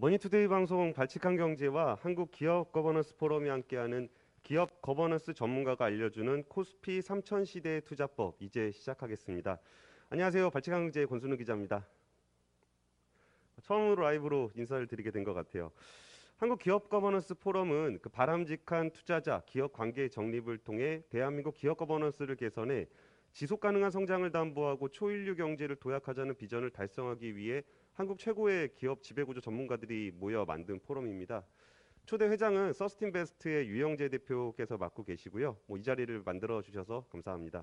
머니투데이 방송 발칙한 경제와 한국 기업 거버넌스 포럼이 함께하는 기업 거버넌스 전문가가 알려주는 코스피 3000 시대의 투자법 이제 시작하겠습니다. 안녕하세요. 발칙한 경제의 권순우 기자입니다. 처음으로 라이브로 인사를 드리게 된 것 같아요. 한국 기업 거버넌스 포럼은 그 바람직한 투자자 기업 관계 정립을 통해 대한민국 기업 거버넌스를 개선해 지속 가능한 성장을 담보하고 초일류 경제를 도약하자는 비전을 달성하기 위해 한국 최고의 기업 지배구조 전문가들이 모여 만든 포럼입니다. 초대 회장은 서스틴베스트의 유영재 대표께서 맡고 계시고요. 뭐 이 자리를 만들어 주셔서 감사합니다.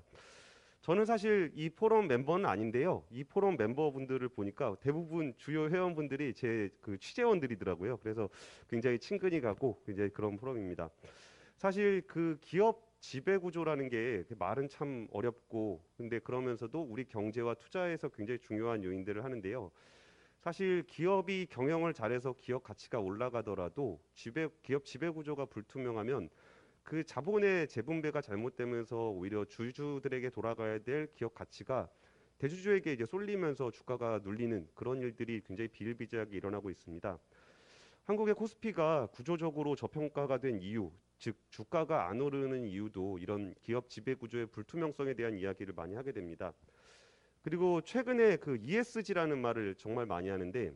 저는 사실 이 포럼 멤버는 아닌데요. 이 포럼 멤버분들을 보니까 대부분 주요 회원분들이 제 그 취재원들이더라고요. 그래서 굉장히 친근히 가고 굉장히 그런 포럼입니다. 사실 그 기업 지배 구조라는 게 말은 참 어렵고 근데 그러면서도 우리 경제와 투자에서 굉장히 중요한 요인들을 하는데요. 사실 기업이 경영을 잘해서 기업 가치가 올라가더라도 지배 기업 지배 구조가 불투명하면 그 자본의 재분배가 잘못되면서 오히려 주주들에게 돌아가야 될 기업 가치가 대주주에게 이제 쏠리면서 주가가 눌리는 그런 일들이 굉장히 비일비재하게 일어나고 있습니다. 한국의 코스피가 구조적으로 저평가가 된 이유, 즉 주가가 안 오르는 이유도 이런 기업 지배 구조의 불투명성에 대한 이야기를 많이 하게 됩니다. 그리고 최근에 그 ESG라는 말을 정말 많이 하는데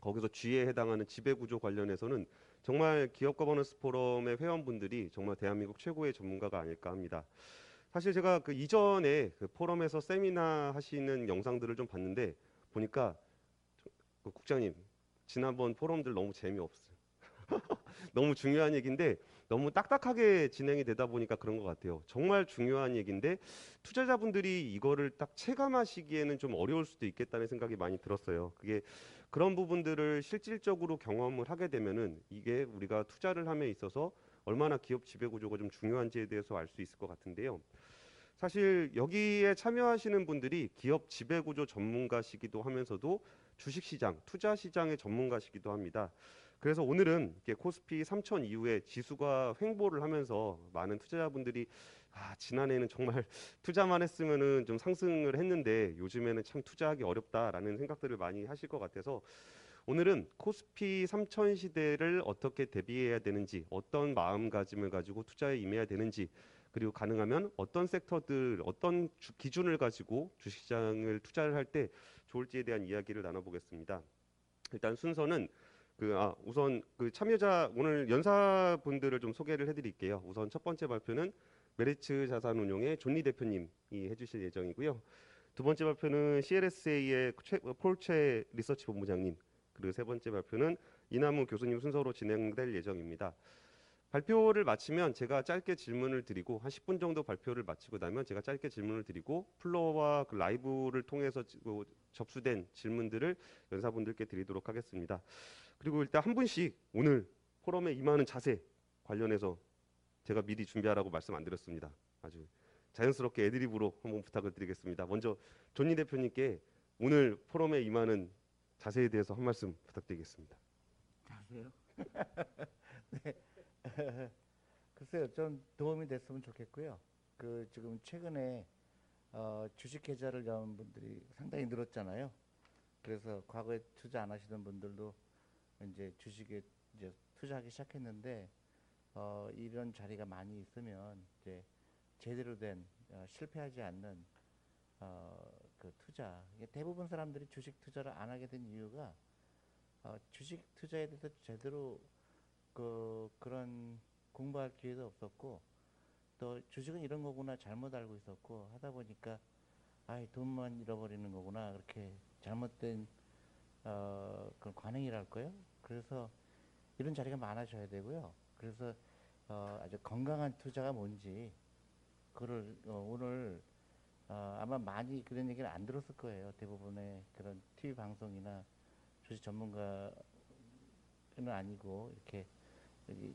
거기서 G에 해당하는 지배 구조 관련해서는 정말 기업 거버넌스 포럼의 회원분들이 정말 대한민국 최고의 전문가가 아닐까 합니다. 사실 제가 그 이전에 그 포럼에서 세미나 하시는 영상들을 좀 봤는데 보니까 그 국장님 지난번 포럼들 너무 재미없어요. 너무 중요한 얘기인데 너무 딱딱하게 진행이 되다 보니까 그런 것 같아요. 정말 중요한 얘기인데 투자자분들이 이거를 딱 체감하시기에는 좀 어려울 수도 있겠다는 생각이 많이 들었어요. 그게 그런 부분들을 실질적으로 경험을 하게 되면은 이게 우리가 투자를 함에 있어서 얼마나 기업 지배 구조가 좀 중요한지에 대해서 알 수 있을 것 같은데요. 사실 여기에 참여하시는 분들이 기업 지배 구조 전문가시기도 하면서도 주식 시장, 투자 시장의 전문가시기도 합니다. 그래서 오늘은 코스피 3000 이후에 지수가 횡보를 하면서 많은 투자자분들이 아, 지난해는 정말 투자만 했으면은 좀 상승을 했는데 요즘에는 참 투자하기 어렵다라는 생각들을 많이 하실 것 같아서 오늘은 코스피 3000 시대를 어떻게 대비해야 되는지, 어떤 마음가짐을 가지고 투자에 임해야 되는지, 그리고 가능하면 어떤 섹터들, 어떤 주, 기준을 가지고 주식시장을 투자를 할 때 좋을지에 대한 이야기를 나눠보겠습니다. 일단 순서는 그 아, 우선 그 참여자 오늘 연사분들을 좀 소개를 해드릴게요. 우선 첫 번째 발표는 메리츠 자산운용의 존리 대표님이 해주실 예정이고요. 두 번째 발표는 CLSA의 최, 폴 최 리서치 본부장님 그리고 세 번째 발표는 이남우 교수님 순서로 진행될 예정입니다. 발표를 마치면 제가 짧게 질문을 드리고 한 10분 정도 발표를 마치고 나면 제가 짧게 질문을 드리고 플로어와 그 라이브를 통해서 접수된 질문들을 연사분들께 드리도록 하겠습니다. 그리고 일단 한 분씩 오늘 포럼에 임하는 자세 관련해서 제가 미리 준비하라고 말씀 안 드렸습니다. 아주 자연스럽게 애드립으로 한번 부탁을 드리겠습니다. 먼저 존니 대표님께 오늘 포럼에 임하는 자세에 대해서 한 말씀 부탁드리겠습니다. 자세요? 네. 글쎄요, 좀 도움이 됐으면 좋겠고요. 그 지금 최근에 어, 주식 계좌를 연 분들이 상당히 늘었잖아요. 그래서 과거에 투자 안 하시던 분들도 이제 주식에 이제 투자하기 시작했는데 어, 이런 자리가 많이 있으면 이제 제대로 된 어, 실패하지 않는 어, 그 투자. 대부분 사람들이 주식 투자를 안 하게 된 이유가 어, 주식 투자에 대해서 제대로 그 그런 공부할 기회도 없었고 또 주식은 이런 거구나 잘못 알고 있었고 하다 보니까 아이 돈만 잃어버리는 거구나 그렇게 잘못된 어, 그런 관행이랄까요? 그래서 이런 자리가 많아져야 되고요. 그래서 어, 아주 건강한 투자가 뭔지 그거를 어, 오늘 어, 아마 많이 그런 얘기를 안 들었을 거예요. 대부분의 그런 TV 방송이나 주식 전문가는 아니고 이렇게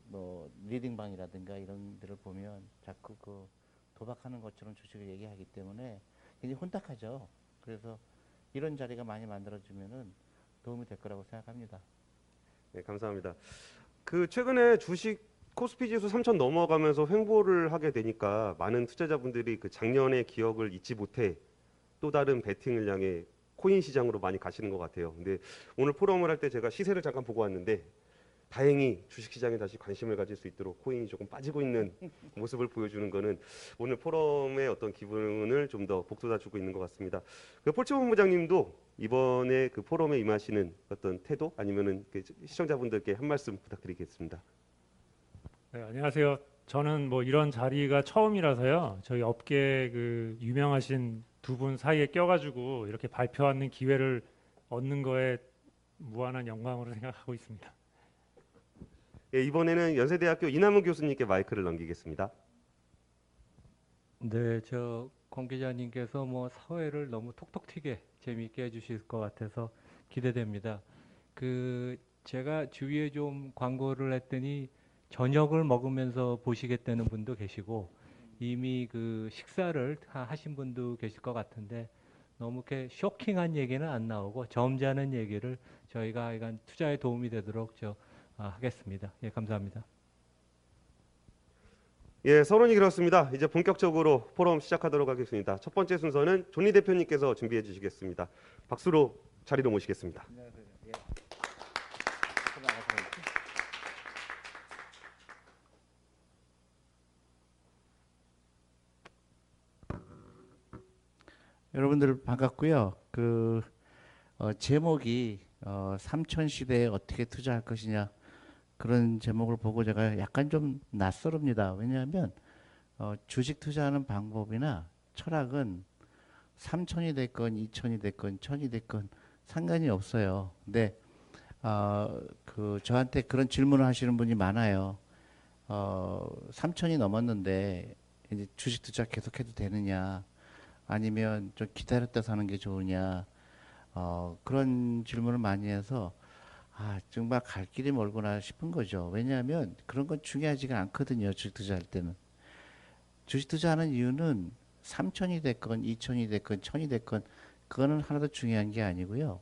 뭐 리딩방이라든가 이런 데를 보면 자꾸 그 도박하는 것처럼 주식을 얘기하기 때문에 굉장히 혼탁하죠. 그래서 이런 자리가 많이 만들어지면은 도움이 될 거라고 생각합니다. 네, 감사합니다. 그 최근에 주식 코스피 지수 3천 넘어가면서 횡보를 하게 되니까 많은 투자자분들이 그 작년의 기억을 잊지 못해 또 다른 베팅을 향해 코인 시장으로 많이 가시는 것 같아요. 근데 오늘 포럼을 할 때 제가 시세를 잠깐 보고 왔는데 다행히 주식 시장에 다시 관심을 가질 수 있도록 코인이 조금 빠지고 있는 모습을 보여주는 거는 오늘 포럼의 어떤 기분을 좀 더 복돋아주고 있는 것 같습니다. 그 폴치 본부장님도 이번에 그 포럼에 임하시는 어떤 태도 아니면은 그 시청자분들께 한 말씀 부탁드리겠습니다. 네, 안녕하세요. 저는 뭐 이런 자리가 처음이라서요. 저희 업계 그 유명하신 두 분 사이에 껴가지고 이렇게 발표하는 기회를 얻는 거에 무한한 영광으로 생각하고 있습니다. 예, 이번에는 연세대학교 이남은 교수님께 마이크를 넘기겠습니다. 네, 저 권 기자님께서 뭐 사회를 너무 톡톡 튀게 재미있게 해주실 것 같아서 기대됩니다. 그 제가 주위에 좀 광고를 했더니 저녁을 먹으면서 보시겠다는 분도 계시고 이미 그 식사를 하- 하신 분도 계실 것 같은데 너무 이렇게 쇼킹한 얘기는 안 나오고 점잖은 얘기를 저희가 약간 투자에 도움이 되도록 저 아, 하겠습니다. 예, 감사합니다. 예, 서론이 그렇습니다. 이제 본격적으로 포럼 시작하도록 하겠습니다. 첫 번째 순서는 존리 대표님께서 준비해 주시겠습니다. 박수로 자리로 모시겠습니다. 안녕하세요. 예. 손 나가서 이렇게. 여러분들 반갑고요. 그 어, 제목이 어, 삼천 시대에 어떻게 투자할 것이냐 그런 제목을 보고 제가 약간 좀 낯설습니다. 왜냐하면 어, 주식 투자하는 방법이나 철학은 삼천이 됐건 이천이 됐건 천이 됐건 상관이 없어요. 근데 어, 그 저한테 그런 질문을 하시는 분이 많아요. 어, 삼천이 넘었는데 이제 주식 투자 계속해도 되느냐? 아니면 좀 기다렸다 사는 게 좋으냐? 어, 그런 질문을 많이 해서 아, 정말 갈 길이 멀구나 싶은 거죠. 왜냐하면 그런 건 중요하지가 않거든요. 주식 투자할 때는. 주식 투자하는 이유는 삼천이 됐건 이천이 됐건 천이 됐건 그거는 하나도 중요한 게 아니고요.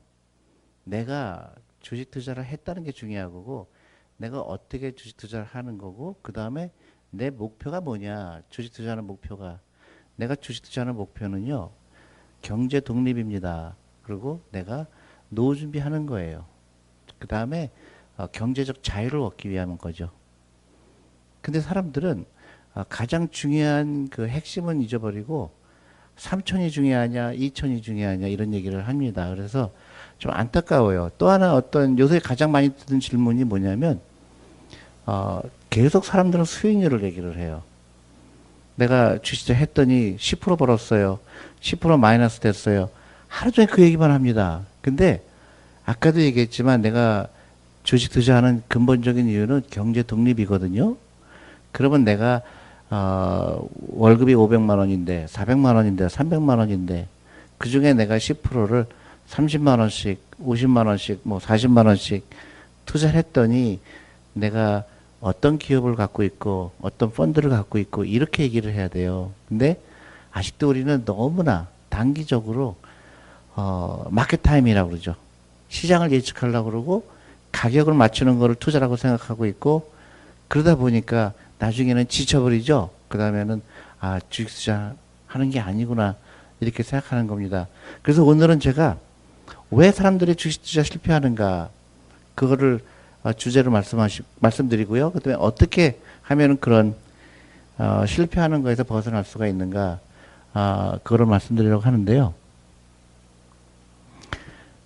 내가 주식 투자를 했다는 게 중요한 거고 내가 어떻게 주식 투자를 하는 거고 그 다음에 내 목표가 뭐냐 주식 투자하는 목표가 내가 주식 투자하는 목표는요 경제 독립입니다 그리고 내가 노후 준비하는 거예요 그 다음에 어, 경제적 자유를 얻기 위한 거죠 근데 사람들은 어, 가장 중요한 그 핵심은 잊어버리고 삼천이 중요하냐 이천이 중요하냐 이런 얘기를 합니다 그래서 좀 안타까워요. 또 하나 어떤 요새 가장 많이 듣는 질문이 뭐냐면 어, 계속 사람들은 수익률을 얘기를 해요. 내가 주식자 했더니 10% 벌었어요. 10% 마이너스 됐어요. 하루 종일 그 얘기만 합니다. 근데 아까도 얘기했지만 내가 주식 투자하는 근본적인 이유는 경제 독립이거든요. 그러면 내가 어, 월급이 500만 원인데 400만 원인데 300만 원인데 그 중에 내가 10%를 30만 원씩, 50만 원씩, 뭐 40만 원씩 투자를 했더니 내가 어떤 기업을 갖고 있고 어떤 펀드를 갖고 있고 이렇게 얘기를 해야 돼요. 근데 아직도 우리는 너무나 단기적으로 어, 마켓 타임이라고 그러죠. 시장을 예측하려고 그러고 가격을 맞추는 거를 투자라고 생각하고 있고 그러다 보니까 나중에는 지쳐버리죠. 그 다음에는 아, 주식 투자 하는 게 아니구나. 이렇게 생각하는 겁니다. 그래서 오늘은 제가 왜 사람들이 주식 투자 실패하는가 그거를 어, 주제로 말씀하시 말씀드리고요. 그다음에 어떻게 하면은 그런 어, 실패하는 거에서 벗어날 수가 있는가 아 그거를 말씀드리려고 하는데요.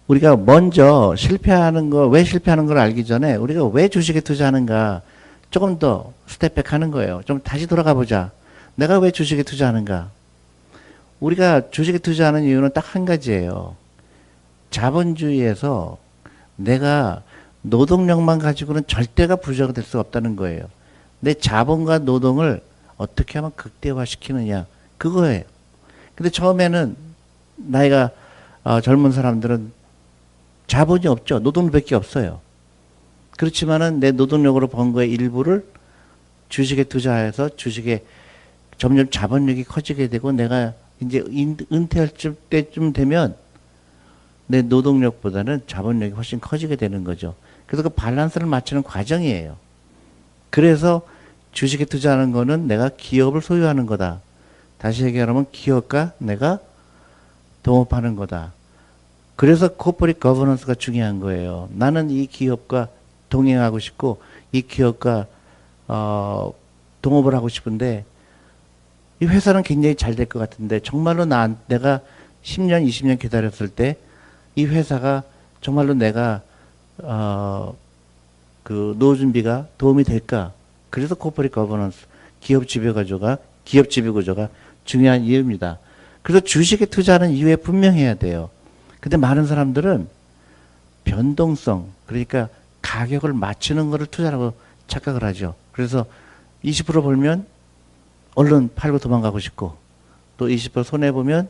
우리가 먼저 실패하는 거 왜 실패하는 걸 알기 전에 우리가 왜 주식에 투자하는가 조금 더 step back 하는 거예요. 좀 다시 돌아가 보자. 내가 왜 주식에 투자하는가? 우리가 주식에 투자하는 이유는 딱 한 가지예요. 자본주의에서 내가 노동력만 가지고는 절대가 부자가 될 수 없다는 거예요. 내 자본과 노동을 어떻게 하면 극대화시키느냐 그거예요. 근데 처음에는 나이가 어, 젊은 사람들은 자본이 없죠. 노동력밖에 없어요. 그렇지만은 내 노동력으로 번 거의 일부를 주식에 투자해서 주식에 점점 자본력이 커지게 되고 내가 이제 인- 은퇴할 쯤- 때쯤 되면 내 노동력보다는 자본력이 훨씬 커지게 되는 거죠. 그래서 그 밸런스를 맞추는 과정이에요. 그래서 주식에 투자하는 거는 내가 기업을 소유하는 거다. 다시 얘기하면 기업과 내가 동업하는 거다. 그래서 corporate governance가 중요한 거예요. 나는 이 기업과 동행하고 싶고 이 기업과 어, 동업을 하고 싶은데 이 회사는 굉장히 잘 될 것 같은데 정말로 나 내가 10년, 20년 기다렸을 때 이 회사가 정말로 내가 어, 그 노후 준비가 도움이 될까? 그래서 corporate governance 기업 지배 구조가 기업 지배 구조가 중요한 이유입니다. 그래서 주식에 투자하는 이유에 분명해야 돼요. 근데 많은 사람들은 변동성 그러니까 가격을 맞추는 거를 투자라고 착각을 하죠. 그래서 20% 벌면 얼른 팔고 도망가고 싶고 또 20% 손해 보면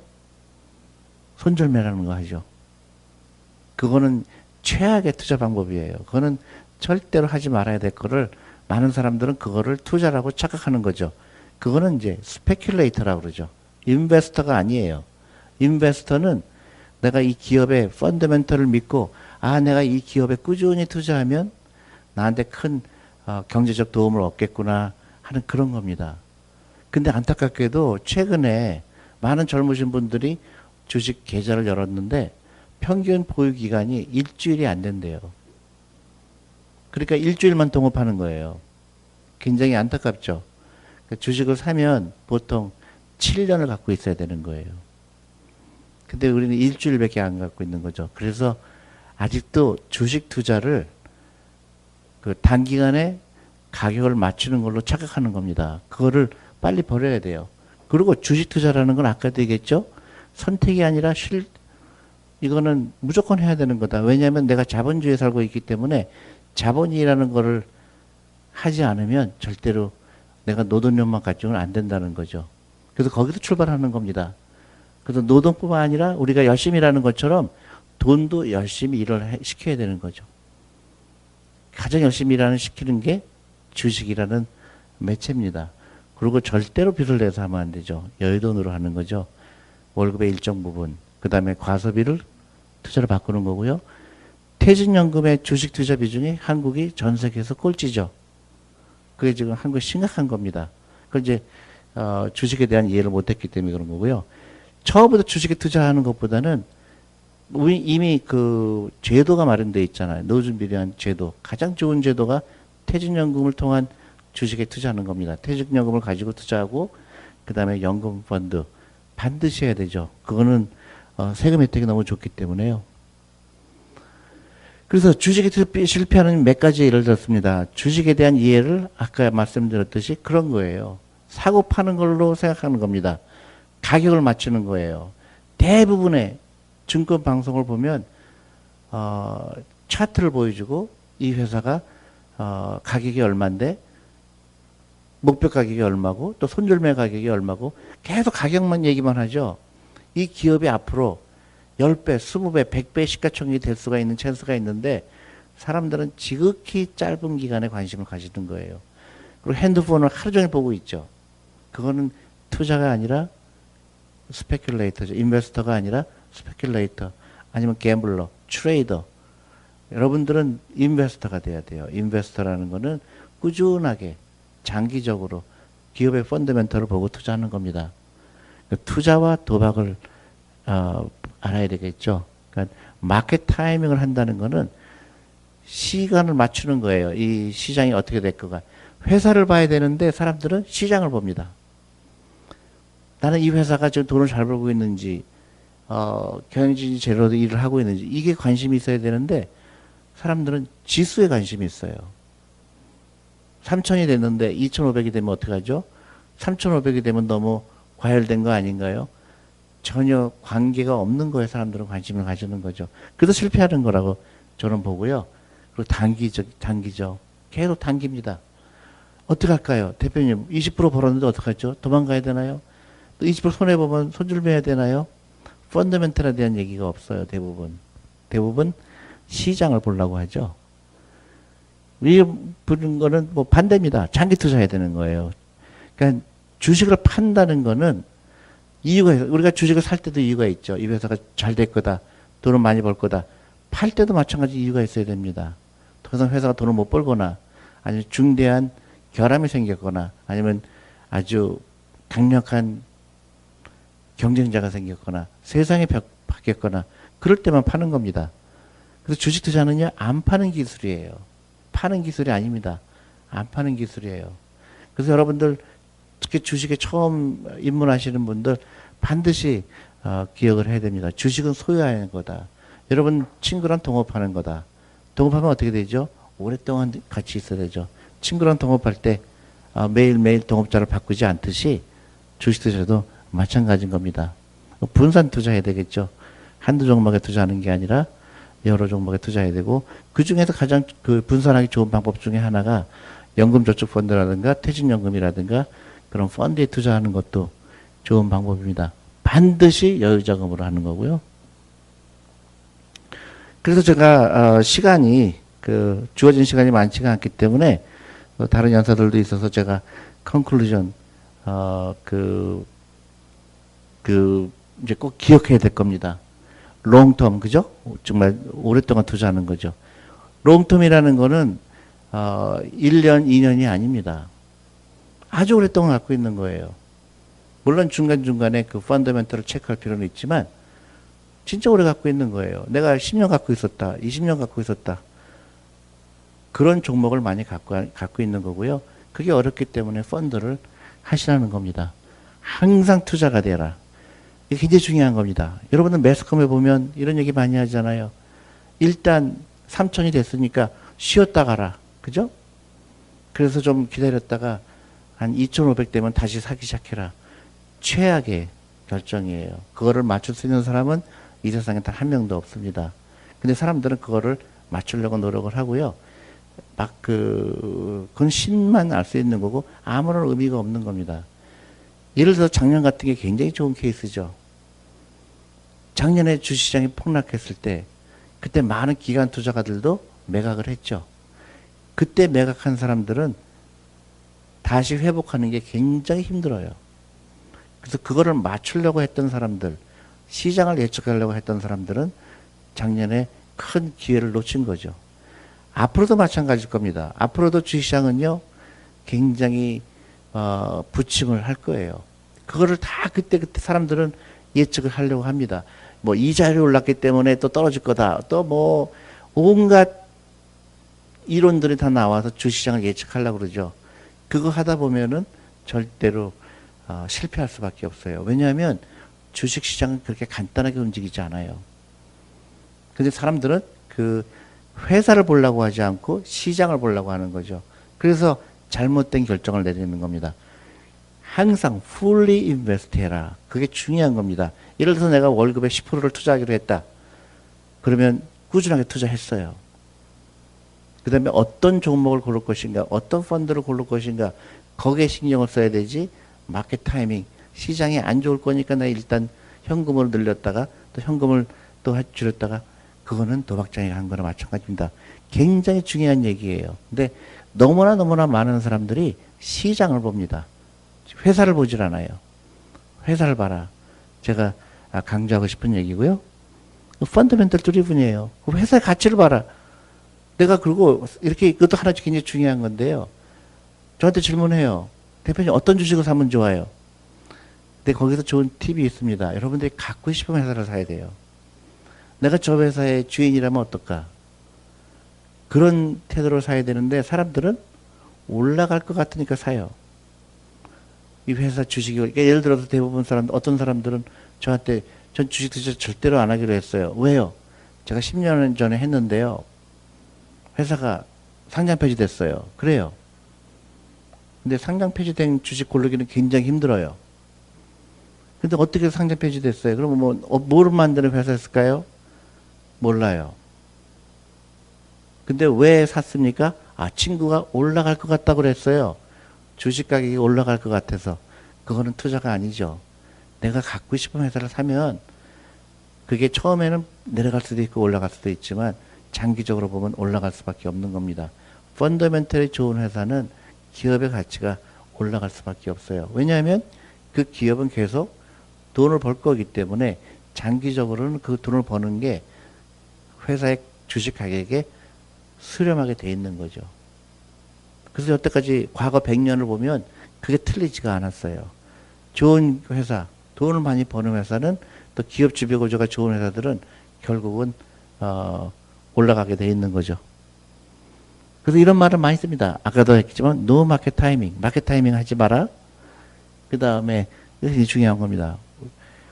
손절매라는 거 하죠. 그거는 최악의 투자 방법이에요. 그거는 절대로 하지 말아야 될 거를 많은 사람들은 그거를 투자라고 착각하는 거죠. 그거는 이제 speculator라고 그러죠. investor가 아니에요. investor는 내가 이 기업의 펀더멘털을 믿고 아 내가 이 기업에 꾸준히 투자하면 나한테 큰 어, 경제적 도움을 얻겠구나 하는 그런 겁니다. 근데 안타깝게도 최근에 많은 젊으신 분들이 주식 계좌를 열었는데 평균 보유 기간이 일주일이 안 된대요. 그러니까 일주일만 동업하는 거예요. 굉장히 안타깝죠. 그 주식을 사면 보통 7년을 갖고 있어야 되는 거예요. 근데 우리는 일주일밖에 안 갖고 있는 거죠. 그래서 아직도 주식 투자를 그 단기간에 가격을 맞추는 걸로 착각하는 겁니다. 그거를 빨리 버려야 돼요. 그리고 주식 투자라는 건 아까도 얘기했죠. 선택이 아니라 실 이거는 무조건 해야 되는 거다. 왜냐하면 내가 자본주의에 살고 있기 때문에 자본이라는 거를 하지 않으면 절대로 내가 노동력만 가지고는 안 된다는 거죠. 그래서 거기서 출발하는 겁니다. 그래서 노동뿐만 아니라 우리가 열심히 일하는 것처럼 돈도 열심히 일을 해- 시켜야 되는 거죠. 가장 열심히 일하는 시키는 게 주식이라는 매체입니다. 그리고 절대로 빚을 내서 하면 안 되죠. 여유돈으로 하는 거죠. 월급의 일정 부분. 그 다음에 과소비를 투자로 바꾸는 거고요. 퇴직연금의 주식 투자 비중이 한국이 전 세계에서 꼴찌죠. 그게 지금 한국이 심각한 겁니다. 그 이제 어, 주식에 대한 이해를 못했기 때문에 그런 거고요. 처음부터 주식에 투자하는 것보다는 이미 그 제도가 마련돼 있잖아요. 노준비에 대한 제도. 가장 좋은 제도가 퇴직연금을 통한 주식에 투자하는 겁니다. 퇴직연금을 가지고 투자하고 그다음에 연금 펀드 반드시 해야 되죠. 그거는 어, 세금 혜택이 너무 좋기 때문에요. 그래서 주식에 실패하는 몇 가지 예를 들었습니다. 주식에 대한 이해를 아까 말씀드렸듯이 그런 거예요. 사고 파는 걸로 생각하는 겁니다. 가격을 맞추는 거예요. 대부분의 증권 방송을 보면 어, 차트를 보여주고 이 회사가 어, 가격이 얼마인데 목표 가격이 얼마고 또 손절매 가격이 얼마고 계속 가격만 얘기만 하죠. 이 기업이 앞으로 10배, 20배, 100배 시가총액이 될 수가 있는 찬스가 있는데 사람들은 지극히 짧은 기간에 관심을 가지는 거예요. 그리고 핸드폰을 하루 종일 보고 있죠. 그거는 투자가 아니라 speculator죠. investor가 아니라 speculator 아니면 gambler, trader. 여러분들은 investor가 돼야 돼요. investor라는 거는 꾸준하게 장기적으로 기업의 펀더멘털을 보고 투자하는 겁니다. 그 투자와 도박을 어, 알아야 되겠죠. 그러니까 마켓 타이밍을 한다는 거는 시간을 맞추는 거예요. 이 시장이 어떻게 될 거가. 회사를 봐야 되는데 사람들은 시장을 봅니다. 나는 이 회사가 지금 돈을 잘 벌고 있는지, 어, 경영진이 제대로 일을 하고 있는지, 이게 관심이 있어야 되는데, 사람들은 지수에 관심이 있어요. 3천이 됐는데 2,500이 되면 어떡하죠? 3,500이 되면 너무 과열된 거 아닌가요? 전혀 관계가 없는 거에 사람들은 관심을 가지는 거죠. 그래서 실패하는 거라고 저는 보고요. 그리고 단기적, 단기적. 계속 단기입니다. 어떻게 할까요? 대표님, 20% 벌었는데 어떡하죠? 도망가야 되나요? 또 20% 손해보면 손절매야 되나요? 펀더멘털에 대한 얘기가 없어요, 대부분. 대부분 시장을 보려고 하죠. 이 부른 거는 뭐 반대입니다. 장기 투자해야 되는 거예요. 그러니까 주식을 판다는 거는 이유가. 우리가 주식을 살 때도 이유가 있죠. 이 회사가 잘 될 거다. 돈을 많이 벌 거다. 팔 때도 마찬가지 이유가 있어야 됩니다. 더 이상 회사가 돈을 못 벌거나 아니면 중대한 결함이 생겼거나 아니면 아주 강력한 경쟁자가 생겼거나 세상이 벽- 바뀌었거나 그럴 때만 파는 겁니다. 그래서 주식 투자는요, 안 파는 기술이에요. 파는 기술이 아닙니다. 안 파는 기술이에요. 그래서 여러분들 특히 주식에 처음 입문하시는 분들 반드시 어, 기억을 해야 됩니다. 주식은 소유하는 거다. 여러분 친구랑 동업하는 거다. 동업하면 어떻게 되죠? 오랫동안 같이 있어야 되죠. 친구랑 동업할 때 어, 매일매일 동업자를 바꾸지 않듯이 주식 투자도 마찬가지인 겁니다. 분산 투자해야 되겠죠. 한두 종목에 투자하는 게 아니라 여러 종목에 투자해야 되고 그 중에서 가장 그 분산하기 좋은 방법 중에 하나가 연금저축펀드라든가 퇴직연금이라든가 그런 펀드에 투자하는 것도 좋은 방법입니다. 반드시 여유자금으로 하는 거고요. 그래서 제가 어, 시간이 그 주어진 시간이 많지가 않기 때문에 어, 다른 연사들도 있어서 제가 conclusion 어 그 그 이제 꼭 기억해야 될 겁니다. long term 그죠? 정말 오랫동안 투자하는 거죠. long term이라는 거는 어 1년, 2년이 아닙니다. 아주 오랫동안 갖고 있는 거예요. 물론 중간중간에 그 펀더멘털을 체크할 필요는 있지만 진짜 오래 갖고 있는 거예요. 내가 10년 갖고 있었다. 20년 갖고 있었다. 그런 종목을 많이 갖고, 갖고 있는 거고요. 그게 어렵기 때문에 펀드를 하시라는 겁니다. 항상 투자가 되라. 이게 굉장히 중요한 겁니다. 여러분들 매스컴에 보면 이런 얘기 많이 하잖아요. 일단 3천이 됐으니까 쉬었다 가라. 그죠? 그래서 좀 기다렸다가 한 2,500 되면 다시 사기 시작해라. 최악의 결정이에요. 그거를 맞출 수 있는 사람은 이 세상에 단 한 명도 없습니다. 근데 사람들은 그거를 맞추려고 노력을 하고요. 막 그, 그건 신만 알 수 있는 거고 아무런 의미가 없는 겁니다. 예를 들어 작년 같은 게 굉장히 좋은 케이스죠. 작년에 주시장이 폭락했을 때 그때 많은 기관 투자가들도 매각을 했죠. 그때 매각한 사람들은 다시 회복하는 게 굉장히 힘들어요. 그래서 그거를 맞추려고 했던 사람들, 시장을 예측하려고 했던 사람들은 작년에 큰 기회를 놓친 거죠. 앞으로도 마찬가지일 겁니다. 앞으로도 주시장은요, 굉장히 어, 부침을 할 거예요. 그거를 다 그때 그때 사람들은 예측을 하려고 합니다. 뭐 이자율이 올랐기 때문에 또 떨어질 거다. 또 뭐 온갖 이론들이 다 나와서 주시장을 예측하려고 그러죠. 그거 하다 보면은 절대로 어, 실패할 수밖에 없어요. 왜냐하면 주식 시장은 그렇게 간단하게 움직이지 않아요. 근데 사람들은 그 회사를 보려고 하지 않고 시장을 보려고 하는 거죠. 그래서 잘못된 결정을 내리는 겁니다. 항상 fully invest 해라. 그게 중요한 겁니다. 예를 들어서 내가 월급의 10%를 투자하기로 했다. 그러면 꾸준하게 투자했어요. 그 다음에 어떤 종목을 고를 것인가, 어떤 펀드를 고를 것인가, 거기에 신경을 써야 되지, 마켓 타이밍, 시장이 안 좋을 거니까 나 일단 현금을 늘렸다가 또 현금을 또 줄였다가 그거는 도박장에 간 거나 마찬가지입니다. 굉장히 중요한 얘기예요. 근데 너무나 너무나 많은 사람들이 시장을 봅니다. 회사를 보질 않아요. 회사를 봐라. 제가 아, 강조하고 싶은 얘기고요. 펀더멘털 드리븐이에요. 그 회사의 가치를 봐라. 내가 그리고 이렇게 이것도 하나 굉장히 중요한 건데요. 저한테 질문해요. 대표님 어떤 주식을 사면 좋아요? 근데 거기서 좋은 팁이 있습니다. 여러분들이 갖고 싶은 회사를 사야 돼요. 내가 저 회사의 주인이라면 어떨까? 그런 태도로 사야 되는데 사람들은 올라갈 것 같으니까 사요. 이 회사 주식이 그러니까 예를 들어서 대부분 사람 어떤 사람들은 저한테 전 주식 투자 절대로 안 하기로 했어요. 왜요? 제가 10년 전에 했는데요. 회사가 상장 폐지됐어요. 그래요. 근데 상장 폐지된 주식 고르기는 굉장히 힘들어요. 근데 어떻게 상장 폐지됐어요? 그러면 뭐, 어, 뭘 만드는 회사였을까요? 몰라요. 근데 왜 샀습니까? 아, 친구가 올라갈 것 같다고 그랬어요. 주식 가격이 올라갈 것 같아서. 그거는 투자가 아니죠. 내가 갖고 싶은 회사를 사면 그게 처음에는 내려갈 수도 있고 올라갈 수도 있지만 장기적으로 보면 올라갈 수밖에 없는 겁니다. 펀더멘털이 좋은 회사는 기업의 가치가 올라갈 수밖에 없어요. 왜냐하면 그 기업은 계속 돈을 벌 거기 때문에 장기적으로는 그 돈을 버는 게 회사의 주식 가격에 수렴하게 돼 있는 거죠. 그래서 여태까지 과거 100년을 보면 그게 틀리지가 않았어요. 좋은 회사, 돈을 많이 버는 회사는 또 기업 지배 구조가 좋은 회사들은 결국은 어, 올라가게 돼 있는 거죠. 그래서 이런 말을 많이 씁니다. 아까도 했지만 no market timing, 마켓 타이밍 하지 마라. 그 다음에 이게 중요한 겁니다.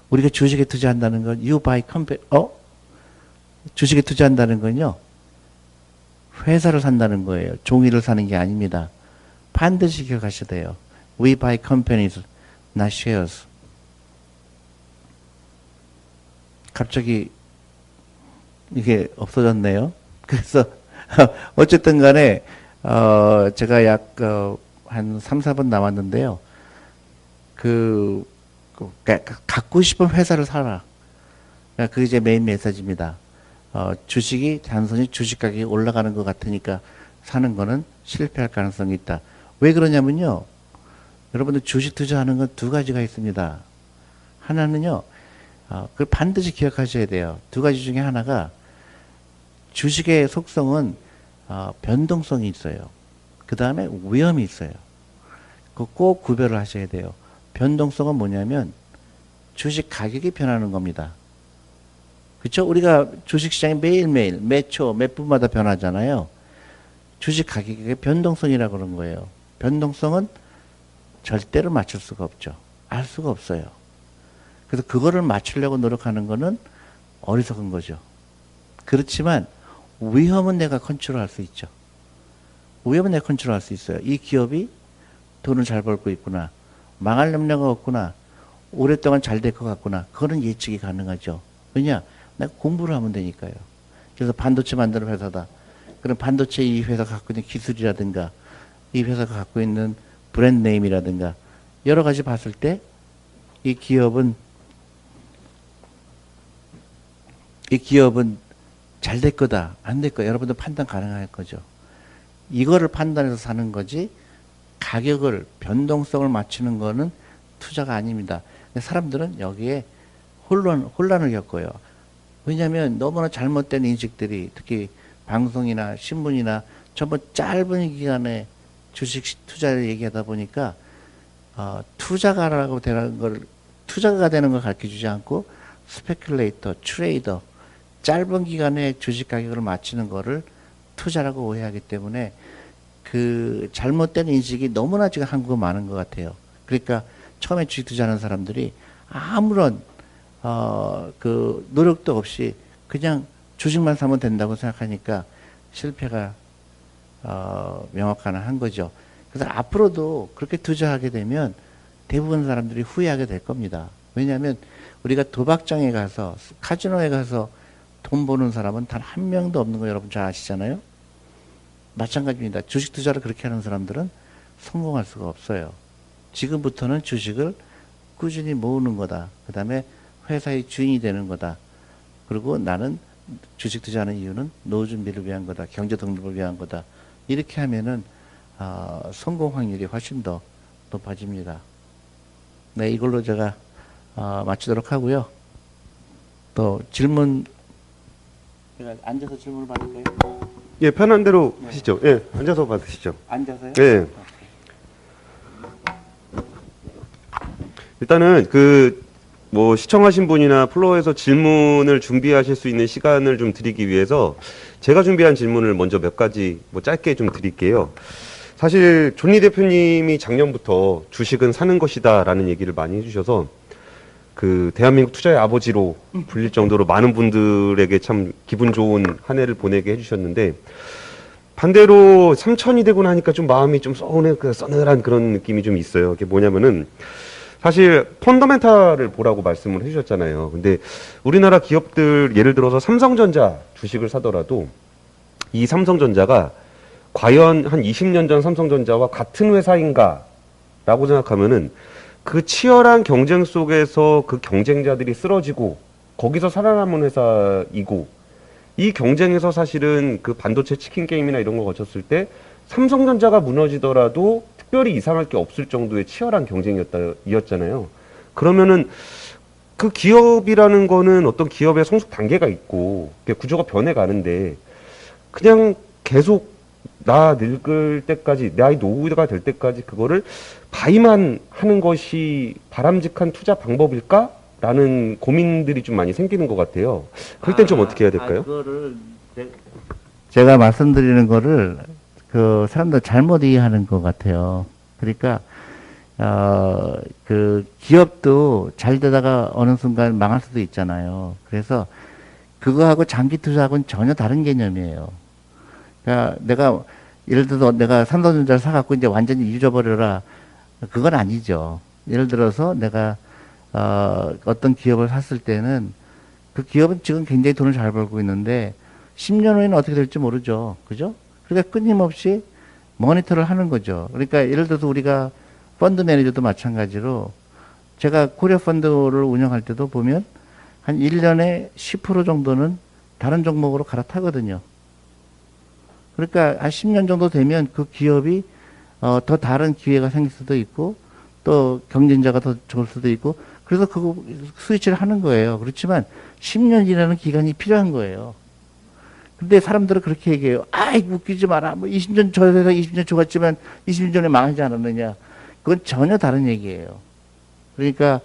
우리가 주식에 투자한다는 건 you buy company, 어? 주식에 투자한다는 건요. 회사를 산다는 거예요. 종이를 사는 게 아닙니다. 반드시 기억하셔야 돼요. We buy companies, not shares. 갑자기 이게 없어졌네요. 그래서 어쨌든 간에 어 제가 약한 3, 4분 남았는데요. 그, 그 갖고 싶은 회사를 사라. 그게 이제 메인 메시지입니다. 어, 주식이 단순히 주식 가격이 올라가는 것 같으니까 사는 거는 실패할 가능성이 있다. 왜 그러냐면요. 여러분들 주식 투자하는 건 두 가지가 있습니다. 하나는요. 어, 그걸 반드시 기억하셔야 돼요. 두 가지 중에 하나가 주식의 속성은 어, 변동성이 있어요. 그 다음에 위험이 있어요. 그꼭 구별을 하셔야 돼요. 변동성은 뭐냐면 주식 가격이 변하는 겁니다. 그렇죠? 우리가 주식시장이 매일매일 몇 초, 몇 분마다 변하잖아요. 주식 가격의 변동성이라고 그런 거예요. 변동성은 절대로 맞출 수가 없죠. 알 수가 없어요. 그래서 그거를 맞추려고 노력하는 거는 어리석은 거죠. 그렇지만 위험은 내가 컨트롤할 수 있죠. 위험은 내가 컨트롤할 수 있어요. 이 기업이 돈을 잘 벌고 있구나. 망할 염려가 없구나. 오랫동안 잘 될 것 같구나. 그거는 예측이 가능하죠. 왜냐? 내가 공부를 하면 되니까요. 그래서 반도체 만드는 회사다. 그럼 반도체 이 회사가 갖고 있는 기술이라든가 이 회사가 갖고 있는 브랜드 네임이라든가 여러 가지 봤을 때 이 기업은 이 기업은 잘 될 거다, 안 될 거다. 여러분들 판단 가능할 거죠. 이거를 판단해서 사는 거지 가격을 변동성을 맞추는 거는 투자가 아닙니다. 사람들은 여기에 혼란, 혼란을 겪어요. 왜냐하면 너무나 잘못된 인식들이 특히 방송이나 신문이나 전부 짧은 기간에 주식 투자를 얘기하다 보니까 어, 투자가라고 되는 걸 투자가 되는 걸 가르쳐 주지 않고 speculator, trader 짧은 기간에 주식 가격을 맞추는 거를 투자라고 오해하기 때문에 그 잘못된 인식이 너무나 지금 한국은 많은 것 같아요. 그러니까 처음에 주식 투자하는 사람들이 아무런 어, 그 노력도 없이 그냥 주식만 사면 된다고 생각하니까 실패가 어, 명확한 한 거죠. 그래서 앞으로도 그렇게 투자하게 되면 대부분 사람들이 후회하게 될 겁니다. 왜냐하면 우리가 도박장에 가서 카지노에 가서 돈 버는 사람은 단 한 명도 없는 거 여러분 잘 아시잖아요. 마찬가지입니다. 주식 투자를 그렇게 하는 사람들은 성공할 수가 없어요. 지금부터는 주식을 꾸준히 모으는 거다. 그 다음에 회사의 주인이 되는 거다. 그리고 나는 주식 투자하는 이유는 노후 준비를 위한 거다. 경제 독립을 위한 거다. 이렇게 하면은 어, 성공 확률이 훨씬 더 높아집니다. 네, 이걸로 제가 어, 마치도록 하고요. 또 질문 제가 앉아서 질문을 받을까요? 예, 편한 대로 네. 하시죠. 예, 앉아서 받으시죠. 앉아서요? 예. 일단은 그 뭐 시청하신 분이나 플로어에서 질문을 준비하실 수 있는 시간을 좀 드리기 위해서 제가 준비한 질문을 먼저 몇 가지 뭐 짧게 좀 드릴게요. 사실 존리 대표님이 작년부터 주식은 사는 것이다 라는 얘기를 많이 해주셔서 그 대한민국 투자의 아버지로 불릴 정도로 많은 분들에게 참 기분 좋은 한 해를 보내게 해주셨는데 반대로 삼천이 되고 나니까 좀 마음이 좀 서운해, 그 서늘한 그런 느낌이 좀 있어요. 그게 뭐냐면은 사실 펀더멘탈을 보라고 말씀을 해주셨잖아요. 근데 우리나라 기업들 예를 들어서 삼성전자 주식을 사더라도 이 삼성전자가 과연 한 20년 전 삼성전자와 같은 회사인가라고 생각하면은 그 치열한 경쟁 속에서 그 경쟁자들이 쓰러지고 거기서 살아남은 회사이고 이 경쟁에서 사실은 그 반도체 치킨 게임이나 이런 거 거쳤을 때 삼성전자가 무너지더라도 특별히 이상할 게 없을 정도의 치열한 경쟁이었잖아요. 그러면은 그 기업이라는 거는 어떤 기업의 성숙 단계가 있고 구조가 변해가는데 그냥 계속 나 늙을 때까지 나이 노후가 될 때까지 그거를 바이만 하는 것이 바람직한 투자 방법일까? 라는 고민들이 좀 많이 생기는 것 같아요. 그럴 땐좀 아, 어떻게 해야 아, 될까요? 그거를 제- 제가 말씀드리는 거를 그 사람들 잘못 이해하는 것 같아요. 그러니까 어, 그 기업도 잘 되다가 어느 순간 망할 수도 있잖아요. 그래서 그거하고 장기 투자하고는 전혀 다른 개념이에요. 그러니까 내가 예를 들어서 내가 삼성전자를 사갖고 이제 완전히 잊어버려라. 그건 아니죠. 예를 들어서 내가 어, 어떤 기업을 샀을 때는 그 기업은 지금 굉장히 돈을 잘 벌고 있는데 10년 후에는 어떻게 될지 모르죠. 그죠? 그러니까 끊임없이 모니터를 하는 거죠. 그러니까 예를 들어서 우리가 펀드 매니저도 마찬가지로 제가 코리아 펀드를 운영할 때도 보면 한 1년에 10% 정도는 다른 종목으로 갈아타거든요. 그러니까 한 10년 정도 되면 그 기업이 어, 더 다른 기회가 생길 수도 있고 또 경쟁자가 더 좋을 수도 있고 그래서 그거 스위치를 하는 거예요. 그렇지만 10년이라는 기간이 필요한 거예요. 근데 사람들은 그렇게 얘기해요. 아이, 웃기지 마라. 뭐 20년 저 회사 20년 좋았지만 20년 전에 망하지 않았느냐. 그건 전혀 다른 얘기예요. 그러니까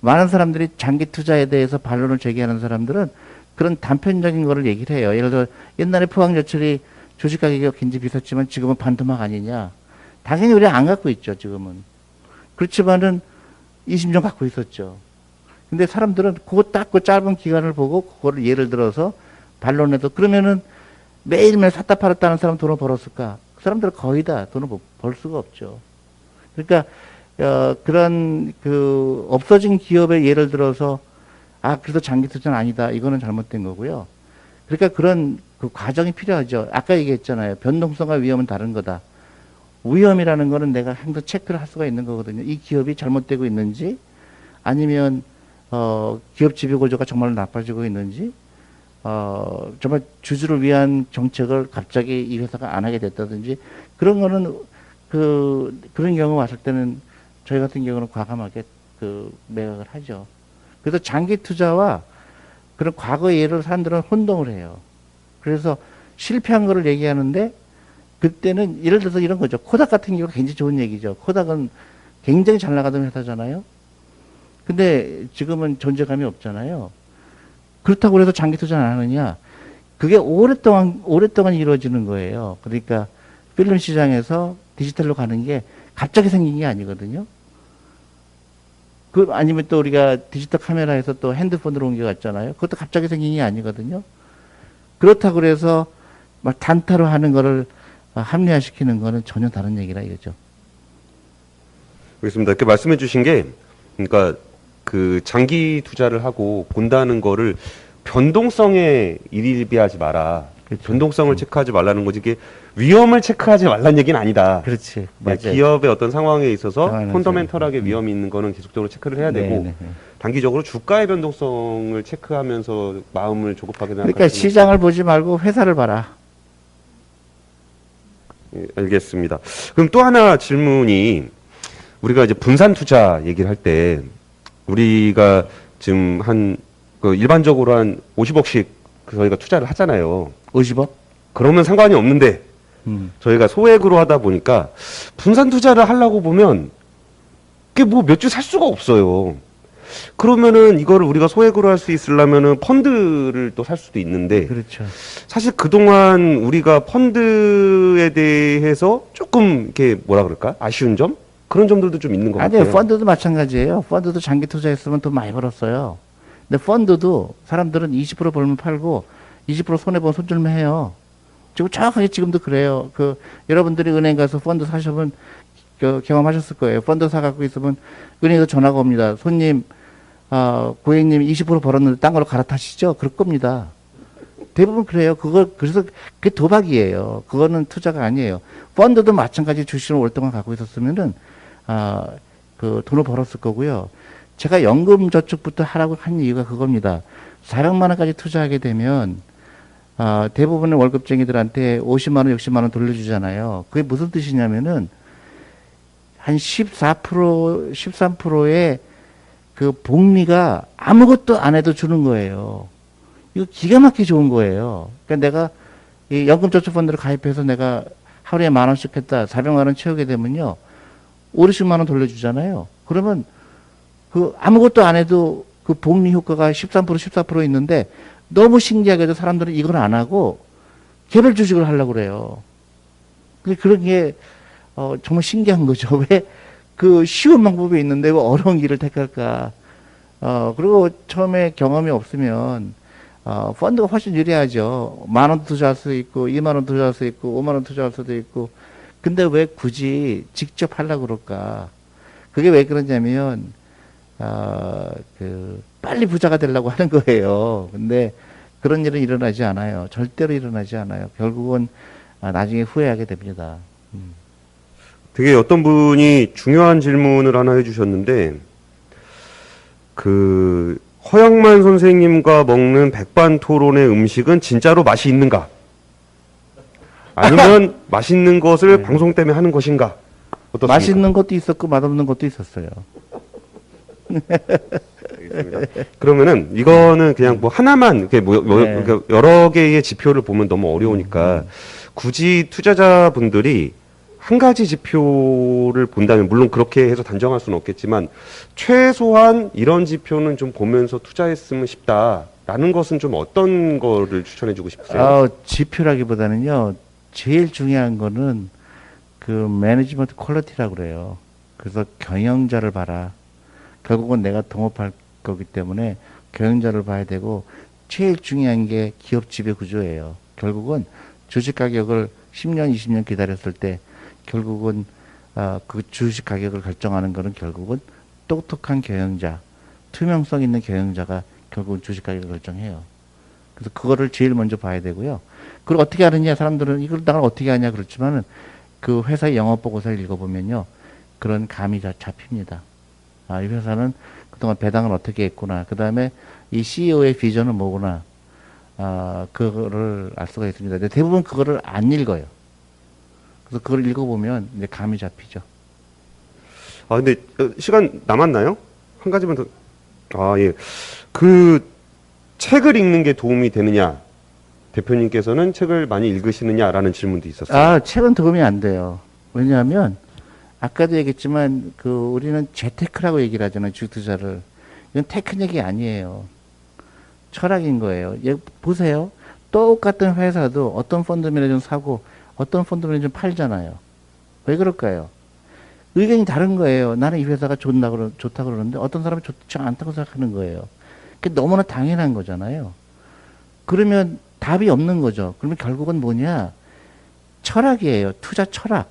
많은 사람들이 장기 투자에 대해서 반론을 제기하는 사람들은 그런 단편적인 거를 얘기를 해요. 예를 들어 옛날에 포항제철이 주식 가격이 굉장히 비쌌지만 지금은 반토막 아니냐. 당연히 우리 안 갖고 있죠, 지금은. 그렇지만은 20년 갖고 있었죠. 근데 사람들은 그거 딱 그 짧은 기간을 보고 그거를 예를 들어서 반론해도 그러면은 매일매일 샀다 팔았다는 사람 돈을 벌었을까? 그 사람들은 거의 다 돈을 못- 벌 수가 없죠. 그러니까 어, 그런 그 없어진 기업의 예를 들어서 아 그래도 장기 투자는 아니다. 이거는 잘못된 거고요. 그러니까 그런 그 과정이 필요하죠. 아까 얘기했잖아요. 변동성과 위험은 다른 거다. 위험이라는 거는 내가 항상 체크를 할 수가 있는 거거든요. 이 기업이 잘못되고 있는지 아니면 어, 기업 지배 구조가 정말 나빠지고 있는지 어, 정말 주주를 위한 정책을 갑자기 이 회사가 안 하게 됐다든지 그런 거는 그 그런 경우 왔을 때는 저희 같은 경우는 과감하게 그 매각을 하죠. 그래서 장기 투자와 그런 과거 예를 사람들은 혼동을 해요. 그래서 실패한 거를 얘기하는데 그때는 예를 들어서 이런 거죠. 코닥 같은 경우가 굉장히 좋은 얘기죠. 코닥은 굉장히 잘 나가던 회사잖아요. 근데 지금은 존재감이 없잖아요. 그렇다고 해서 장기 투자 안 하느냐? 그게 오랫동안 오랫동안 이루어지는 거예요. 그러니까 필름 시장에서 디지털로 가는 게 갑자기 생긴 게 아니거든요. 그 아니면 또 우리가 디지털 카메라에서 또 핸드폰으로 옮겨갔잖아요. 그것도 갑자기 생긴 게 아니거든요. 그렇다고 그래서 막 단타로 하는 거를 어, 합리화시키는 거는 전혀 다른 얘기라 이거죠. 알겠습니다. 이렇게 말씀해 주신 게 그러니까 그 장기 투자를 하고 본다는 거를 변동성에 일일비하지 마라. 그렇죠. 변동성을 체크하지 말라는 거지 이게 위험을 체크하지 말라는 얘기는 아니다. 그렇지. 네. 기업의 어떤 상황에 있어서. 펀더멘털하게 위험이 있는 거는 계속적으로 체크를 해야 되고 네, 네, 네. 단기적으로 주가의 변동성을 체크하면서 마음을 조급하게 그러니까 생각하시는 시장을 보지 말고 회사를 봐라. 예, 알겠습니다. 그럼 또 하나 질문이 우리가 이제 분산 투자 얘기를 할때 우리가 지금 한 그 일반적으로 한 50억씩 저희가 투자를 하잖아요. 50억? 그러면 상관이 없는데 음. 저희가 소액으로 하다 보니까 분산 투자를 하려고 보면 그게 뭐 몇 주 살 수가 없어요. 그러면은 이거를 우리가 소액으로 할 수 있으려면은 펀드를 또 살 수도 있는데 그렇죠. 사실 그동안 우리가 펀드에 대해서 조금 이렇게 뭐라 그럴까 아쉬운 점 그런 점들도 좀 있는 것 아니요, 같아요. 펀드도 마찬가지예요. 펀드도 장기 투자했으면 돈 많이 벌었어요. 근데 펀드도 사람들은 20% 벌면 팔고 20% 손해 보면 손절매 해요. 지금 정확하게 지금도 그래요. 그 여러분들이 은행 가서 펀드 사셔본 그 경험하셨을 거예요. 펀드 사갖고 있으면 은행에서 전화가 옵니다. 손님, 아, 고객님 20% 벌었는데 딴 걸로 갈아타시죠? 그럴 겁니다. 대부분 그래요. 그거 그래서 그게 도박이에요. 그거는 투자가 아니에요. 펀드도 마찬가지 주식을 오랫동안 갖고 있었으면은 아, 그 돈을 벌었을 거고요. 제가 연금 저축부터 하라고 한 이유가 그겁니다. 400만 원까지 투자하게 되면 아, 대부분의 월급쟁이들한테 50만 원, 60만 원 돌려주잖아요. 그게 무슨 뜻이냐면은 한 14%, 13%의 그 복리가 아무것도 안 해도 주는 거예요. 이거 기가 막히게 좋은 거예요. 그러니까 내가 이 연금저축펀드를 가입해서 내가 하루에 만 원씩 했다. 400만 원 채우게 되면요. 5, 60만 원 돌려주잖아요. 그러면 그 아무것도 안 해도 그 복리 효과가 13% 14% 있는데 너무 신기하게도 사람들은 이걸 안 하고 개별 주식을 하려고 그래요. 근데 그런 게 어, 정말 신기한 거죠. 왜 그 쉬운 방법이 있는데 왜 어려운 길을 택할까? 어, 그리고 처음에 경험이 없으면 어, 펀드가 훨씬 유리하죠. 만 원 투자할 수 있고, 2만 원 투자할 수 있고, 5만 원 투자할 수도 있고. 근데 왜 굳이 직접 하려고 그럴까? 그게 왜 그러냐면, 어, 그, 빨리 부자가 되려고 하는 거예요. 근데 그런 일은 일어나지 않아요. 절대로 일어나지 않아요. 결국은 아, 나중에 후회하게 됩니다. 되게 어떤 분이 중요한 질문을 하나 해주셨는데 그 허영만 선생님과 먹는 백반 토론의 음식은 진짜로 맛이 있는가? 아니면 맛있는 것을 방송 때문에 하는 것인가? 어떻습니까? 맛있는 것도 있었고, 맛없는 것도 있었어요. 알겠습니다. 그러면은 이거는 그냥 뭐 하나만 이렇게 뭐, 뭐 네. 여러 개의 지표를 보면 너무 어려우니까 굳이 투자자분들이 한 가지 지표를 본다면 물론 그렇게 해서 단정할 수는 없겠지만 최소한 이런 지표는 좀 보면서 투자했으면 싶다라는 것은 좀 어떤 거를 추천해주고 싶으세요? 아, 지표라기보다는요, 제일 중요한 거는 그 management quality라고 그래요. 그래서 경영자를 봐라. 결국은 내가 동업할 거기 때문에 경영자를 봐야 되고, 제일 중요한 게 기업 지배 구조예요. 결국은 주식 가격을 10년, 20년 기다렸을 때, 결국은 아, 그 주식 가격을 결정하는 거는 결국은 똑똑한 경영자, 투명성 있는 경영자가 결국은 주식 가격을 결정해요. 그래서 그거를 제일 먼저 봐야 되고요. 그걸 어떻게 하느냐 사람들은 이걸 나를 어떻게 하냐 그렇지만은 그 회사의 영업 보고서를 읽어보면요 그런 감이 다 잡힙니다. 아 이 회사는 그동안 배당을 어떻게 했구나. 그 다음에 이 CEO의 비전은 뭐구나. 아 그거를 알 수가 있습니다. 근데 대부분 그거를 안 읽어요. 그래서 그걸 읽어보면 이제 감이 잡히죠. 아 근데 어, 시간 남았나요? 한 가지만 더. 아 예. 그 책을 읽는 게 도움이 되느냐? 대표님께서는 책을 많이 읽으시느냐라는 질문도 있었어요. 아, 책은 도움이 안 돼요. 왜냐하면 아까도 얘기했지만 그 우리는 재테크라고 얘기를 하잖아요. 주식 투자를. 이건 테크닉이 아니에요. 철학인 거예요. 예, 보세요. 똑같은 회사도 어떤 펀드 매니저는 사고 어떤 펀드 매니저는 팔잖아요. 왜 그럴까요? 의견이 다른 거예요. 나는 이 회사가 그러, 좋다 그러는데 어떤 사람은 좋지 않다고 생각하는 거예요. 그게 너무나 당연한 거잖아요. 그러면 답이 없는 거죠. 그러면 결국은 뭐냐? 철학이에요. 투자 철학.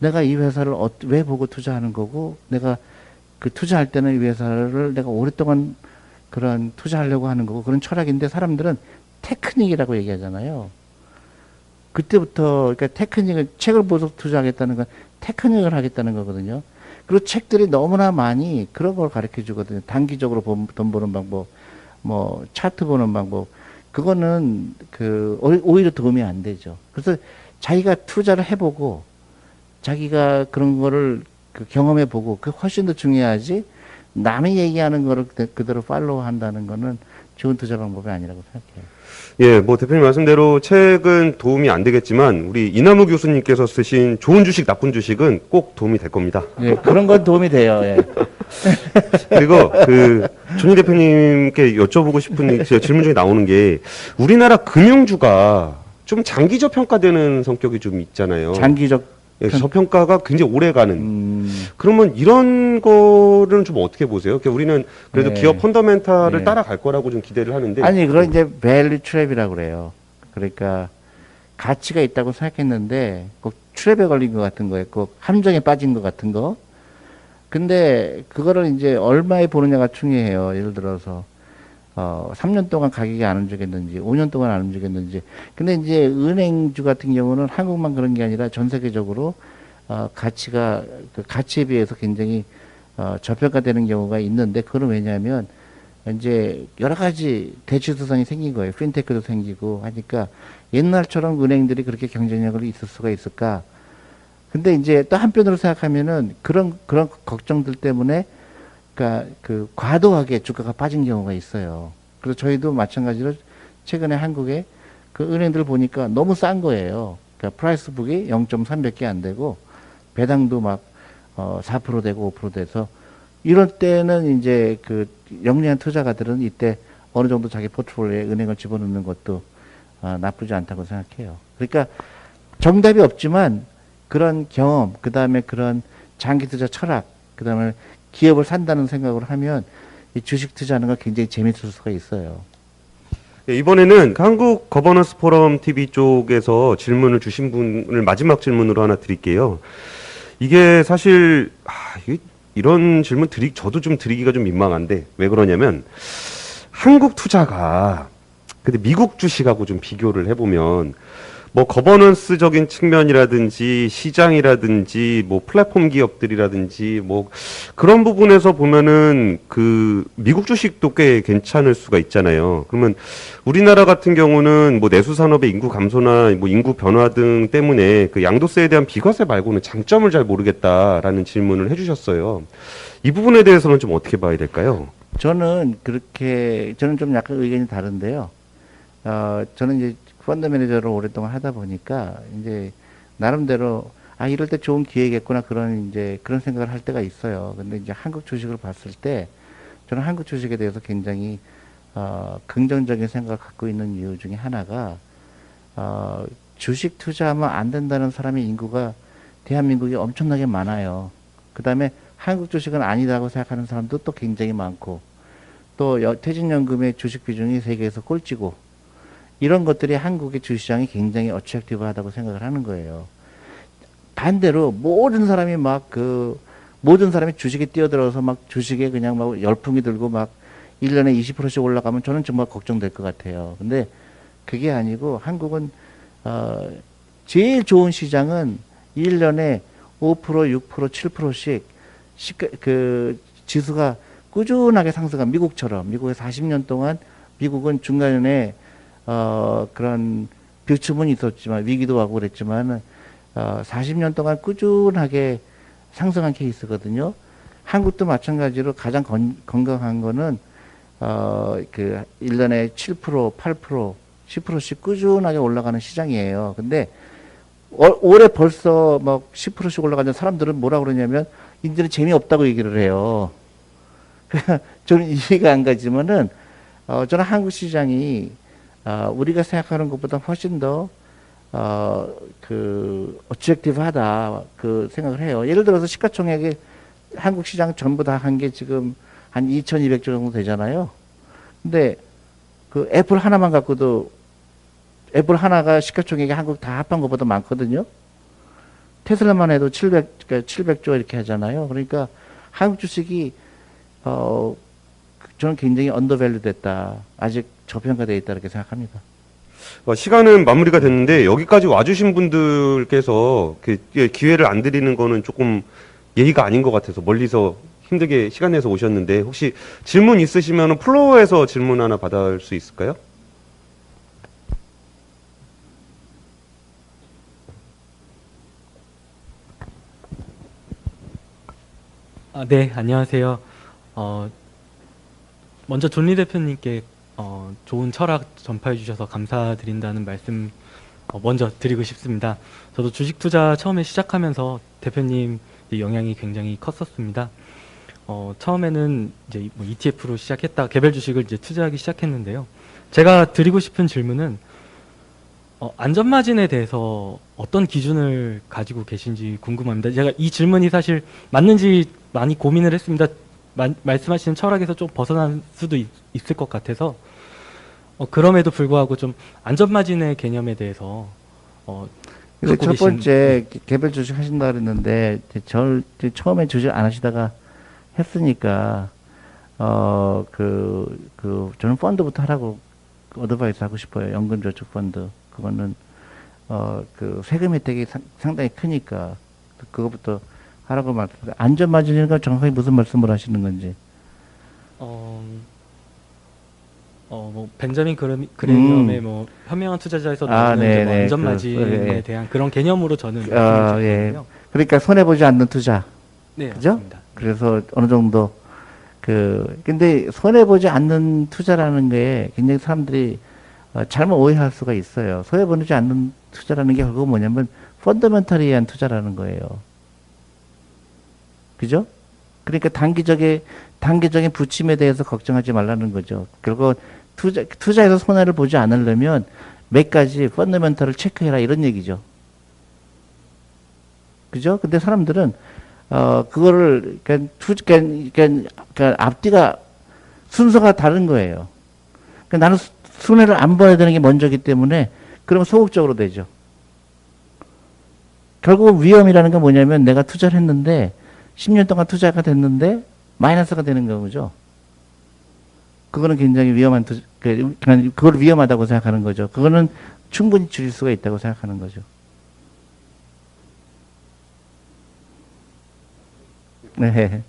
내가 이 회사를 어, 왜 보고 투자하는 거고, 내가 그 투자할 때는 이 회사를 내가 오랫동안 그런 투자하려고 하는 거고, 그런 철학인데 사람들은 테크닉이라고 얘기하잖아요. 그때부터, 그러니까 테크닉을, 책을 보고 투자하겠다는 건 테크닉을 하겠다는 거거든요. 그리고 책들이 너무나 많이 그런 걸 가르쳐 주거든요. 단기적으로 돈, 돈 버는 방법, 뭐, 차트 보는 방법. 그거는 그 오- 오히려 도움이 안 되죠. 그래서 자기가 투자를 해보고 자기가 그런 거를 그 경험해 보고 그 훨씬 더 중요하지 남이 얘기하는 거를 그대- 그대로 팔로우 한다는 거는 좋은 투자 방법이 아니라고 생각해요. 예, 뭐 대표님 말씀대로 책은 도움이 안 되겠지만 우리 이나무 교수님께서 쓰신 좋은 주식, 나쁜 주식은 꼭 도움이 될 겁니다. 예, 그런 건 도움이 돼요. 예. 그리고 그 조니 대표님께 여쭤보고 싶은 이- 질문 중에 나오는 게 우리나라 금융주가 좀 장기적 평가되는 성격이 좀 있잖아요. 장기적 예, 저평가가 굉장히 오래 가는. 음, 그러면 이런 거는 좀 어떻게 보세요? 그러니까 우리는 그래도 네. 기업 펀더멘탈을 네. 따라갈 거라고 좀 기대를 하는데 아니 그건 이제 value trap이라고 그래요. 그러니까 가치가 있다고 생각했는데 꼭 trap에 걸린 것 같은 거예요. 꼭 함정에 빠진 것 같은 거. 근데 그거를 이제 얼마에 보느냐가 중요해요. 예를 들어서 어 3년 동안 가격이 안 움직였는지, 5년 동안 안 움직였는지. 근데 이제 은행주 같은 경우는 한국만 그런 게 아니라 전 세계적으로 어 가치가 그 가치에 비해서 굉장히 어 저평가되는 경우가 있는데 그건 왜냐하면 이제 여러 가지 대치수상이 생긴 거예요. 핀테크도 생기고 하니까 옛날처럼 은행들이 그렇게 경쟁력을 있을 수가 있을까? 근데 이제 또 한편으로 생각하면은 그런 그런 걱정들 때문에 그러니까 그 과도하게 주가가 빠진 경우가 있어요. 그래서 저희도 마찬가지로 최근에 한국에 그 은행들 보니까 너무 싼 거예요. 그러니까 프라이스북이 0.3몇개안 되고 배당도 막 어, 4% 되고 5% 돼서 이럴 때는 이제 그 영리한 투자가들은 이때 어느 정도 자기 포트폴리오에 은행을 집어넣는 것도 아, 나쁘지 않다고 생각해요. 그러니까 정답이 없지만 그런 경험, 그 다음에 그런 장기 투자 철학, 그 다음에 기업을 산다는 생각을 하면 이 주식 투자하는 거 굉장히 재밌을 수가 있어요. 예, 이번에는 한국 거버넌스 포럼 TV 쪽에서 질문을 주신 분을 마지막 질문으로 하나 드릴게요. 이게 사실 아, 이런 질문 드리 저도 좀 드리기가 좀 민망한데 왜 그러냐면 한국 투자가 근데 미국 주식하고 좀 비교를 해보면 뭐 거버넌스적인 측면이라든지 시장이라든지 뭐 플랫폼 기업들이라든지 뭐 그런 부분에서 보면은 그 미국 주식도 꽤 괜찮을 수가 있잖아요. 그러면 우리나라 같은 경우는 뭐 내수 산업의 인구 감소나 뭐 인구 변화 등 때문에 그 양도세에 대한 비과세 말고는 장점을 잘 모르겠다라는 질문을 해주셨어요. 이 부분에 대해서는 좀 어떻게 봐야 될까요? 저는 그렇게 저는 좀 약간 의견이 다른데요. 어, 저는 이제 펀드 매니저를 오랫동안 하다 보니까 이제 나름대로 아 이럴 때 좋은 기회겠구나 그런 이제 그런 생각을 할 때가 있어요. 근데 이제 한국 주식을 봤을 때 저는 한국 주식에 대해서 굉장히 어, 긍정적인 생각을 갖고 있는 이유 중에 하나가 어, 주식 투자하면 안 된다는 사람의 인구가 대한민국에 엄청나게 많아요. 그 다음에 한국 주식은 아니다고 생각하는 사람도 또 굉장히 많고 또 여- 퇴직연금의 주식 비중이 세계에서 꼴찌고 이런 것들이 한국의 주시장이 굉장히 어트랙티브하다고 생각을 하는 거예요. 반대로 모든 사람이 막 그 모든 사람이 주식에 뛰어들어서 막 주식에 그냥 막 열풍이 들고 막 1년에 20%씩 올라가면 저는 정말 걱정될 것 같아요. 근데 그게 아니고 한국은 어 제일 좋은 시장은 1년에 5%, 6%, 7%씩 시가, 그 지수가 꾸준하게 상승한 미국처럼 미국에 40년 동안 미국은 중간에 어 그런 비추문이 있었지만 위기도 하고 그랬지만 어 40년 동안 꾸준하게 상승한 케이스거든요. 한국도 마찬가지로 가장 건, 건강한 거는 어 그 1년에 7%, 8%, 10%씩 꾸준하게 올라가는 시장이에요. 근데 어, 올해 벌써 막 10%씩 올라가는 사람들은 뭐라 그러냐면 이들은 재미없다고 얘기를 해요. 저는 이해가 안 가지만은 어, 저는 한국 시장이 어, 우리가 생각하는 것보다 훨씬 더 어, 그 어트랙티브하다 그 생각을 해요. 예를 들어서 시가총액이 한국 시장 전부 다 한 게 지금 한 2,200조 정도 되잖아요. 근데 그 애플 하나만 갖고도 애플 하나가 시가총액이 한국 다 합한 것보다 많거든요. 테슬라만 해도 700, 그러니까 700조 이렇게 하잖아요. 그러니까 한국 주식이 어 저는 굉장히 undervalue 됐다. 아직 저평가되어 있다 이렇게 생각합니다. 어, 시간은 마무리가 됐는데 여기까지 와주신 분들께서 그 예, 기회를 안 드리는 거는 조금 예의가 아닌 것 같아서 멀리서 힘들게 시간 내서 오셨는데 혹시 질문 있으시면 플로어에서 질문 하나 받을 수 있을까요? 아, 네, 안녕하세요. 어, 먼저 존리 대표님께 어, 좋은 철학 전파해 주셔서 감사드린다는 말씀 어, 먼저 드리고 싶습니다. 저도 주식 투자 처음에 시작하면서 대표님 영향이 굉장히 컸었습니다. 어, 처음에는 이제 뭐 ETF로 시작했다 개별 주식을 이제 투자하기 시작했는데요. 제가 드리고 싶은 질문은 어, 안전마진에 대해서 어떤 기준을 가지고 계신지 궁금합니다. 제가 이 질문이 사실 맞는지 많이 고민을 했습니다. 마- 말씀하시는 철학에서 좀 벗어날 수도 있, 을것 같아서 어, 그럼에도 불구하고 좀 안전마진의 개념에 대해서 어, 근데 첫 계신- 번째 개별 주식 하신다 그랬는데 저 처음에 주식 안 하시다가 했으니까 어그그 저는 펀드부터 하라고 어드바이스 하고 싶어요. 연금저축 펀드. 그거는 어 그 세금 혜택이 상, 상당히 크니까. 그거부터 하라고 말씀. 안전 마진이는 건 정확하게 무슨 말씀을 하시는 건지. 어, 어, 뭐 벤자민 그레- 그레이엄의 뭐 현명한 투자자에서 음. 아, 나오는 뭐 네네. 안전 마진에 그, 예. 대한 그런 개념으로 저는 아, 예. 그러니까 손해 보지 않는 투자. 네, 그죠? 맞습니다. 그래서 어느 정도 그 근데 손해 보지 않는 투자라는 게 굉장히 사람들이 어, 잘못 오해할 수가 있어요. 손해 보지 않는 투자라는 게 결국 뭐냐면 펀더멘털에 의한 투자라는 거예요. 그죠? 그러니까 단기적인 단기적인 부침에 대해서 걱정하지 말라는 거죠. 결국 투자 투자에서 손해를 보지 않으려면 몇 가지 펀더멘털을 체크해라 이런 얘기죠. 그죠? 근데 사람들은 어 그거를 그러니까 투 그러니까, 그러니까, 그러니까 앞뒤가 순서가 다른 거예요. 그러니까 나는 수- 손해를 안 봐야 되는 게 먼저기 때문에 그러면 소극적으로 되죠. 결국 위험이라는 건 뭐냐면 내가 투자를 했는데 10년 동안 투자가 됐는데 마이너스가 되는 거죠. 그거는 굉장히 위험한 투자, 그- 그냥 그걸 위험하다고 생각하는 거죠. 그거는 충분히 줄일 수가 있다고 생각하는 거죠. 네.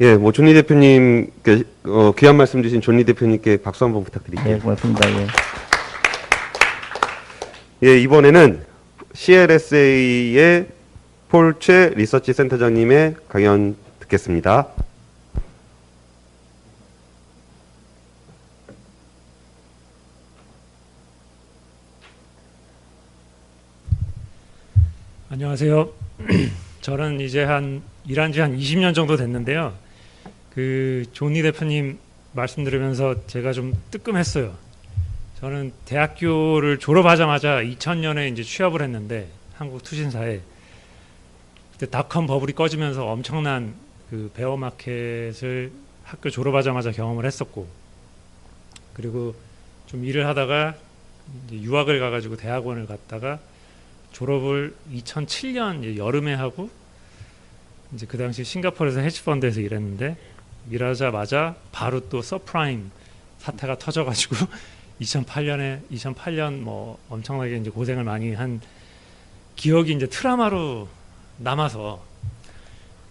예, 뭐 존리 대표님께 어, 귀한 말씀 주신 존리 대표님께 박수 한번 부탁드릴게요. 예, 고맙습니다. 예. 예, 이번에는 CLSA의 폴최 리서치 센터장님의 강연 듣겠습니다. 안녕하세요. 저는 이제 한 일한 지 한 20년 정도 됐는데요. 그 존니 대표님 말씀 들으면서 제가 좀 뜨끔했어요. 저는 대학교를 졸업하자마자 2000년에 이제 취업을 했는데 한국 투신사에 그때 닷컴 버블이 꺼지면서 엄청난 그 베어 마켓을 학교 졸업하자마자 경험을 했었고 그리고 좀 일을 하다가 유학을 가가지고 대학원을 갔다가 졸업을 2007년 여름에 하고 이제 그 당시 싱가포르에서 헤지펀드에서 일했는데 일하자마자 바로 또 서브프라임 사태가 터져가지고 2008년에 2008년 뭐 엄청나게 이제 고생을 많이 한 기억이 이제 트라우마로 남아서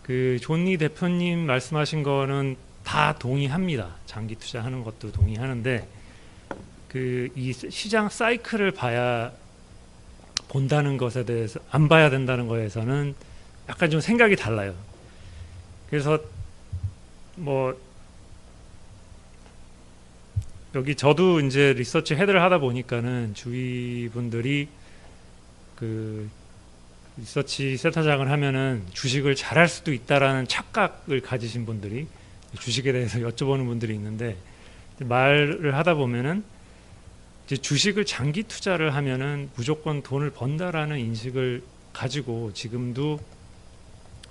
그 존 리 대표님 말씀하신 거는 다 동의합니다. 장기 투자하는 것도 동의하는데 그 이 시장 사이클을 봐야 본다는 것에 대해서 안 봐야 된다는 거에서는 약간 좀 생각이 달라요. 그래서 뭐 여기 저도 이제 리서치 헤드를 하다 보니까는 주위 분들이 그 리서치 센터장을 하면은 주식을 잘할 수도 있다라는 착각을 가지신 분들이 주식에 대해서 여쭤보는 분들이 있는데 말을 하다 보면은 이제 주식을 장기 투자를 하면은 무조건 돈을 번다라는 인식을 가지고 지금도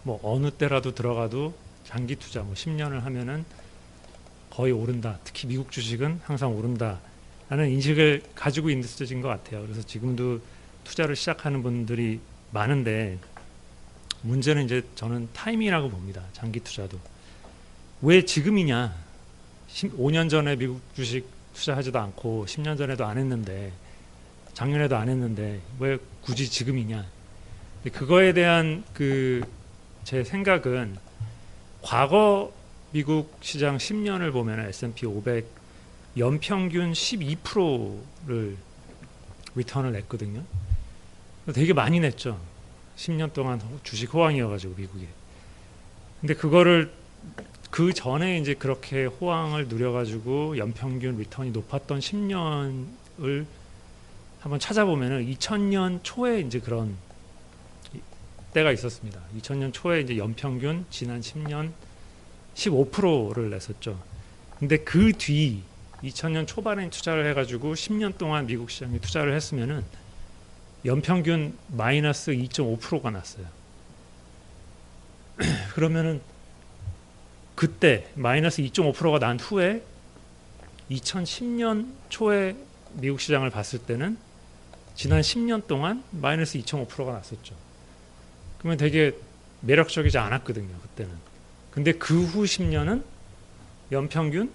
뭐 어느 때라도 들어가도 장기 투자 뭐 10년을 하면은 거의 오른다. 특히 미국 주식은 항상 오른다 라는 인식을 가지고 있으신 것 같아요. 그래서 지금도 투자를 시작하는 분들이 많은데 문제는 이제 저는 타이밍이라고 봅니다. 장기 투자도 왜 지금이냐? 5년 전에 미국 주식 투자하지도 않고 10년 전에도 안 했는데 작년에도 안 했는데 왜 굳이 지금이냐? 그거에 대한 그 제 생각은 과거 미국 시장 10년을 보면 S&P 500 연평균 12%를 리턴을 냈거든요. 되게 많이 냈죠. 10년 동안 주식 호황이어가지고 미국에. 근데 그거를 그 전에 이제 그렇게 호황을 누려가지고 연평균 리턴이 높았던 10년을 한번 찾아보면은 2000년 초에 이제 그런 때가 있었습니다. 2000년 초에 이제 연평균 지난 10년 15%를 냈었죠. 근데 그 뒤 2000년 초반에 투자를 해가지고 10년 동안 미국 시장에 투자를 했으면은 연평균 마이너스 2.5%가 났어요. 그러면은 그때 마이너스 2.5%가 난 후에 2010년 초에 미국 시장을 봤을 때는 지난 10년 동안 마이너스 2.5%가 났었죠. 그러면 되게 매력적이지 않았거든요, 그때는. 근데 그 후 10년은 연평균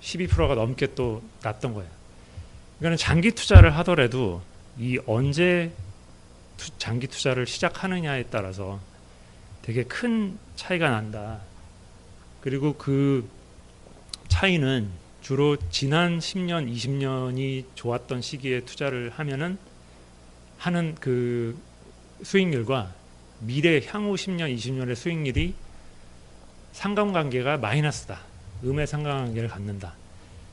12%가 넘게 또 났던 거예요. 그러니까 장기 투자를 하더라도 이 언제 투- 장기 투자를 시작하느냐에 따라서 되게 큰 차이가 난다. 그리고 그 차이는 주로 지난 10년, 20년이 좋았던 시기에 투자를 하면은 하는 그 수익률과 미래 향후 10년, 20년의 수익률이 상관관계가 마이너스다. 음의 상관관계를 갖는다.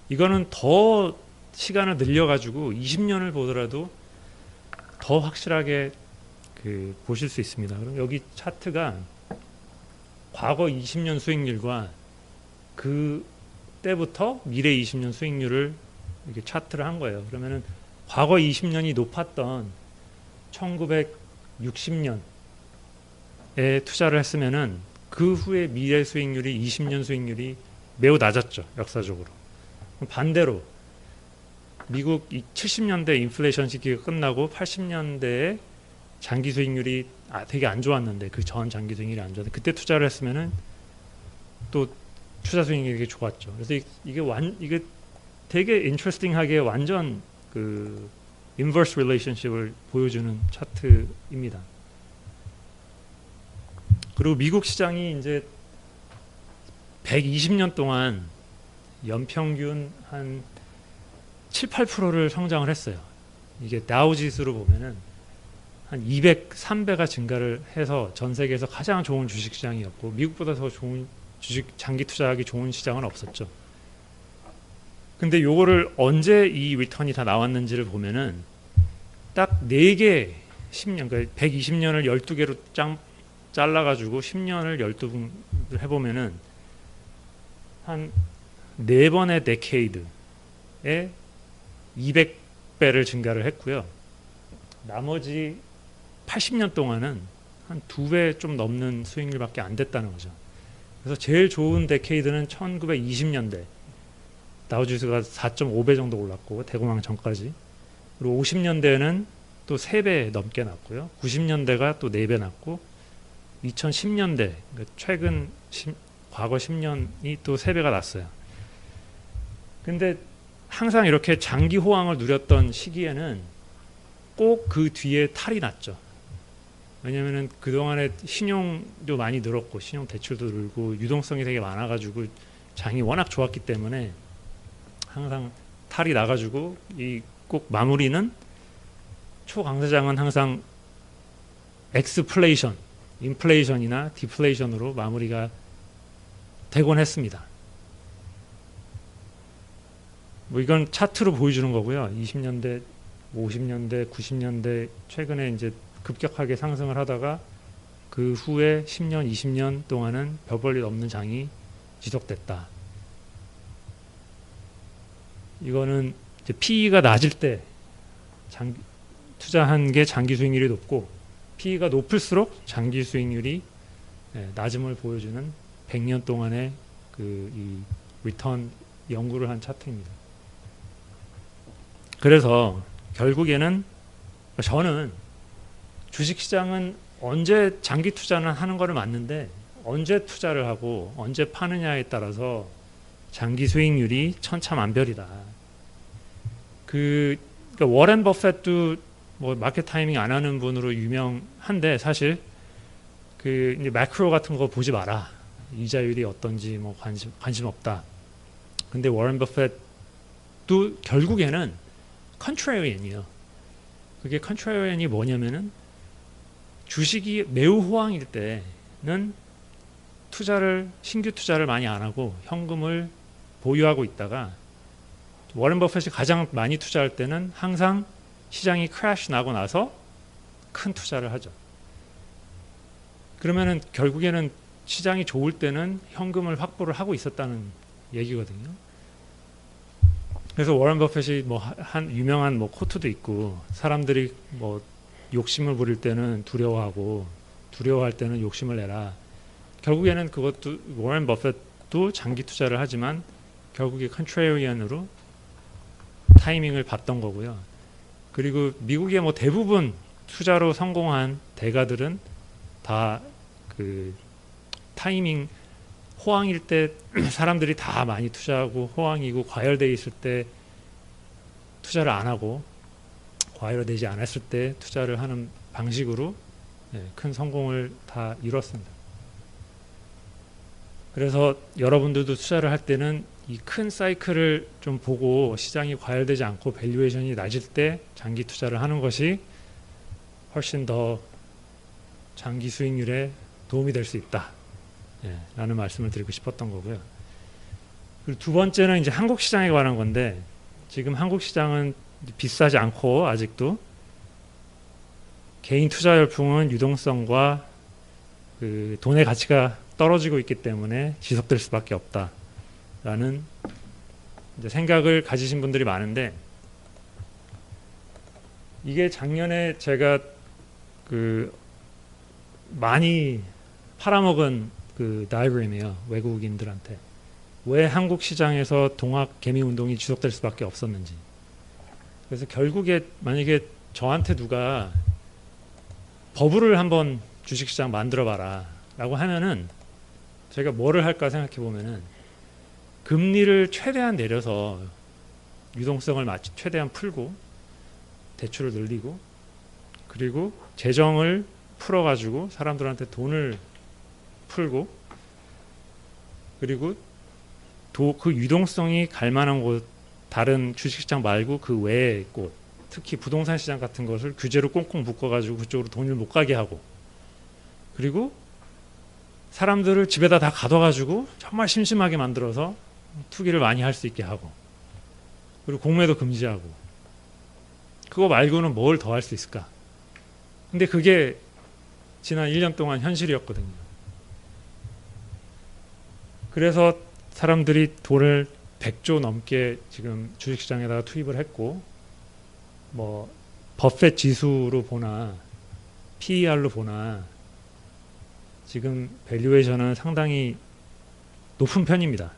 이거는 더 시간을 늘려가지고 20년을 보더라도 더 확실하게 그 보실 수 있습니다. 그럼 여기 차트가 과거 20년 수익률과 그 때부터 미래 20년 수익률을 이렇게 차트를 한 거예요. 그러면은 과거 20년이 높았던 1960년에 투자를 했으면은 그 후에 미래 수익률이 20년 수익률이 매우 낮았죠. 역사적으로. 반대로 미국 70년대 인플레이션 시기가 끝나고 80년대에 장기 수익률이 아, 되게 안 좋았는데 그 전 장기 수익률이 안 좋았는데 그때 투자를 했으면은 또 투자 수익률이 되게 좋았죠. 그래서 이- 이게 완 이게 되게 interesting하게 완전 그 inverse relationship을 보여주는 차트입니다. 그리고 미국 시장이 이제 120년 동안 연평균 한 7, 8%를 성장을 했어요. 이게 다우 지수로 보면은 한 200, 3배가 증가를 해서 전 세계에서 가장 좋은 주식 시장이었고 미국보다 더 좋은 주식 장기 투자하기 좋은 시장은 없었죠. 근데 요거를 언제 이 리턴이 다 나왔는지를 보면은 딱 4개 10년 그러니까 120년을 12개로 짱 잘라 가지고 10년을 12분 해 보면은 한네 번의 데케이드에 200배를 증가를 했고요. 나머지 80년 동안은 한 두 배 좀 넘는 수익률밖에 안 됐다는 거죠. 그래서 제일 좋은 데케이드는 1920년대 다우지수가 4.5배 정도 올랐고 대공황 전까지 그리고 50년대에는 또 3배 넘게 났고요. 90년대가 또 4배 났고 2010년대 그러니까 최근 십- 과거 10년이 또 3배가 났어요. 근데 항상 이렇게 장기 호황을 누렸던 시기에는 꼭 그 뒤에 탈이 났죠. 왜냐면은 그동안에 신용도 많이 늘었고 신용 대출도 늘고 유동성이 되게 많아 가지고 장이 워낙 좋았기 때문에 항상 탈이 나 가지고 이 꼭 마무리는 초강세장은 항상 x-flation, 인플레이션이나 디플레이션으로 마무리가 되곤 했습니다. 뭐 이건 차트로 보여주는 거고요. 20년대, 50년대, 90년대 최근에 이제 급격하게 상승을 하다가 그 후에 10년, 20년 동안은 별 볼일 없는 장이 지속됐다. 이거는 이제 PE가 낮을 때 장, 투자한 게 장기 수익률이 높고 PE가 높을수록 장기 수익률이 예, 낮음을 보여주는 100년 동안의 그 이 리턴 연구를 한 차트입니다. 그래서 결국에는 저는 주식시장은 언제 장기 투자는 하는 거를 맞는데 언제 투자를 하고 언제 파느냐에 따라서 장기 수익률이 천차만별이다. 그 그러니까 워렌 버핏도 뭐 market timing 안 하는 분으로 유명한데 사실 그 이제 매크로 같은 거 보지 마라. 이자율이 어떤지 뭐 관심 관심 없다. 근데 워렌 버핏도 결국에는 contrarian이에요. 그게 contrarian이 뭐냐면은 주식이 매우 호황일 때는 투자를 신규 투자를 많이 안 하고 현금을 보유하고 있다가 워렌 버핏이 가장 많이 투자할 때는 항상 시장이 crash 나고 나서 큰 투자를 하죠. 그러면은 결국에는 시장이 좋을 때는 현금을 확보를 하고 있었다는 얘기거든요. 그래서 워렌 버핏이 뭐 한 유명한 뭐 quote도 있고 사람들이 뭐 욕심을 부릴 때는 두려워하고 두려워할 때는 욕심을 내라. 결국에는 그것도 워렌 버핏도 장기 투자를 하지만 결국에 컨트레리언으로 타이밍을 봤던 거고요. 그리고 미국의 뭐 대부분 투자로 성공한 대가들은 다 그 타이밍 호황일 때 사람들이 다 많이 투자하고 호황이고 과열돼 있을 때 투자를 안 하고 과열되지 않았을 때 투자를 하는 방식으로 예, 큰 성공을 다 이뤘습니다. 그래서 여러분들도 투자를 할 때는 이 큰 사이클을 좀 보고 시장이 과열되지 않고 valuation이 낮을 때 장기 투자를 하는 것이 훨씬 더 장기 수익률에 도움이 될 수 있다. 예, 라는 말씀을 드리고 싶었던 거고요. 그리고 두 번째는 이제 한국 시장에 관한 건데 지금 한국 시장은 비싸지 않고 아직도 개인 투자 열풍은 유동성과 그 돈의 가치가 떨어지고 있기 때문에 지속될 수밖에 없다 라는 생각을 가지신 분들이 많은데 이게 작년에 제가 그 많이 팔아먹은 그 다이그램이에요 외국인들한테. 왜 한국 시장에서 동학 개미 운동이 지속될 수밖에 없었는지. 그래서 결국에 만약에 저한테 누가 버블을 한번 주식시장 만들어 봐라 라고 하면은 제가 뭐를 할까 생각해 보면은 금리를 최대한 내려서 유동성을 최대한 풀고 대출을 늘리고 그리고 재정을 풀어가지고 사람들한테 돈을 풀고 그리고 도, 그 유동성이 갈 만한 곳 다른 주식시장 말고 그 외의 곳 특히 부동산 시장 같은 것을 규제로 꽁꽁 묶어가지고 그쪽으로 돈을 못 가게 하고 그리고 사람들을 집에다 다 가둬가지고 정말 심심하게 만들어서 투기를 많이 할 수 있게 하고 그리고 공매도 금지하고 그거 말고는 뭘 더 할 수 있을까? 근데 그게 지난 1년 동안 현실이었거든요. 그래서 사람들이 돈을 100조 넘게 지금 주식시장에다가 투입을 했고 뭐 버펫 지수로 보나 PER로 보나 지금 밸류에이션은 상당히 높은 편입니다.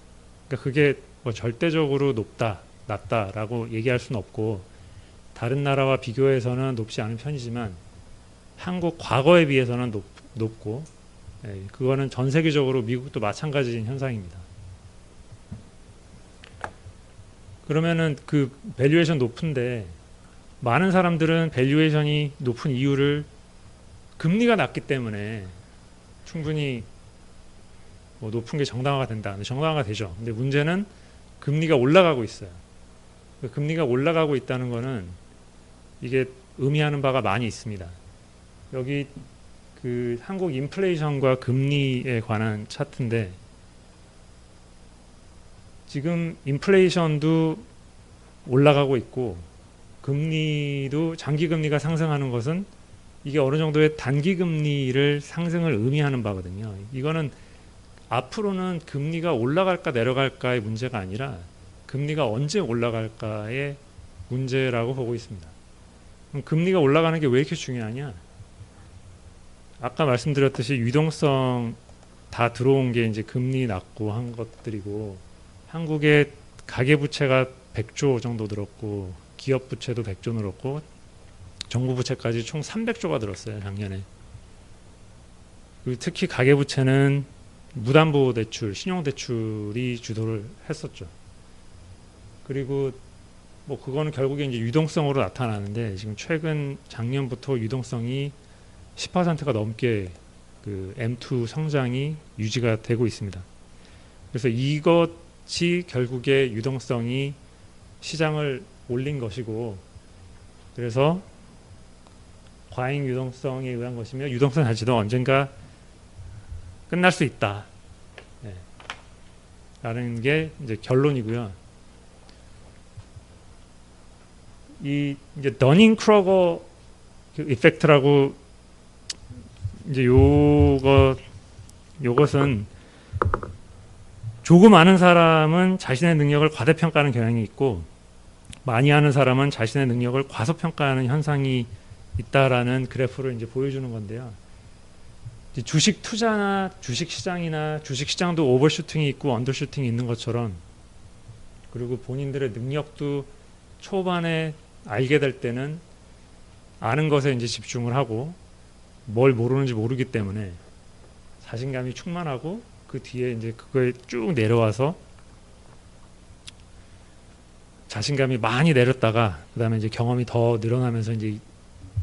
그러니까 그게 뭐 절대적으로 높다, 낮다라고 얘기할 수는 없고 다른 나라와 비교해서는 높지 않은 편이지만 한국 과거에 비해서는 높, 높고 예, 그거는 전 세계적으로 미국도 마찬가지인 현상입니다. 그러면은 그 valuation 높은데 많은 사람들은 valuation이 높은 이유를 금리가 낮기 때문에 충분히 뭐 높은 게 정당화가 된다. 정당화가 되죠. 근데 문제는 금리가 올라가고 있어요. 그 금리가 올라가고 있다는 거는 이게 의미하는 바가 많이 있습니다. 여기 그 한국 인플레이션과 금리에 관한 차트인데 지금 인플레이션도 올라가고 있고 금리도 장기 금리가 상승하는 것은 이게 어느 정도의 단기 금리를 상승을 의미하는 바거든요. 이거는 앞으로는 금리가 올라갈까 내려갈까의 문제가 아니라 금리가 언제 올라갈까의 문제라고 보고 있습니다. 그럼 금리가 올라가는 게 왜 이렇게 중요하냐? 아까 말씀드렸듯이 유동성 다 들어온 게 이제 금리 낮고 한 것들이고 한국의 가계 부채가 100조 정도 늘었고 기업 부채도 100조 늘었고 정부 부채까지 총 300조가 들었어요 작년에. 특히 가계 부채는 무담보 대출, 신용 대출이 주도를 했었죠. 그리고 뭐 그거는 결국에 이제 유동성으로 나타나는데 지금 최근 작년부터 유동성이 10%가 넘게 그 M2 성장이 유지가 되고 있습니다. 그래서 이것이 결국에 유동성이 시장을 올린 것이고 그래서 과잉 유동성에 의한 것이며 유동성 자체도 언젠가 끝날 수 있다. 네. 라는 게 이제 결론이고요. 이 이제 더닝 크로거 그 이펙트라고 이제 요거 요것은 조금 아는 사람은 자신의 능력을 과대평가하는 경향이 있고 많이 아는 사람은 자신의 능력을 과소평가하는 현상이 있다라는 그래프를 이제 보여주는 건데요. 주식 투자나 주식 시장이나 주식 시장도 오버슈팅이 있고 언더슈팅이 있는 것처럼 그리고 본인들의 능력도 초반에 알게 될 때는 아는 것에 이제 집중을 하고 뭘 모르는지 모르기 때문에 자신감이 충만하고 그 뒤에 이제 그거에 쭉 내려와서 자신감이 많이 내렸다가 그다음에 이제 경험이 더 늘어나면서 이제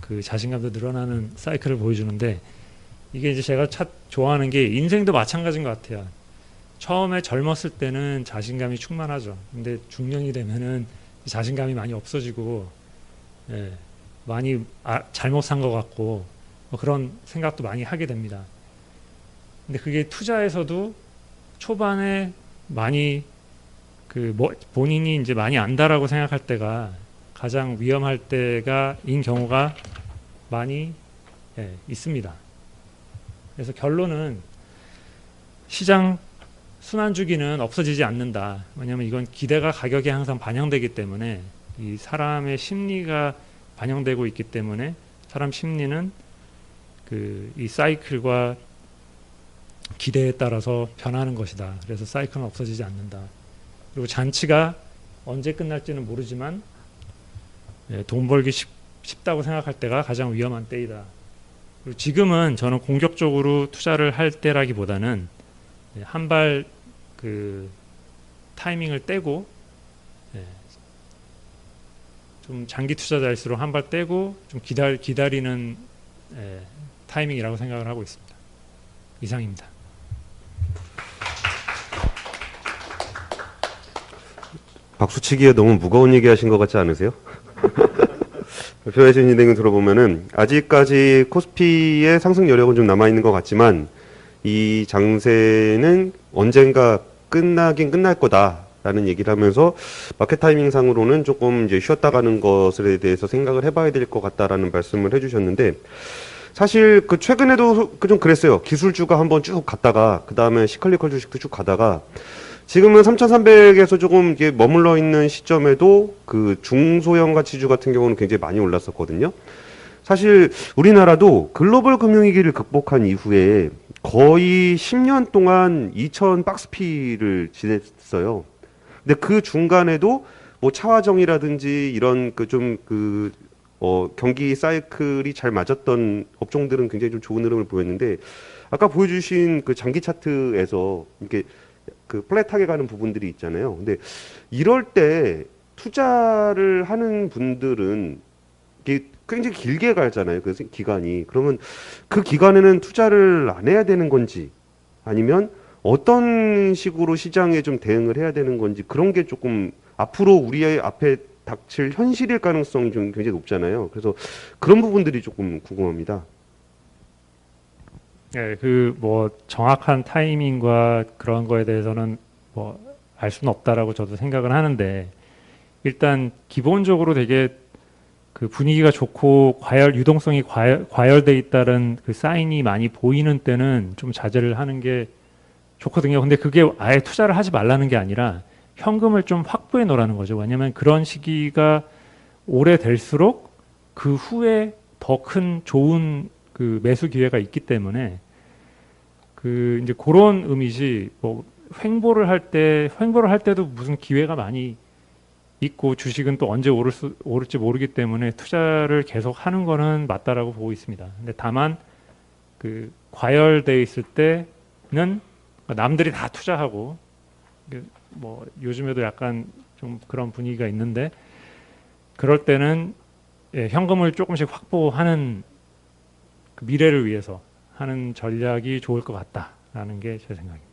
그 자신감도 늘어나는 사이클을 보여주는데 이게 이제 제가 차, 좋아하는 게 인생도 마찬가지인 것 같아요. 처음에 젊었을 때는 자신감이 충만하죠. 근데 중년이 되면은 자신감이 많이 없어지고 예, 많이 아, 잘못 산 것 같고 뭐 그런 생각도 많이 하게 됩니다. 근데 그게 투자에서도 초반에 많이 그 뭐 본인이 이제 많이 안다라고 생각할 때가 가장 위험할 때가 인 경우가 많이 예, 있습니다. 그래서 결론은 시장 순환 주기는 없어지지 않는다. 왜냐하면 이건 기대가 가격에 항상 반영되기 때문에 이 사람의 심리가 반영되고 있기 때문에 사람 심리는 그 이 사이클과 기대에 따라서 변하는 것이다. 그래서 사이클은 없어지지 않는다. 그리고 잔치가 언제 끝날지는 모르지만 예, 돈 벌기 쉽, 쉽다고 생각할 때가 가장 위험한 때이다. 그리고 지금은 저는 공격적으로 투자를 할 때라기보다는 한 발 그 타이밍을 떼고 예, 좀 장기 투자자일수록 한 발 떼고 좀 기다, 기다리는 예, 타이밍이라고 생각을 하고 있습니다. 이상입니다. 박수치기에 너무 무거운 얘기 하신 것 같지 않으세요? 발표하신 진행을 들어보면은 아직까지 코스피의 상승 여력은 좀 남아 있는 것 같지만 이 장세는 언젠가 끝나긴 끝날 거다라는 얘기를 하면서 마켓 타이밍 상으로는 조금 이제 쉬었다 가는 것에 대해서 생각을 해봐야 될 것 같다라는 말씀을 해주셨는데 사실 그 최근에도 그좀 그랬어요. 기술주가 한번 쭉 갔다가 그 다음에 시컬리컬 주식도 쭉 가다가 지금은 3,300에서 조금 머물러 있는 시점에도 그 중소형 가치주 같은 경우는 굉장히 많이 올랐었거든요. 사실 우리나라도 글로벌 금융위기를 극복한 이후에 거의 10년 동안 2천 박스피를 지냈어요. 근데 그 중간에도 뭐 차화정이라든지 이런 그 좀그 어, 경기 사이클이 잘 맞았던 업종들은 굉장히 좀 좋은 흐름을 보였는데 아까 보여주신 그 장기 차트에서 이렇게 그 플랫하게 가는 부분들이 있잖아요. 근데 이럴 때 투자를 하는 분들은 굉장히 길게 가잖아요. 그 기간이. 그러면 그 기간에는 투자를 안 해야 되는 건지 아니면 어떤 식으로 시장에 좀 대응을 해야 되는 건지 그런 게 조금 앞으로 우리의 앞에 닥칠 현실일 가능성이 좀 굉장히 높잖아요. 그래서 그런 부분들이 조금 궁금합니다. 예, 그뭐 정확한 타이밍과 그런 거에 대해서는 뭐 알 수는 없다라고 저도 생각은 하는데 일단 기본적으로 되게 그 분위기가 좋고 과열 유동성이 과열, 과열돼 있다는 그 사인이 많이 보이는 때는 좀 자제를 하는 게 좋거든요. 근데 그게 아예 투자를 하지 말라는 게 아니라 현금을 좀 확보해 놓으라는 거죠. 왜냐하면 그런 시기가 오래 될수록 그 후에 더 큰 좋은 그 매수 기회가 있기 때문에 그 이제 그런 의미지 뭐 횡보를 할 때 횡보를 할 때도 무슨 기회가 많이 있고 주식은 또 언제 오를 수, 오를지 모르기 때문에 투자를 계속 하는 거는 맞다라고 보고 있습니다. 근데 다만 그 과열돼 있을 때는 남들이 다 투자하고 그뭐 요즘에도 약간 좀 그런 분위기가 있는데 그럴 때는 예, 현금을 조금씩 확보하는 그 미래를 위해서 하는 전략이 좋을 것 같다라는 게 제 생각입니다.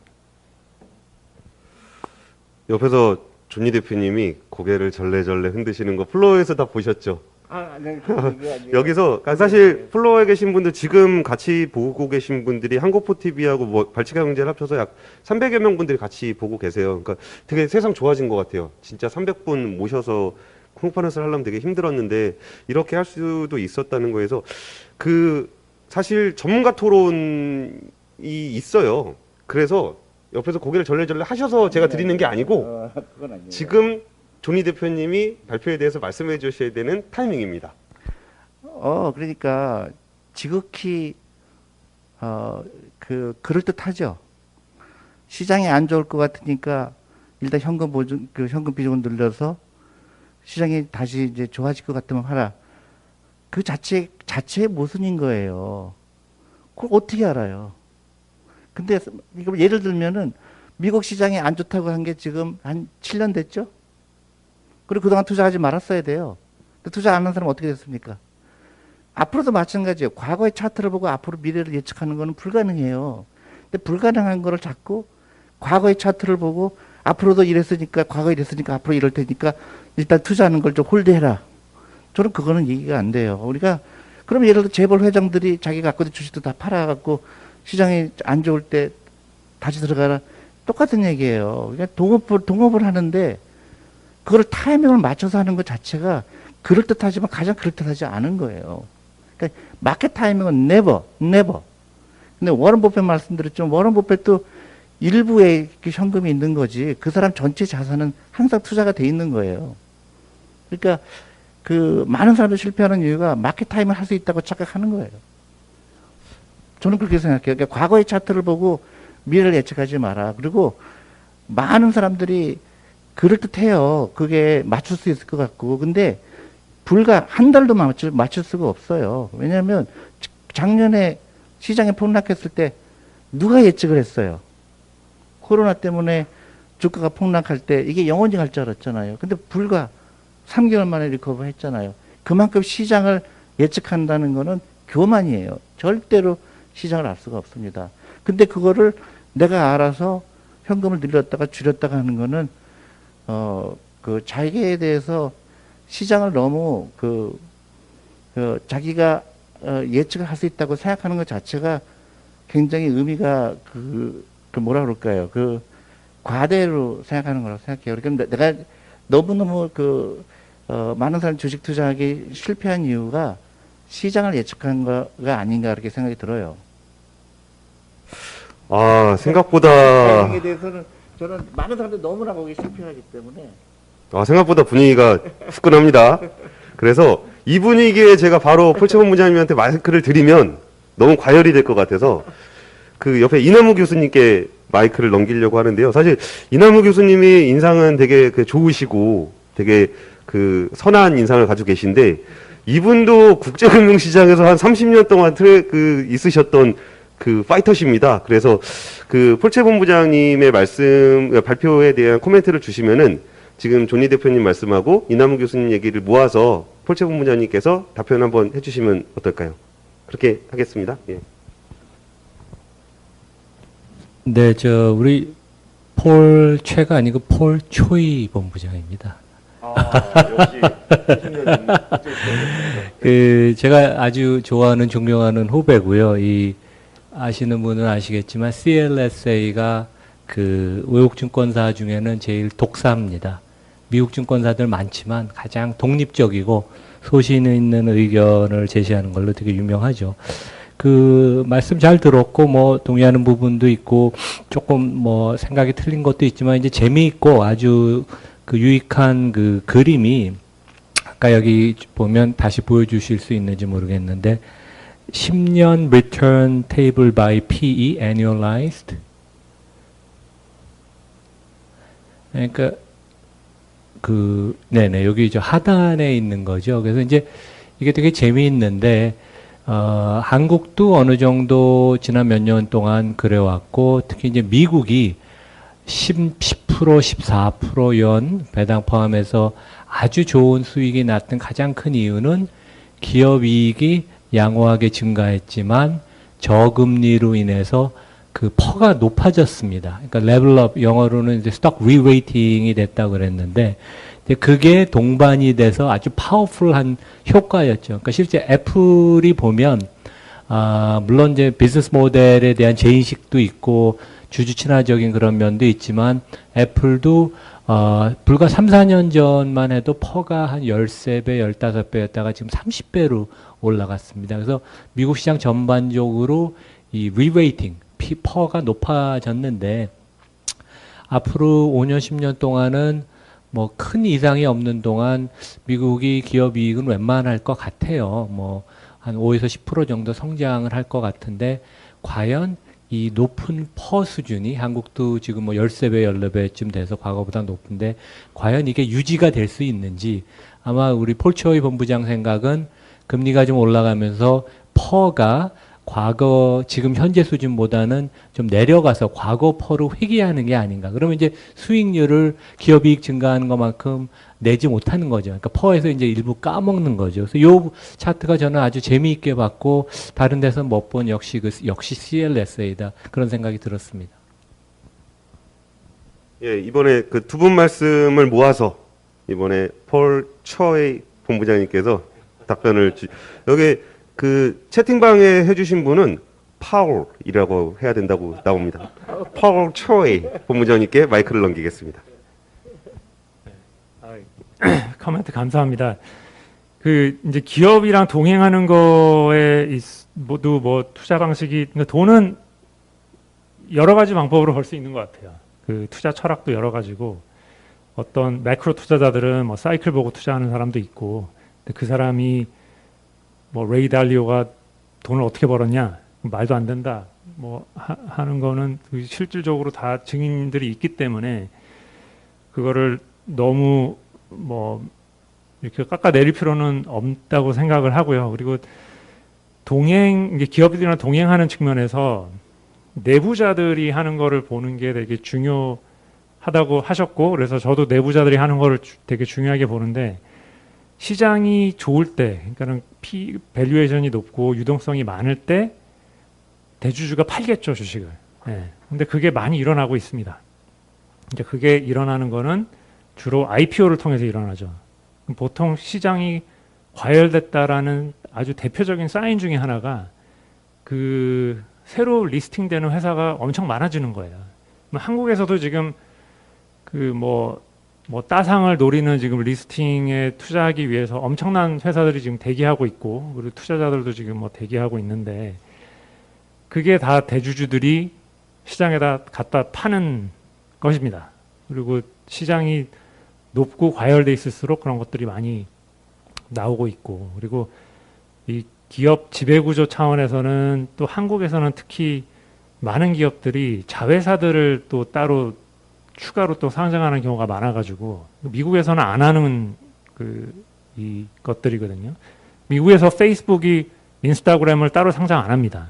옆에서 존 리 대표님이 고개를 절레절레 흔드시는 거 floor에서 다 보셨죠? 아, 네. 여기서 그러니까 사실 floor에 계신 분들 지금 같이 보고 계신 분들이 한거포 TV하고 뭐 발칙한 경제를 합쳐서 약 300여 명 분들이 같이 보고 계세요. 그러니까 되게 세상 좋아진 것 같아요. 진짜 300분 모셔서 콩퍼런스를 하려면 되게 힘들었는데 이렇게 할 수도 있었다는 거에서 그 사실 전문가 토론이 있어요. 그래서 옆에서 고개를 절레절레 하셔서 제가 드리는 게 아니고 어. 지금 조니 대표님이 발표에 대해서 말씀해 주셔야 되는 타이밍입니다. 어, 그러니까 지극히 어, 그 그럴 듯하죠. 시장이 안 좋을 것 같으니까 일단 현금 보증 그 현금 비중을 늘려서 시장이 다시 이제 좋아질 것 같으면 하라. 그 자체 자체의 모순인 거예요. 그걸 어떻게 알아요? 근데 이거 예를 들면은 미국 시장이 안 좋다고 한 게 지금 한 7년 됐죠? 그리고 그동안 투자하지 말았어야 돼요. 투자 안 한 사람 어떻게 됐습니까? 앞으로도 마찬가지예요. 과거의 차트를 보고 앞으로 미래를 예측하는 거는 불가능해요. 근데 불가능한 거를 자꾸 과거의 차트를 보고 앞으로도 이랬으니까 과거 이랬으니까 앞으로 이럴 테니까 일단 투자하는 걸 좀 홀드해라. 저는 그거는 얘기가 안 돼요. 우리가 그 럼 예를 들어 재벌 회장들이 자기 갖고 있는 주식도 다 팔아갖고 시장이 안 좋을 때 다시 들어가라. 똑같은 얘기예요. 그러니까 동업을, 동업을 하는데 그걸 타이밍을 맞춰서 하는 것 자체가 그럴듯하지만 가장 그럴듯하지 않은 거예요. 그러니까 마켓 타이밍은 never, never. 근데 워런 버핏 말씀드렸지만 워런 버핏도 일부의 그 현금이 있는 거지 그 사람 전체 자산은 항상 투자가 돼 있는 거예요. 그러니까 그 많은 사람들이 실패하는 이유가 마켓 타이밍을 할 수 있다고 착각하는 거예요. 저는 그렇게 생각해요. 그러니까 과거의 차트를 보고 미래를 예측하지 마라. 그리고 많은 사람들이 그럴듯해요. 그게 맞출 수 있을 것 같고. 근데 불과 한 달도 맞출, 맞출 수가 없어요. 왜냐하면 작년에 시장이 폭락했을 때 누가 예측을 했어요? 코로나 때문에 주가가 폭락할 때 이게 영원히 갈 줄 알았잖아요. 근데 불과 3개월 만에 리커버 했잖아요. 그만큼 시장을 예측한다는 거는 교만이에요. 절대로 시장을 알 수가 없습니다. 근데 그거를 내가 알아서 현금을 늘렸다가 줄였다가 하는 거는 어, 그 자기에 대해서 시장을 너무 그, 그 자기가 어, 예측을 할 수 있다고 생각하는 것 자체가 굉장히 의미가 그, 그 뭐라 그럴까요? 그 과대로 생각하는 거라고 생각해요. 그러니까 내가 너무너무 그 어, 많은 사람 주식 투자하기 실패한 이유가 시장을 예측한 거가 아닌가 그렇게 생각이 들어요. 아 생각보다 타이밍에 대해서는 저는 많은 사람들이 너무나 거기 실패하기 때문에 아, 생각보다 분위기가 후끈합니다. 그래서 이 분위기에 제가 바로 폴채본 부장님한테 마이크를 드리면 너무 과열이 될 것 같아서 그 옆에 이남우 교수님께 마이크를 넘기려고 하는데요. 사실 이남우 교수님이 인상은 되게 그 좋으시고 되게 그 선한 인상을 가지고 계신데 이분도 국제금융시장에서 한 30년 동안 트레, 그 있으셨던 그 파이터십니다. 그래서 그 폴채 본부장님의 말씀 발표에 대한 코멘트를 주시면은 지금 존리 대표님 말씀하고 이남우 교수님 얘기를 모아서 폴채 본부장님께서 답변 한번 해주시면 어떨까요? 그렇게 하겠습니다. 예. 네, 저 우리 폴 최가 아니고 폴 초이 본부장입니다. 역시 그 제가 아주 좋아하는 존경하는 후배고요. 이 아시는 분은 아시겠지만 CLSA가 그 외국 증권사 중에는 제일 독사입니다. 미국 증권사들 많지만 가장 독립적이고 소신 있는 의견을 제시하는 걸로 되게 유명하죠. 그 말씀 잘 들었고 뭐 동의하는 부분도 있고 조금 뭐 생각이 틀린 것도 있지만 이제 재미있고 아주 그 유익한 그 그림이 아까 여기 보면 다시 보여주실 수 있는지 모르겠는데 10년 return table by PE annualized 그러니까 그 네네 여기 저 하단에 있는 거죠. 그래서 이제 이게 되게 재미있는데 어, 한국도 어느 정도 지난 몇 년 동안 그래왔고 특히 이제 미국이 10, 10% 14%연 배당 포함해서 아주 좋은 수익이 났던 가장 큰 이유는 기업 이익이 양호하게 증가했지만 저금리로 인해서 그 PER가 높아졌습니다. 그러니까 level up 영어로는 이제 stock re-rating이 됐다 그랬는데 그게 동반이 돼서 아주 powerful한 효과였죠. 그러니까 실제 애플이 보면 아, 물론 이제 비즈니스 모델에 대한 재인식도 있고 주주 친화적인 그런 면도 있지만 애플도 어, 불과 3, 4년 전만 해도 PER가 한 13배, 15배였다가 지금 30배로 올라갔습니다. 그래서 미국 시장 전반적으로 이 re-rating, P, PER가 높아졌는데 앞으로 5년, 10년 동안은 뭐 큰 이상이 없는 동안 미국이 기업 이익은 웬만할 것 같아요. 뭐 한 5에서 10% 정도 성장을 할 것 같은데 과연 이 높은 PER 수준이 한국도 지금 뭐 13배, 14배쯤 돼서 과거보다 높은데 과연 이게 유지가 될 수 있는지 아마 우리 Paul Choi 본부장 생각은 금리가 좀 올라가면서 PER가 과거 지금 현재 수준보다는 좀 내려가서 과거 PER로 회귀하는 게 아닌가. 그러면 이제 수익률을 기업 이익 증가하는 것만큼 내지 못하는 거죠. 그러니까 PER에서 이제 일부 까먹는 거죠. 그래서 요 차트가 저는 아주 재미있게 봤고 다른 데서 못 본 역시 그 역시 CLSA다 그런 생각이 들었습니다. 예, 이번에 그 두 분 말씀을 모아서 이번에 폴 처의 본부장님께서 답변을 주, 여기 그 채팅방에 해주신 분은 파울이라고 해야 된다고 나옵니다. 파울 처의 본부장님께 마이크를 넘기겠습니다. 코멘트 감사합니다. 그 이제 기업이랑 동행하는 거에 있- 모두 뭐 투자 방식이 그러니까 돈은 여러 가지 방법으로 벌 수 있는 것 같아요. 그 투자 철학도 여러 가지고 어떤 매크로 투자자들은 뭐 사이클 보고 투자하는 사람도 있고 그 사람이 뭐 레이 달리오가 돈을 어떻게 벌었냐 말도 안 된다 뭐 하, 하는 거는 그 실질적으로 다 증인들이 있기 때문에 그거를 너무 뭐 이렇게 깎아내릴 필요는 없다고 생각을 하고요. 그리고 동행 이게 기업들이랑 동행하는 측면에서 내부자들이 하는 거를 보는 게 되게 중요하다고 하셨고 그래서 저도 내부자들이 하는 거를 주- 되게 중요하게 보는데 시장이 좋을 때 그러니까는 피 valuation이 높고 유동성이 많을 때 대주주가 팔겠죠 주식을. 예. 근데 그게 많이 일어나고 있습니다. 이제 그게 일어나는 거는 주로 IPO를 통해서 일어나죠. 보통 시장이 과열됐다라는 아주 대표적인 사인 중에 하나가 그 새로 리스팅되는 회사가 엄청 많아지는 거예요. 뭐 한국에서도 지금 그뭐 뭐 따상을 노리는 지금 리스팅에 투자하기 위해서 엄청난 회사들이 지금 대기하고 있고 그리고 투자자들도 지금 뭐 대기하고 있는데 그게 다 대주주들이 시장에다 갖다 파는 것입니다. 그리고 시장이 높고 과열돼 있을수록 그런 것들이 많이 나오고 있고 그리고 이 기업 지배구조 차원에서는 또 한국에서는 특히 많은 기업들이 자회사들을 또 따로 추가로 또 상장하는 경우가 많아가지고 미국에서는 안 하는 그 이 것들이거든요. 미국에서 페이스북이 인스타그램을 따로 상장 안 합니다.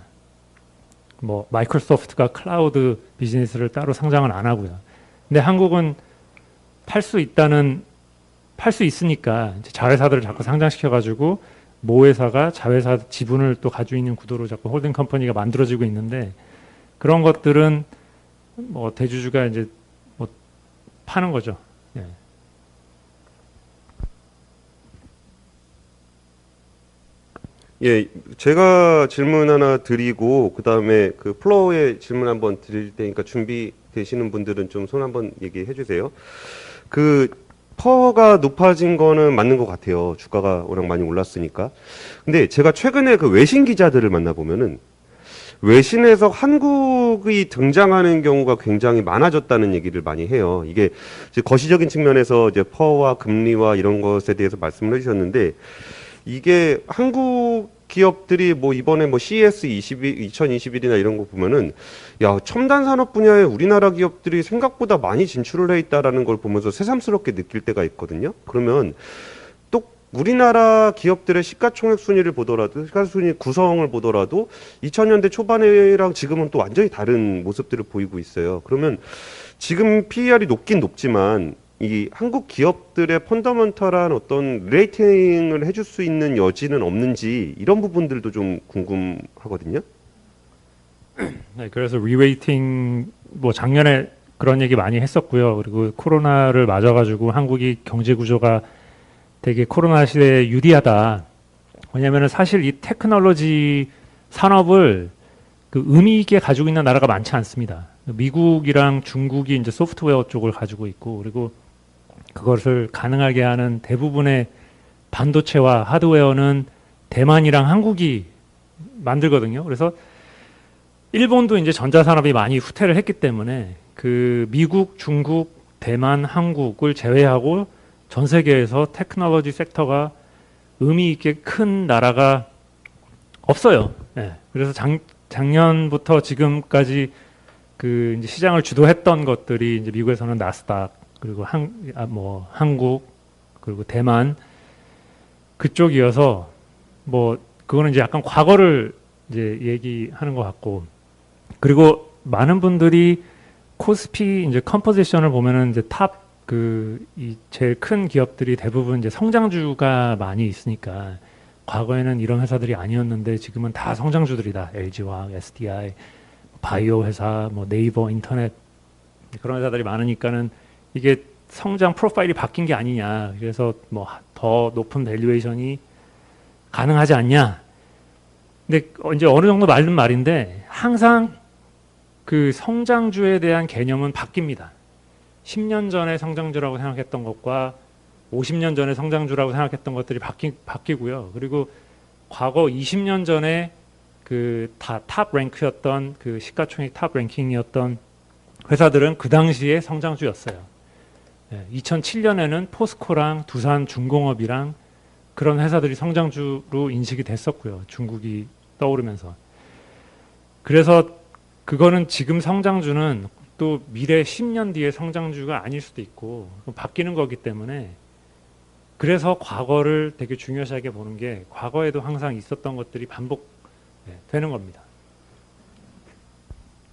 뭐 마이크로소프트가 클라우드 비즈니스를 따로 상장을 안 하고요. 근데 한국은 팔 수 있다는 팔 수 있으니까 자회사들을 자꾸 상장시켜 가지고 모 회사가 자회사 지분을 또 가지고 있는 구도로 자꾸 holding company가 만들어지고 있는데 그런 것들은 뭐 대주주가 이제 뭐 파는 거죠. 예. 예, 제가 질문 하나 드리고 그다음에 그 floor에 질문 한번 드릴 테니까 준비되시는 분들은 좀 손 한번 얘기해 주세요. 그 PER가 높아진 거는 맞는 것 같아요. 주가가 워낙 많이 올랐으니까. 근데 제가 최근에 그 외신 기자들을 만나 보면은 외신에서 한국이 등장하는 경우가 굉장히 많아졌다는 얘기를 많이 해요. 이게 거시적인 측면에서 이제 퍼와 금리와 이런 것에 대해서 말씀을 해주셨는데 이게 한국 기업들이 뭐 이번에 뭐 CES 21, 2021이나 이런 거 보면은 야 첨단 산업 분야에 우리나라 기업들이 생각보다 많이 진출을 해 있다라는 걸 보면서 새삼스럽게 느낄 때가 있거든요. 그러면 또 우리나라 기업들의 시가총액 순위를 보더라도 시가순위 구성을 보더라도 2000년대 초반이랑 지금은 또 완전히 다른 모습들을 보이고 있어요. 그러면 지금 PER이 높긴 높지만 이 한국 기업들의 fundamental한 어떤 rating을 해줄 수 있는 여지는 없는지 이런 부분들도 좀 궁금하거든요. 네, 그래서 re-rating 뭐 작년에 그런 얘기 많이 했었고요. 그리고 코로나를 맞아가지고 한국이 경제 구조가 되게 코로나 시대에 유리하다. 왜냐하면 사실 이 테크놀로지 산업을 그 의미 있게 가지고 있는 나라가 많지 않습니다. 미국이랑 중국이 이제 소프트웨어 쪽을 가지고 있고 그리고 그것을 가능하게 하는 대부분의 반도체와 하드웨어는 대만이랑 한국이 만들거든요. 그래서 일본도 이제 전자산업이 많이 후퇴를 했기 때문에 그 미국, 중국, 대만, 한국을 제외하고 전 세계에서 테크놀로지 섹터가 의미 있게 큰 나라가 없어요. 예. 그래서 작, 작년부터 지금까지 그 시장을 주도했던 것들이 이제 미국에서는 나스닥 그리고 한, 아, 뭐 한국 그리고 대만 그쪽이어서 뭐 그거는 이제 약간 과거를 이제 얘기하는 것 같고 그리고 많은 분들이 코스피 이제 composition을 보면은 이제 top 그 이 제일 큰 기업들이 대부분 이제 성장주가 많이 있으니까 과거에는 이런 회사들이 아니었는데 지금은 다 성장주들이다. LG와 SDI, 바이오 회사, 뭐 네이버 인터넷 그런 회사들이 많으니까는 이게 성장 profile이 바뀐 게 아니냐. 그래서 뭐 더 높은 valuation이 가능하지 않냐. 근데 이제 어느 정도 맞는 말인데 항상 그 성장주에 대한 개념은 바뀝니다. 10년 전에 성장주라고 생각했던 것과 50년 전에 성장주라고 생각했던 것들이 바뀌, 바뀌고요. 그리고 과거 20년 전에 그 다 top rank였던 그 시가총액 top ranking이었던 회사들은 그 당시에 성장주였어요. 2007년에는 포스코랑 두산 중공업이랑 그런 회사들이 성장주로 인식이 됐었고요. 중국이 떠오르면서. 그래서 그거는 지금 성장주는 또 미래 10년 뒤에 성장주가 아닐 수도 있고 바뀌는 거기 때문에 그래서 과거를 되게 중요시하게 보는 게 과거에도 항상 있었던 것들이 반복되는 겁니다.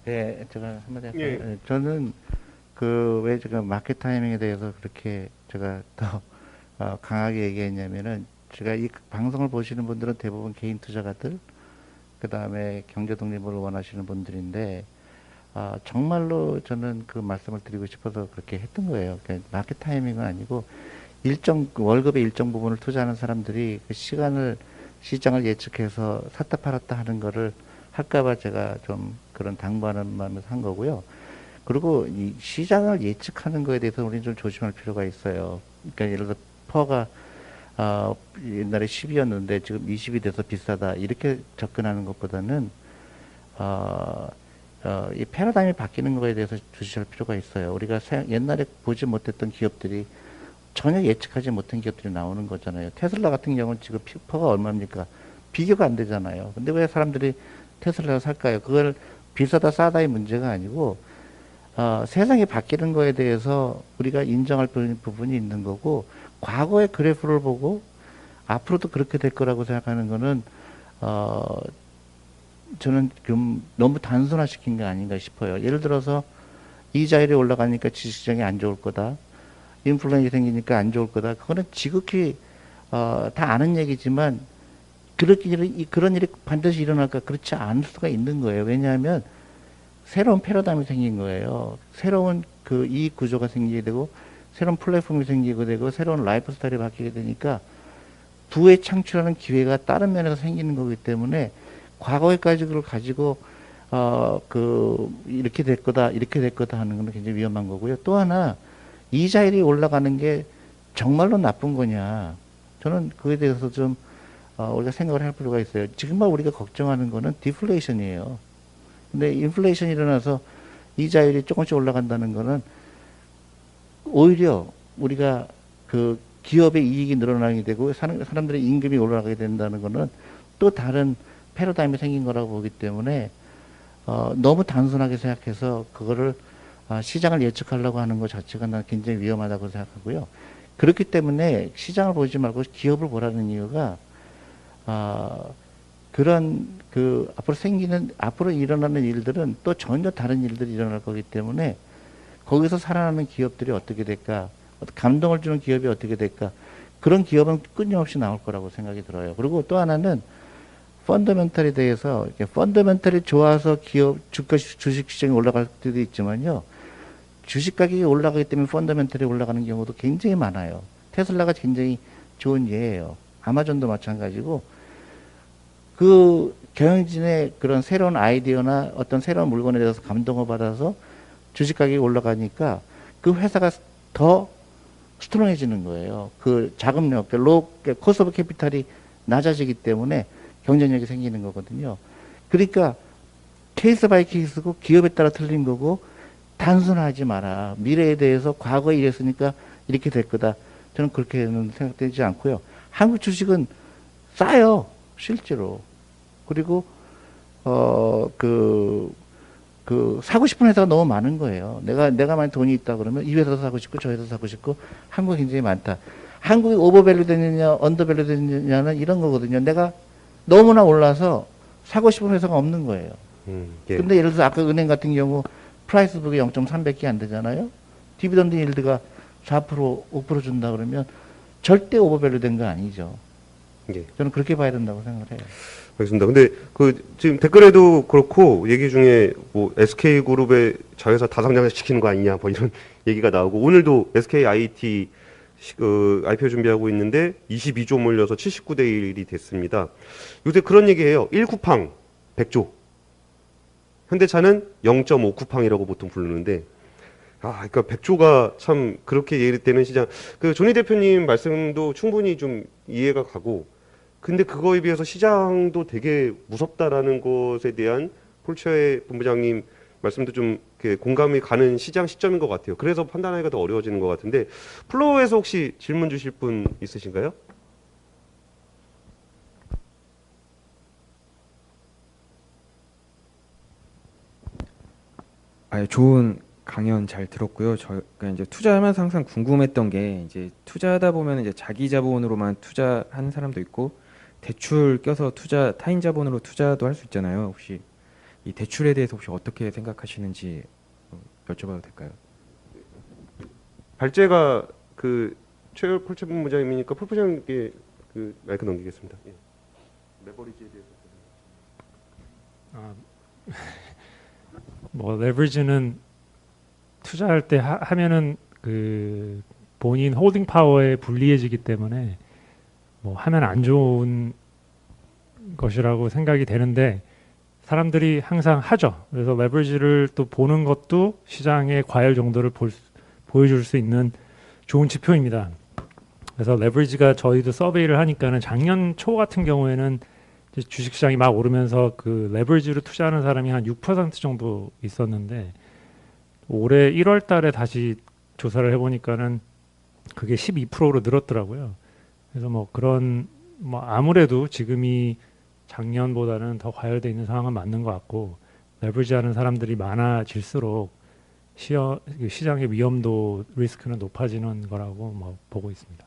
네, 제가 한마디 할까요? 예. 예, 저는 그 왜 제가 마켓 타이밍에 대해서 그렇게 제가 더 어, 강하게 얘기했냐면은 제가 이 방송을 보시는 분들은 대부분 개인 투자가들 그 다음에 경제 독립을 원하시는 분들인데 아, 정말로 저는 그 말씀을 드리고 싶어서 그렇게 했던 거예요. 그러니까 마켓 타이밍은 아니고 일정 월급의 일정 부분을 투자하는 사람들이 그 시간을 시장을 예측해서 샀다 팔았다 하는 거를 할까봐 제가 좀 그런 당부하는 마음에서 한 거고요. 그리고 이 시장을 예측하는 거에 대해서 우리는 좀 조심할 필요가 있어요. 그러니까 예를 들어 PER가 어, 옛날에 10이었는데 지금 20이 돼서 비싸다 이렇게 접근하는 것보다는 어, 어, 이 패러다임이 바뀌는 거에 대해서 주시할 필요가 있어요. 우리가 생- 옛날에 보지 못했던 기업들이 전혀 예측하지 못한 기업들이 나오는 거잖아요. 테슬라 같은 경우는 지금 P- PER가 얼마입니까? 비교가 안 되잖아요. 근데 왜 사람들이 테슬라를 살까요? 그걸 비싸다 싸다의 문제가 아니고 어, 세상이 바뀌는 거에 대해서 우리가 인정할 부- 부분이 있는 거고 과거의 그래프를 보고 앞으로도 그렇게 될 거라고 생각하는 거는 어, 저는 좀 너무 단순화시킨 게 아닌가 싶어요. 예를 들어서 이자율이 올라가니까 주식시장이 안 좋을 거다. 인플레이션이 생기니까 안 좋을 거다. 그거는 지극히 어, 다 아는 얘기지만 그렇게 그런 일이 반드시 일어날까 그렇지 않을 수가 있는 거예요. 왜냐하면 새로운 패러다임이 생긴 거예요. 새로운 그 이익 구조가 생기게 되고 새로운 플랫폼이 생기게 되고 새로운 라이프 스타일이 바뀌게 되니까 부의 창출하는 기회가 다른 면에서 생기는 거기 때문에 과거에까지 그걸 가지고 어 그 이렇게 될 거다 이렇게 될 거다 하는 건 굉장히 위험한 거고요. 또 하나 이자율이 올라가는 게 정말로 나쁜 거냐? 저는 그에 대해서 좀 어, 우리가 생각을 할 필요가 있어요. 지금만 우리가 걱정하는 거는 디플레이션이에요. 근데 인플레이션이 일어나서 이자율이 조금씩 올라간다는 거는 오히려 우리가 그 기업의 이익이 늘어나게 되고 사람, 사람들의 임금이 올라가게 된다는 거는 또 다른 패러다임이 생긴 거라고 보기 때문에 어, 너무 단순하게 생각해서 그거를 아, 시장을 예측하려고 하는 것 자체가 난 굉장히 위험하다고 생각하고요. 그렇기 때문에 시장을 보지 말고 기업을 보라는 이유가 아, 그런 그 앞으로 생기는 앞으로 일어나는 일들은 또 전혀 다른 일들이 일어날 거기 때문에 거기서 살아나는 기업들이 어떻게 될까 감동을 주는 기업이 어떻게 될까 그런 기업은 끊임없이 나올 거라고 생각이 들어요. 그리고 또 하나는 펀더멘털에 대해서 이렇게 펀더멘털이 좋아서 기업 시- 주식 시장이 올라갈 때도 있지만요. 주식 가격이 올라가기 때문에 펀더멘털이 올라가는 경우도 굉장히 많아요. 테슬라가 굉장히 좋은 예예요. 아마존도 마찬가지고 그 경영진의 그런 새로운 아이디어나 어떤 새로운 물건에 대해서 감동을 받아서 주식 가격이 올라가니까 그 회사가 더 strong해지는 거예요. 그 자금력, 그 로, cost of capital이 낮아지기 때문에 경쟁력이 생기는 거거든요. 그러니까 case by case고 기업에 따라 틀린 거고 단순하지 마라. 미래에 대해서 과거에 이랬으니까 이렇게 될 거다. 저는 그렇게는 생각되지 않고요. 한국 주식은 싸요. 실제로. 그리고 어그 그 사고 싶은 회사가 너무 많은 거예요. 내가 내가 만약 돈이 있다 그러면 이 회사도 사고 싶고 저 회사도 사고 싶고 한국이 굉장히 많다. 한국이 overvalue 되느냐 undervalue 되느냐는 이런 거거든요. 내가 너무나 올라서 사고 싶은 회사가 없는 거예요. 음, 예. 근데 예를 들어서 아까 은행 같은 경우 price book이 0.300개 안 되잖아요. dividend yield가 4% 5% 준다 그러면 절대 overvalue 된 거 아니죠. 예. 저는 그렇게 봐야 된다고 생각을 해요. 알겠습니다. 근데 그 지금 댓글에도 그렇고 얘기 중에 뭐 SK 그룹의 자회사 다상장을 시키는 거 아니냐 뭐 이런 얘기가 나오고 오늘도 SK IET 시- 그 IPO 준비하고 있는데 22조 몰려서 79대 1이 됐습니다. 요새 그런 얘기해요. 1쿠팡 100조. 현대차는 0.5쿠팡이라고 보통 부르는데 아, 그러니까 백조가 참 그렇게 예리되는 시장. 그 조니 대표님 말씀도 충분히 좀 이해가 가고, 근데 그거에 비해서 시장도 되게 무섭다라는 것에 대한 폴처의 본부장님 말씀도 좀 공감이 가는 시장 시점인 것 같아요. 그래서 판단하기가 더 어려워지는 것 같은데 플로어에서 혹시 질문 주실 분 있으신가요? 아, 좋은 강연 잘 들었고요. 저가 이제 투자하면서 항상 궁금했던 게 이제 투자하다 보면 이제 자기 자본으로만 투자하는 사람도 있고 대출 껴서 투자 타인 자본으로 투자도 할 수 있잖아요. 혹시 이 대출에 대해서 혹시 어떻게 생각하시는지 어, 여쭤봐도 될까요? 발제가 그 최열 폴처 본부장님이니까 폴 부장님께 그 마이크 넘기겠습니다. 예. 레버리지에 대해서. 아, 뭐 레버리지는 투자할 때 하, 하면은 그 본인 holding power에 불리해지기 때문에 뭐 하면 안 좋은 것이라고 생각이 되는데 사람들이 항상 하죠. 그래서 레버리지를 또 보는 것도 시장의 과열 정도를 볼, 수- 보여줄 수 있는 좋은 지표입니다. 그래서 레버리지가 저희도 survey를 하니까는 작년 초 같은 경우에는 주식시장이 막 오르면서 그 레버리지로 투자하는 사람이 한 6% 정도 있었는데 올해 1월 달에 다시 조사를 해보니까는 그게 12%로 늘었더라고요. 그래서 뭐 그런 뭐 아무래도 지금이 작년보다는 더 과열돼 있는 상황은 맞는 것 같고 레버리지 하는 사람들이 많아질수록 시어, 그 시장의 위험도 리스크는 높아지는 거라고 뭐 보고 있습니다.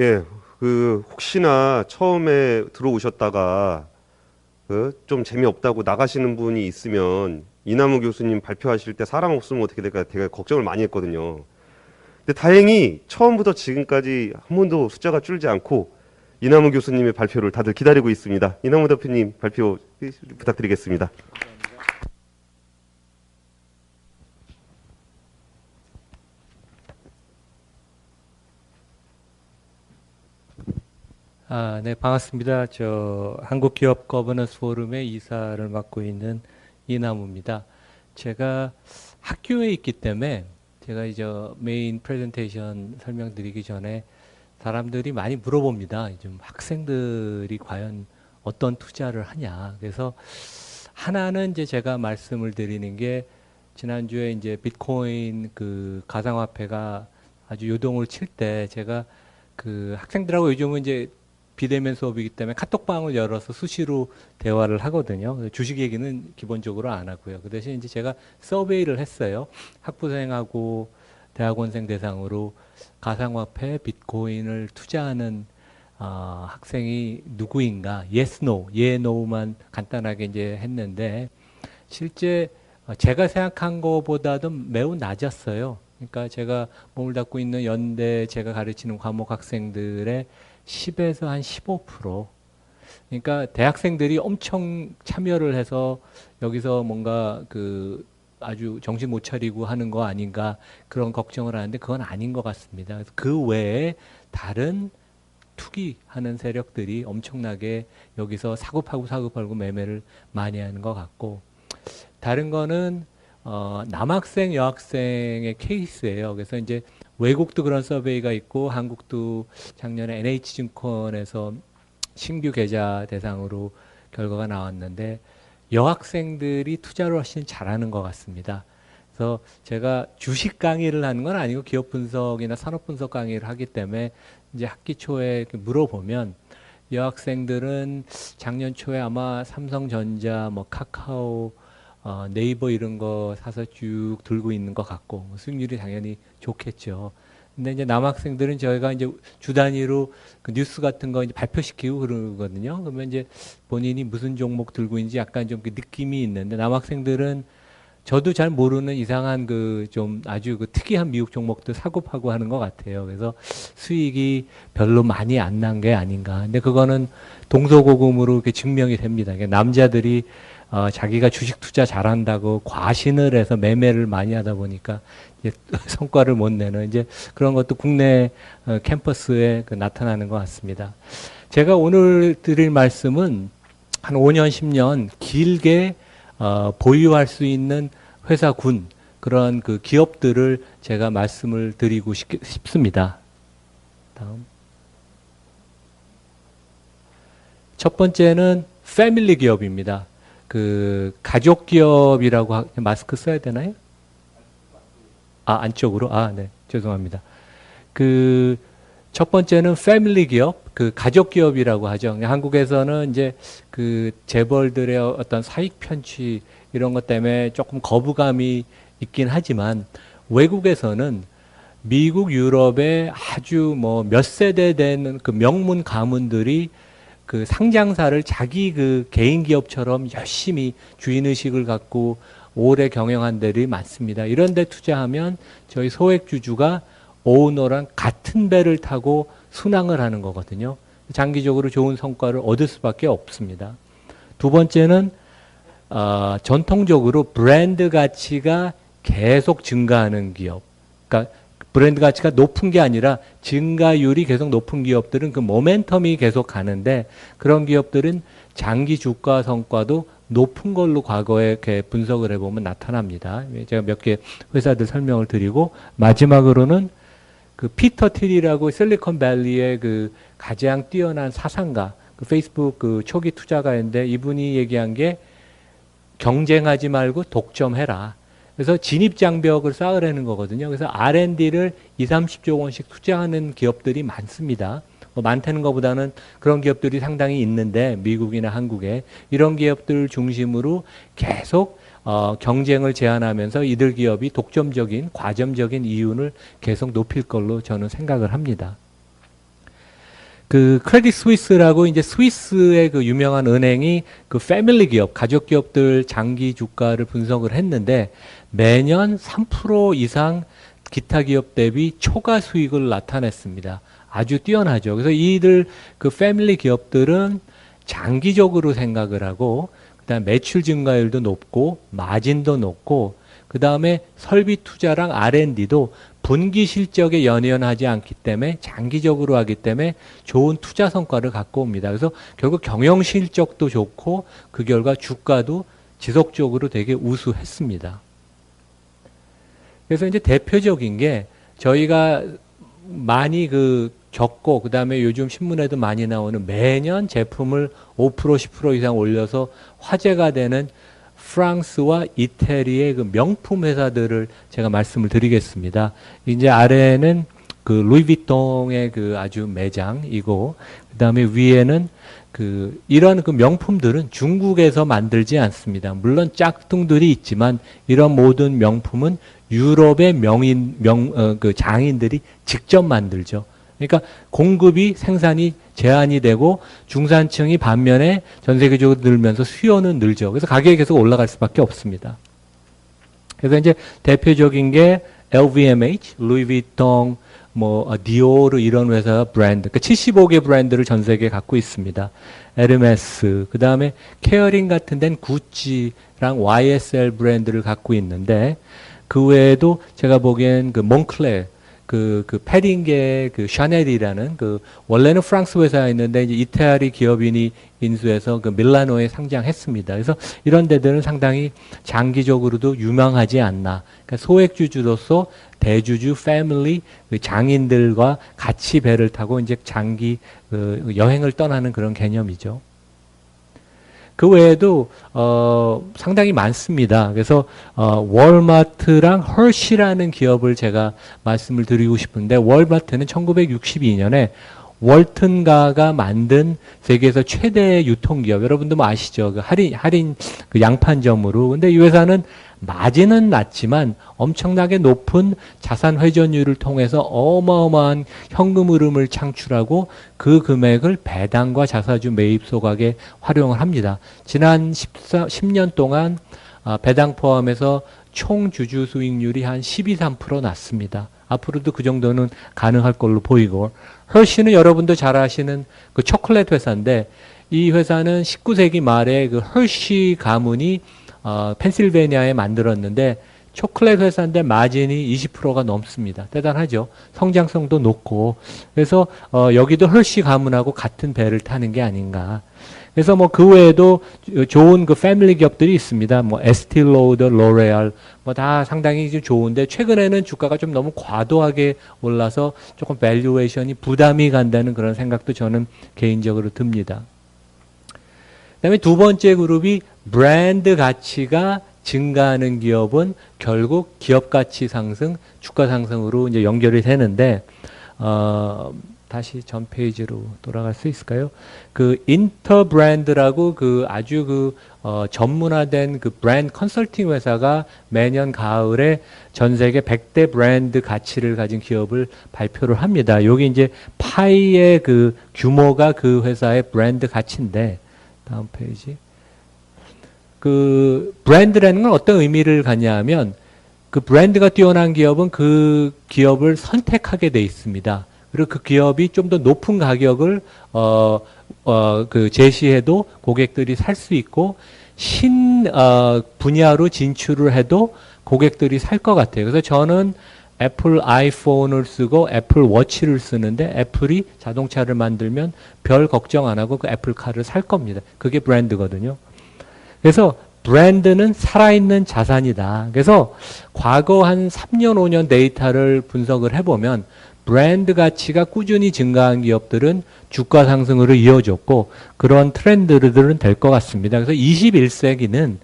예, 그 혹시나 처음에 들어오셨다가 그 좀 재미없다고 나가시는 분이 있으면 이나무 교수님 발표하실 때 사람 없으면 어떻게 될까 되게 걱정을 많이 했거든요. 근데 다행히 처음부터 지금까지 한 번도 숫자가 줄지 않고 이나무 교수님의 발표를 다들 기다리고 있습니다. 이나무 대표님 발표 부탁드리겠습니다. 아, 네, 반갑습니다. 저 한국 기업 거버넌스 포럼의 이사를 맡고 있는 이남우입니다. 제가 학교에 있기 때문에 제가 이제 메인 프레젠테이션 설명드리기 전에 사람들이 많이 물어봅니다. 좀 학생들이 과연 어떤 투자를 하냐. 그래서 하나는 이제 제가 말씀을 드리는 게 지난주에 이제 비트코인 그 가상화폐가 아주 요동을 칠 때 제가 그 학생들하고 요즘은 이제 비대면 수업이기 때문에 카톡방을 열어서 수시로 대화를 하거든요. 주식 얘기는 기본적으로 안 하고요. 그 대신 이제 제가 서베이를 했어요. 학부생하고 대학원생 대상으로 가상화폐, 비트코인을 투자하는 어, 학생이 누구인가? yes, no, 예, no만 간단하게 이제 했는데 실제 어, 제가 생각한 것보다도 매우 낮았어요. 그러니까 제가 몸을 닦고 있는 연대 제가 가르치는 과목 학생들의 10에서 한 15%. 그러니까 대학생들이 엄청 참여를 해서 여기서 뭔가 그 아주 정신 못 차리고 하는 거 아닌가 그런 걱정을 하는데 그건 아닌 것 같습니다. 그 외에 다른 투기하는 세력들이 엄청나게 여기서 사고파고 사고팔고 매매를 많이 하는 것 같고 다른 거는 어, 남학생 여학생의 케이스예요. 그래서 이제 외국도 그런 서베이가 있고 한국도 작년에 NH증권에서 신규 계좌 대상으로 결과가 나왔는데 여학생들이 투자를 훨씬 잘하는 것 같습니다. 그래서 제가 주식 강의를 하는 건 아니고 기업 분석이나 산업 분석 강의를 하기 때문에 이제 학기 초에 물어보면 여학생들은 작년 초에 아마 삼성전자, 뭐 카카오, 어, 네이버 이런 거 사서 쭉 들고 있는 것 같고 뭐 수익률이 당연히 좋겠죠. 근데 이제 남학생들은 저희가 이제 주 단위로 그 뉴스 같은 거 이제 발표시키고 그러거든요. 그러면 이제 본인이 무슨 종목 들고 있는지 약간 좀 그 느낌이 있는데 남학생들은 저도 잘 모르는 이상한 그 좀 아주 그 특이한 미국 종목도 사고 파고 하는 것 같아요. 그래서 수익이 별로 많이 안 난 게 아닌가. 근데 그거는 동서고금으로 이렇게 증명이 됩니다. 그러니까 남자들이 어, 자기가 주식 투자 잘한다고 과신을 해서 매매를 많이 하다 보니까 성과를 못 내는 이제 그런 것도 국내 어, 캠퍼스에 그 나타나는 것 같습니다. 제가 오늘 드릴 말씀은 한 5년, 10년 길게 어, 보유할 수 있는 회사군 그런 그 기업들을 제가 말씀을 드리고 싶, 싶습니다. 다음. 첫 번째는 패밀리 기업입니다. 그 가족 기업이라고 하, 마스크 써야 되나요? 아 안쪽으로 아 네 죄송합니다. 그 첫 번째는 패밀리 기업, 그 가족 기업이라고 하죠. 한국에서는 이제 그 재벌들의 어떤 사익 편취 이런 것 때문에 조금 거부감이 있긴 하지만 외국에서는 미국, 유럽의 아주 뭐 몇 세대 된 그 명문 가문들이 그 상장사를 자기 그 개인 기업처럼 열심히 주인 의식을 갖고 오래 경영한 데들이 많습니다. 이런 데 투자하면 저희 소액주주가 오너랑 같은 배를 타고 순항을 하는 거거든요. 장기적으로 좋은 성과를 얻을 수밖에 없습니다. 두 번째는 어, 전통적으로 브랜드 가치가 계속 증가하는 기업. 그러니까 브랜드 가치가 높은 게 아니라 증가율이 계속 높은 기업들은 그 모멘텀이 계속 가는데 그런 기업들은 장기 주가 성과도 높은 걸로 과거에 이렇게 분석을 해보면 나타납니다. 제가 몇 개 회사들 설명을 드리고 마지막으로는 그 피터 틸이라고 실리콘밸리의 그 가장 뛰어난 사상가, 그 페이스북 그 초기 투자가인데 이분이 얘기한 게 경쟁하지 말고 독점해라. 그래서 진입 장벽을 쌓으라는 거거든요. 그래서 R&D를 2, 30조 원씩 투자하는 기업들이 많습니다. 뭐 많다는 것보다는 그런 기업들이 상당히 있는데 미국이나 한국에 이런 기업들 중심으로 계속 어, 경쟁을 제한하면서 이들 기업이 독점적인 과점적인 이윤을 계속 높일 걸로 저는 생각을 합니다. 그 크레딧 스위스라고 이제 스위스의 그 유명한 은행이 그 패밀리 기업, 가족 기업들 장기 주가를 분석을 했는데 매년 3% 이상 기타 기업 대비 초과 수익을 나타냈습니다. 아주 뛰어나죠. 그래서 이들 그 패밀리 기업들은 장기적으로 생각을 하고 그다음 매출 증가율도 높고 마진도 높고 그 다음에 설비 투자랑 R&D도 분기 실적에 연연하지 않기 때문에 장기적으로 하기 때문에 좋은 투자 성과를 갖고 옵니다. 그래서 결국 경영 실적도 좋고 그 결과 주가도 지속적으로 되게 우수했습니다. 그래서 이제 대표적인 게 저희가 많이 그 겪고 그다음에 요즘 신문에도 많이 나오는 매년 제품을 5% 10% 이상 올려서 화제가 되는 프랑스와 이태리의 그 명품 회사들을 제가 말씀을 드리겠습니다. 이제 아래는 그 루이비통의 그 아주 매장이고 그다음에 위에는 그 이런 그 명품들은 중국에서 만들지 않습니다. 물론 짝퉁들이 있지만 이런 모든 명품은 유럽의 명인 명그 장인들이 직접 만들죠. 그러니까 공급이 생산이 제한이 되고 중산층이 반면에 전 세계적으로 늘면서 수요는 늘죠. 그래서 가격이 계속 올라갈 수밖에 없습니다. 그래서 이제 대표적인 게 LVMH, 루이비통, 뭐 어, 디오르 이런 회사 브랜드, 그러니까 75개 브랜드를 전 세계에 갖고 있습니다. 에르메스, 그 다음에 케어링 같은 데는 구찌랑 YSL 브랜드를 갖고 있는데 그 외에도 제가 보기엔 그 몽클레 그, 그 패딩계 그 샤넬이라는 그 원래는 프랑스 회사였는데 이제 이태리 기업인이 인수해서 그 밀라노에 상장했습니다. 그래서 이런 데들은 상당히 장기적으로도 유명하지 않나. 그러니까 소액주주로서 대주주 패밀리 그 장인들과 같이 배를 타고 이제 장기 그 여행을 떠나는 그런 개념이죠. 그 외에도 어, 상당히 많습니다. 그래서 어, 월마트랑 헐시라는 기업을 제가 말씀을 드리고 싶은데 월마트는 1962년에 월튼가가 만든 세계에서 최대 유통기업 여러분도 뭐 아시죠? 그 할인 할인 그 양판점으로 근데 이 회사는 마진은 낮지만 엄청나게 높은 자산 회전율을 통해서 어마어마한 현금 흐름을 창출하고 그 금액을 배당과 자사주 매입 소각에 활용을 합니다. 지난 14, 10년 동안 아, 배당 포함해서 총 주주 수익률이 한 12, 3% 났습니다. 앞으로도 그 정도는 가능할 걸로 보이고 헐시는 여러분도 잘 아시는 그 초콜릿 회사인데 이 회사는 19세기 말에 그 헐시 가문이 어, 펜실베니아에 만들었는데 초콜릿 회사인데 마진이 20%가 넘습니다. 대단하죠. 성장성도 높고 그래서 어, 여기도 헐시 가문하고 같은 배를 타는 게 아닌가. 그래서 뭐 그 외에도 좋은 그 family 기업들이 있습니다. 뭐 에스티로더, 로레알 뭐 다 상당히 좀 좋은데 최근에는 주가가 좀 너무 과도하게 올라서 조금 valuation이 부담이 간다는 그런 생각도 저는 개인적으로 듭니다. 그다음에 두 번째 그룹이 브랜드 가치가 증가하는 기업은 결국 기업 가치 상승, 주가 상승으로 이제 연결이 되는데 어, 다시 전 페이지로 돌아갈 수 있을까요? 그 인터브랜드라고 그 아주 그 어, 전문화된 그 브랜드 컨설팅 회사가 매년 가을에 전 세계 100대 브랜드 가치를 가진 기업을 발표를 합니다. 여기 이제 파이의 그 규모가 그 회사의 브랜드 가치인데 다음 페이지. 그 브랜드라는 건 어떤 의미를 갖냐면 그 브랜드가 뛰어난 기업은 그 기업을 선택하게 돼 있습니다. 그리고 그 기업이 좀 더 높은 가격을 어, 어, 그 제시해도 고객들이 살 수 있고 신 어, 분야로 진출을 해도 고객들이 살 것 같아요. 그래서 저는 애플 아이폰을 쓰고 애플 워치를 쓰는데 애플이 자동차를 만들면 별 걱정 안 하고 그 애플카를 살 겁니다. 그게 브랜드거든요. 그래서 브랜드는 살아있는 자산이다. 그래서 과거 한 3년, 5년 데이터를 분석을 해보면 브랜드 가치가 꾸준히 증가한 기업들은 주가 상승으로 이어졌고 그런 트렌드들은 될 것 같습니다. 그래서 21세기는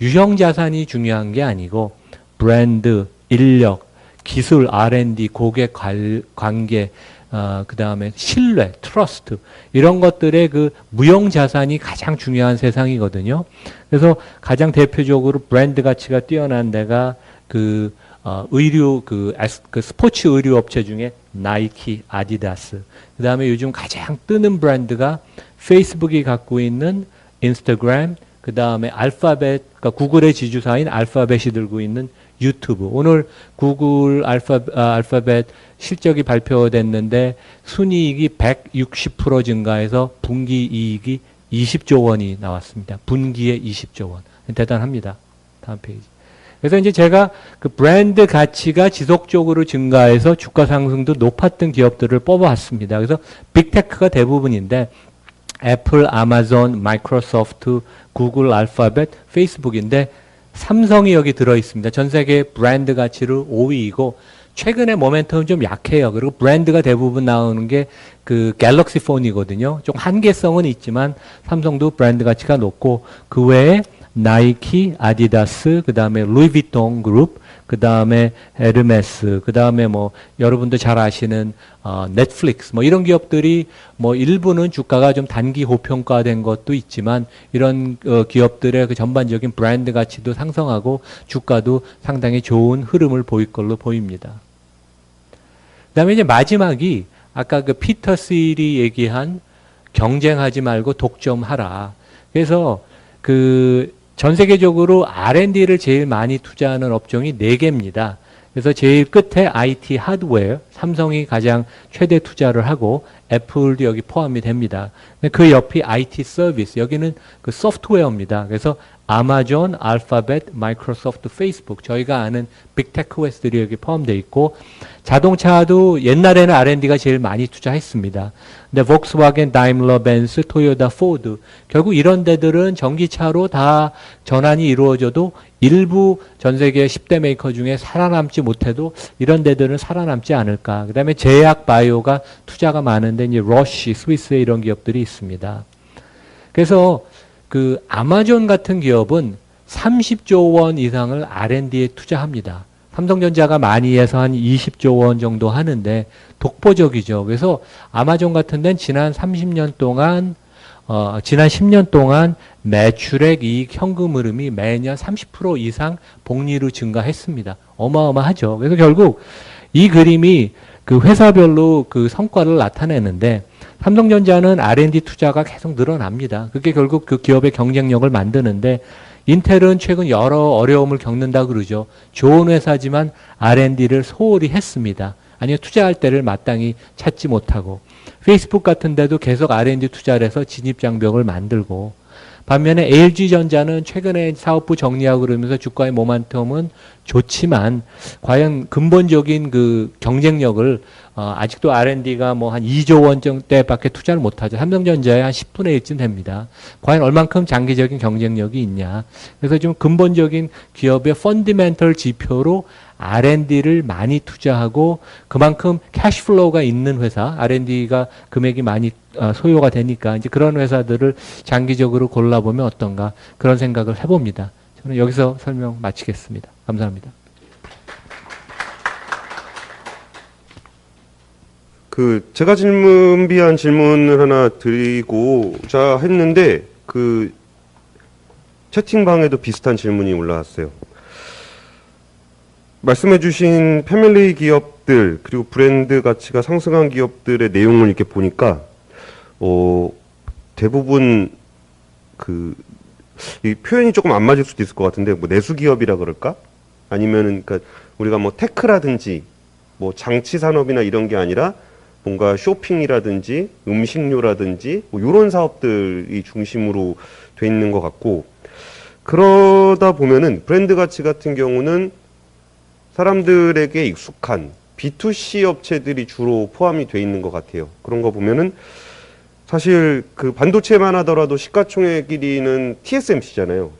유형 자산이 중요한 게 아니고 브랜드, 인력, 기술, R&D, 고객 관- 관계, 어, 그 다음에 신뢰, trust 이런 것들의 그 무형 자산이 가장 중요한 세상이거든요. 그래서 가장 대표적으로 브랜드 가치가 뛰어난 데가 그 어, 의류 그, 에스- 그 스포츠 의류 업체 중에 나이키, 아디다스. 그 다음에 요즘 가장 뜨는 브랜드가 페이스북이 갖고 있는 인스타그램, 그 다음에 알파벳, 그러니까 구글의 지주사인 알파벳이 들고 있는 유튜브. 오늘 구글 알파, 아, 알파벳 실적이 발표됐는데 순이익이 160% 증가해서 분기 이익이 20조 원이 나왔습니다. 분기에 20조 원. 대단합니다. 다음 페이지. 그래서 이제 제가 그 브랜드 가치가 지속적으로 증가해서 주가 상승도 높았던 기업들을 뽑아왔습니다. 그래서 빅테크가 대부분인데 애플, 아마존, 마이크로소프트, 구글, 알파벳, 페이스북인데 삼성이 여기 들어 있습니다. 전 세계 브랜드 가치로 5위이고 최근에 모멘텀은 좀 약해요. 그리고 브랜드가 대부분 나오는 게 그 갤럭시 폰이거든요. 좀 한계성은 있지만 삼성도 브랜드 가치가 높고 그 외에 나이키, 아디다스, 그 다음에 루이비통 그룹, 그 다음에 에르메스, 그 다음에 뭐 여러분도 잘 아시는 어, 넷플릭스 뭐 이런 기업들이 뭐 일부는 주가가 좀 단기 고평가된 것도 있지만 이런 어, 기업들의 그 전반적인 브랜드 가치도 상승하고 주가도 상당히 좋은 흐름을 보일 걸로 보입니다. 그 다음에 이제 마지막이 아까 그 피터 실이 얘기한 경쟁하지 말고 독점하라. 그래서 그 전 세계적으로 R&D를 제일 많이 투자하는 업종이 네 개입니다. 그래서 제일 끝에 IT 하드웨어, 삼성이 가장 최대 투자를 하고 애플도 여기 포함이 됩니다. 그 옆이 IT 서비스, 여기는 그 소프트웨어입니다. 그래서 아마존, 알파벳, 마이크로소프트, 페이스북, 저희가 아는 빅테크 웨스들이 여기 포함되어 있고 자동차도 옛날에는 R&D가 제일 많이 투자했습니다. 근데 복스와겐, 다임러 벤츠, 토요타, 포드 결국 이런 데들은 전기차로 다 전환이 이루어져도 일부 전 세계 10대 메이커 중에 살아남지 못해도 이런 데들은 살아남지 않을까. 그다음에 제약 바이오가 투자가 많은데 이제 로슈, 스위스에 이런 기업들이 있습니다. 그래서 그 아마존 같은 기업은 30조 원 이상을 R&D에 투자합니다. 삼성전자가 많이 해서 한 20조 원 정도 하는데 독보적이죠. 그래서 아마존 같은 데는 지난 30년 동안 어, 지난 10년 동안 매출액 이익 현금 흐름이 매년 30% 이상 복리로 증가했습니다. 어마어마하죠. 그래서 결국 이 그림이 그 회사별로 그 성과를 나타내는데 삼성전자는 R&D 투자가 계속 늘어납니다. 그게 결국 그 기업의 경쟁력을 만드는데 인텔은 최근 여러 어려움을 겪는다 그러죠. 좋은 회사지만 R&D를 소홀히 했습니다. 아니면 투자할 때를 마땅히 찾지 못하고 페이스북 같은 데도 계속 R&D 투자를 해서 진입 장벽을 만들고 반면에 LG전자는 최근에 사업부 정리하고 그러면서 주가의 모멘텀은 좋지만 과연 근본적인 그 경쟁력을 어, 아직도 R&D가 뭐 한 2조 원 정도밖에 투자를 못하죠. 삼성전자의 한 10분의 1쯤 됩니다. 과연 얼만큼 장기적인 경쟁력이 있냐. 그래서 좀 근본적인 기업의 fundamental 지표로 R&D를 많이 투자하고 그만큼 cash flow가 있는 회사, R&D가 금액이 많이 어, 소요가 되니까 이제 그런 회사들을 장기적으로 골라보면 어떤가 그런 생각을 해봅니다. 저는 여기서 설명 마치겠습니다. 감사합니다. 그 제가 질문비한 질문을 하나 드리고자 했는데 그 채팅방에도 비슷한 질문이 올라왔어요. 말씀해주신 패밀리 기업들 그리고 브랜드 가치가 상승한 기업들의 내용을 이렇게 보니까 어 대부분 그 이 표현이 조금 안 맞을 수도 있을 것 같은데 뭐 내수 기업이라 그럴까? 아니면은 그러니까 우리가 뭐 테크라든지 뭐 장치 산업이나 이런 게 아니라 뭔가 쇼핑이라든지 음식료라든지 뭐 이런 사업들이 중심으로 돼 있는 것 같고 그러다 보면은 브랜드 가치 같은 경우는 사람들에게 익숙한 B2C 업체들이 주로 포함이 돼 있는 것 같아요. 그런 거 보면은 사실 그 반도체만 하더라도 시가총액 1위는 TSMC잖아요.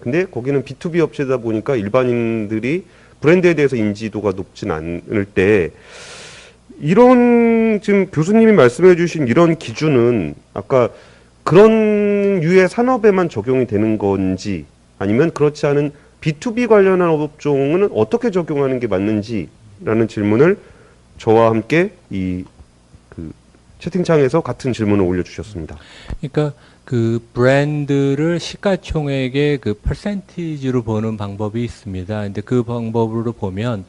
근데 거기는 B2B 업체다 보니까 일반인들이 브랜드에 대해서 인지도가 높진 않을 때 이런 지금 교수님이 말씀해 주신 이런 기준은 아까 그런 유의 산업에만 적용이 되는 건지 아니면 그렇지 않은 B2B 관련한 업종은 어떻게 적용하는 게 맞는지라는 질문을 저와 함께 이 그 채팅창에서 같은 질문을 올려주셨습니다. 그러니까 그 브랜드를 시가총액의 그 퍼센티지로 보는 방법이 있습니다. 근데 그 방법으로 보면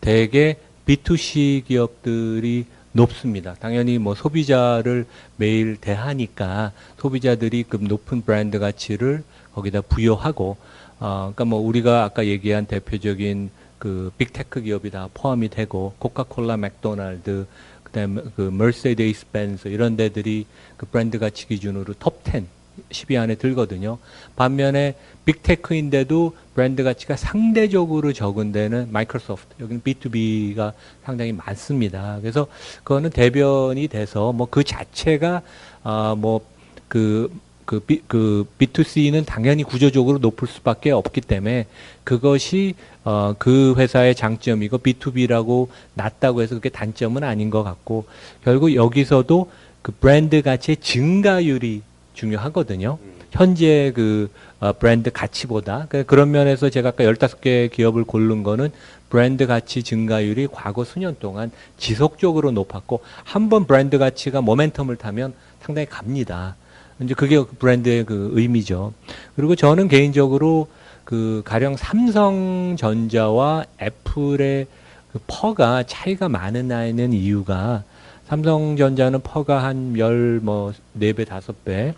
대개 B2C 기업들이 높습니다. 당연히 뭐 소비자를 매일 대하니까 소비자들이 그 높은 브랜드 가치를 거기다 부여하고 어 그러니까 뭐 우리가 아까 얘기한 대표적인 그 Big Tech 기업이 다 포함이 되고 코카콜라, 맥도날드 그다음에 그 Mercedes-Benz 이런 데들이 그 브랜드 가치 기준으로 톱 10, 10위 안에 들거든요. 반면에 Big Tech인데도 브랜드 가치가 상대적으로 적은 데는 마이크로소프트, 여기는 B2B가 상당히 많습니다. 그래서 그거는 대변이 돼서 뭐 그 자체가 아뭐그 그, B, 그 B2C는 당연히 구조적으로 높을 수밖에 없기 때문에 그것이 어, 그 회사의 장점이고 B2B라고 낮다고 해서 그게 단점은 아닌 것 같고 결국 여기서도 그 브랜드 가치의 증가율이 중요하거든요. 현재 그 어, 브랜드 가치보다 그- 그런 면에서 제가 아까 15개 기업을 고른 거는 브랜드 가치 증가율이 과거 수년 동안 지속적으로 높았고 한 번 브랜드 가치가 모멘텀을 타면 상당히 갑니다. 이제 그게 그 브랜드의 그 의미죠. 그리고 저는 개인적으로 그 가령 삼성전자와 애플의 그 PER가 차이가 많은 나는 이유가 삼성전자는 PER가 한 열 뭐 네 배 다섯 배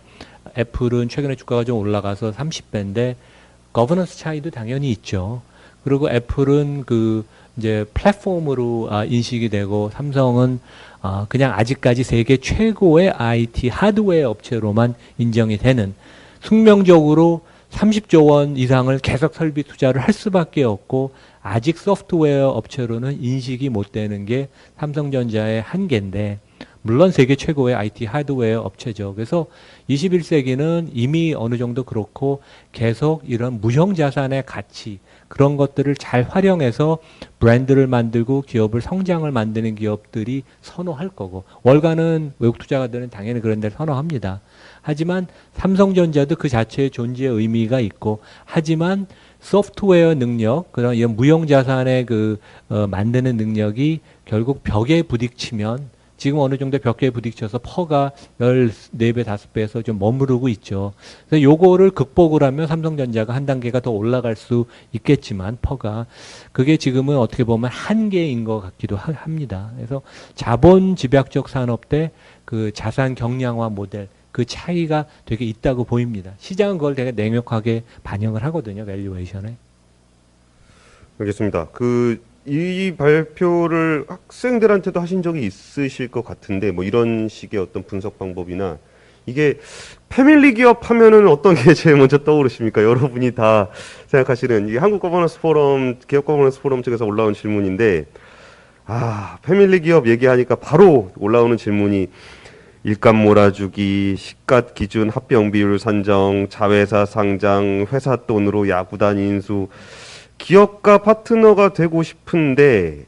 애플은 최근에 주가가 좀 올라가서 30배인데 거버넌스 차이도 당연히 있죠. 그리고 애플은 그 이제 플랫폼으로 아, 인식이 되고 삼성은 아, 그냥 아직까지 세계 최고의 IT 하드웨어 업체로만 인정이 되는 숙명적으로 30조 원 이상을 계속 설비 투자를 할 수밖에 없고 아직 소프트웨어 업체로는 인식이 못 되는 게 삼성전자의 한계인데 물론 세계 최고의 IT 하드웨어 업체죠. 그래서 21세기는 이미 어느 정도 그렇고 계속 이런 무형 자산의 가치 그런 것들을 잘 활용해서 브랜드를 만들고 기업을 성장을 만드는 기업들이 선호할 거고 월가는 외국 투자가들은 당연히 그런 데를 선호합니다. 하지만 삼성전자도 그 자체의 존재의 의미가 있고 하지만 소프트웨어 능력 그런 이런 무형 자산의 그 어, 만드는 능력이 결국 벽에 부딪히면 지금 어느 정도 벽에 부딪혀서 PER가 14배, 5배에서 좀 머무르고 있죠. 그래서 요거를 극복을 하면 삼성전자가 한 단계가 더 올라갈 수 있겠지만 PER가 그게 지금은 어떻게 보면 한계인 것 같기도 하- 합니다. 그래서 자본 집약적 산업 대 그 자산 경량화 모델 그 차이가 되게 있다고 보입니다. 시장은 그걸 되게 냉혹하게 반영을 하거든요, valuation에. 알겠습니다. 그 이 발표를 학생들한테도 하신 적이 있으실 것 같은데 뭐 이런 식의 어떤 분석 방법이나 이게 패밀리 기업 하면은 어떤 게 제일 먼저 떠오르십니까? 여러분이 다 생각하시는 이 한국 거버넌스 포럼 기업 거버넌스 포럼 측에서 올라온 질문인데 아 패밀리 기업 얘기하니까 바로 올라오는 질문이 일감 몰아주기, 시가 기준 합병 비율 산정, 자회사 상장, 회사 돈으로 야구단 인수, 기업가 파트너가 되고 싶은데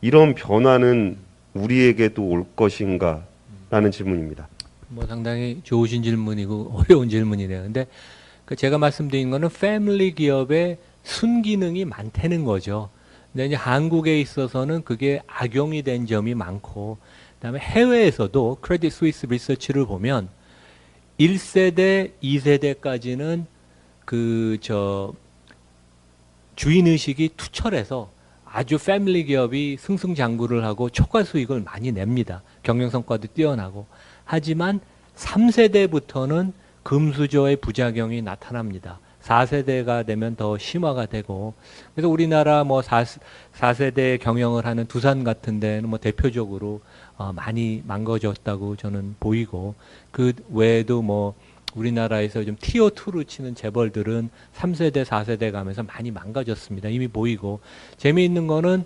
이런 변화는 우리에게도 올 것인가 라는 질문입니다. 뭐 상당히 좋으신 질문이고 어려운 질문이네요. 근데 그 제가 말씀드린 거는 패밀리 기업의 순기능이 많다는 거죠. 근데 이제 한국에 있어서는 그게 악용이 된 점이 많고 그다음에 해외에서도 크레딧 스위스 리서치를 보면 1세대, 2세대까지는 그 저 주인 의식이 투철해서 아주 패밀리 기업이 승승장구를 하고 초과 수익을 많이 냅니다. 경영 성과도 뛰어나고 하지만 3세대부터는 금수저의 부작용이 나타납니다. 4세대가 되면 더 심화가 되고 그래서 우리나라 뭐 4, 4세대 경영을 하는 두산 같은 데는 뭐 대표적으로 어, 많이 망가졌다고 저는 보이고 그 외에도 뭐 우리나라에서 좀 티어 2로 치는 재벌들은 3세대, 4세대 가면서 많이 망가졌습니다. 이미 보이고 재미있는 거는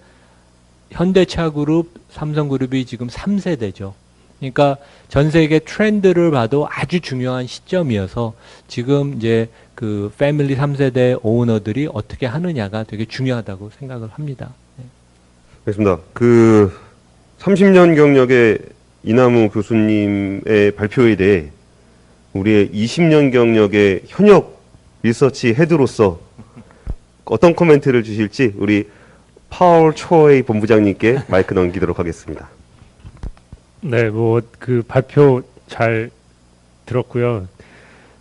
현대차 그룹, 삼성그룹이 지금 3세대죠. 그러니까 전 세계 트렌드를 봐도 아주 중요한 시점이어서 지금 이제 그 패밀리 3세대 오너들이 어떻게 하느냐가 되게 중요하다고 생각을 합니다. 알겠습니다. 그 30년 경력의 이남우 교수님의 발표에 대해 우리의 20년 경력의 현역 리서치 헤드로서 어떤 코멘트를 주실지 우리 파울 초의 본부장님께 마이크 넘기도록 하겠습니다. 네, 뭐 그 발표 잘 들었고요.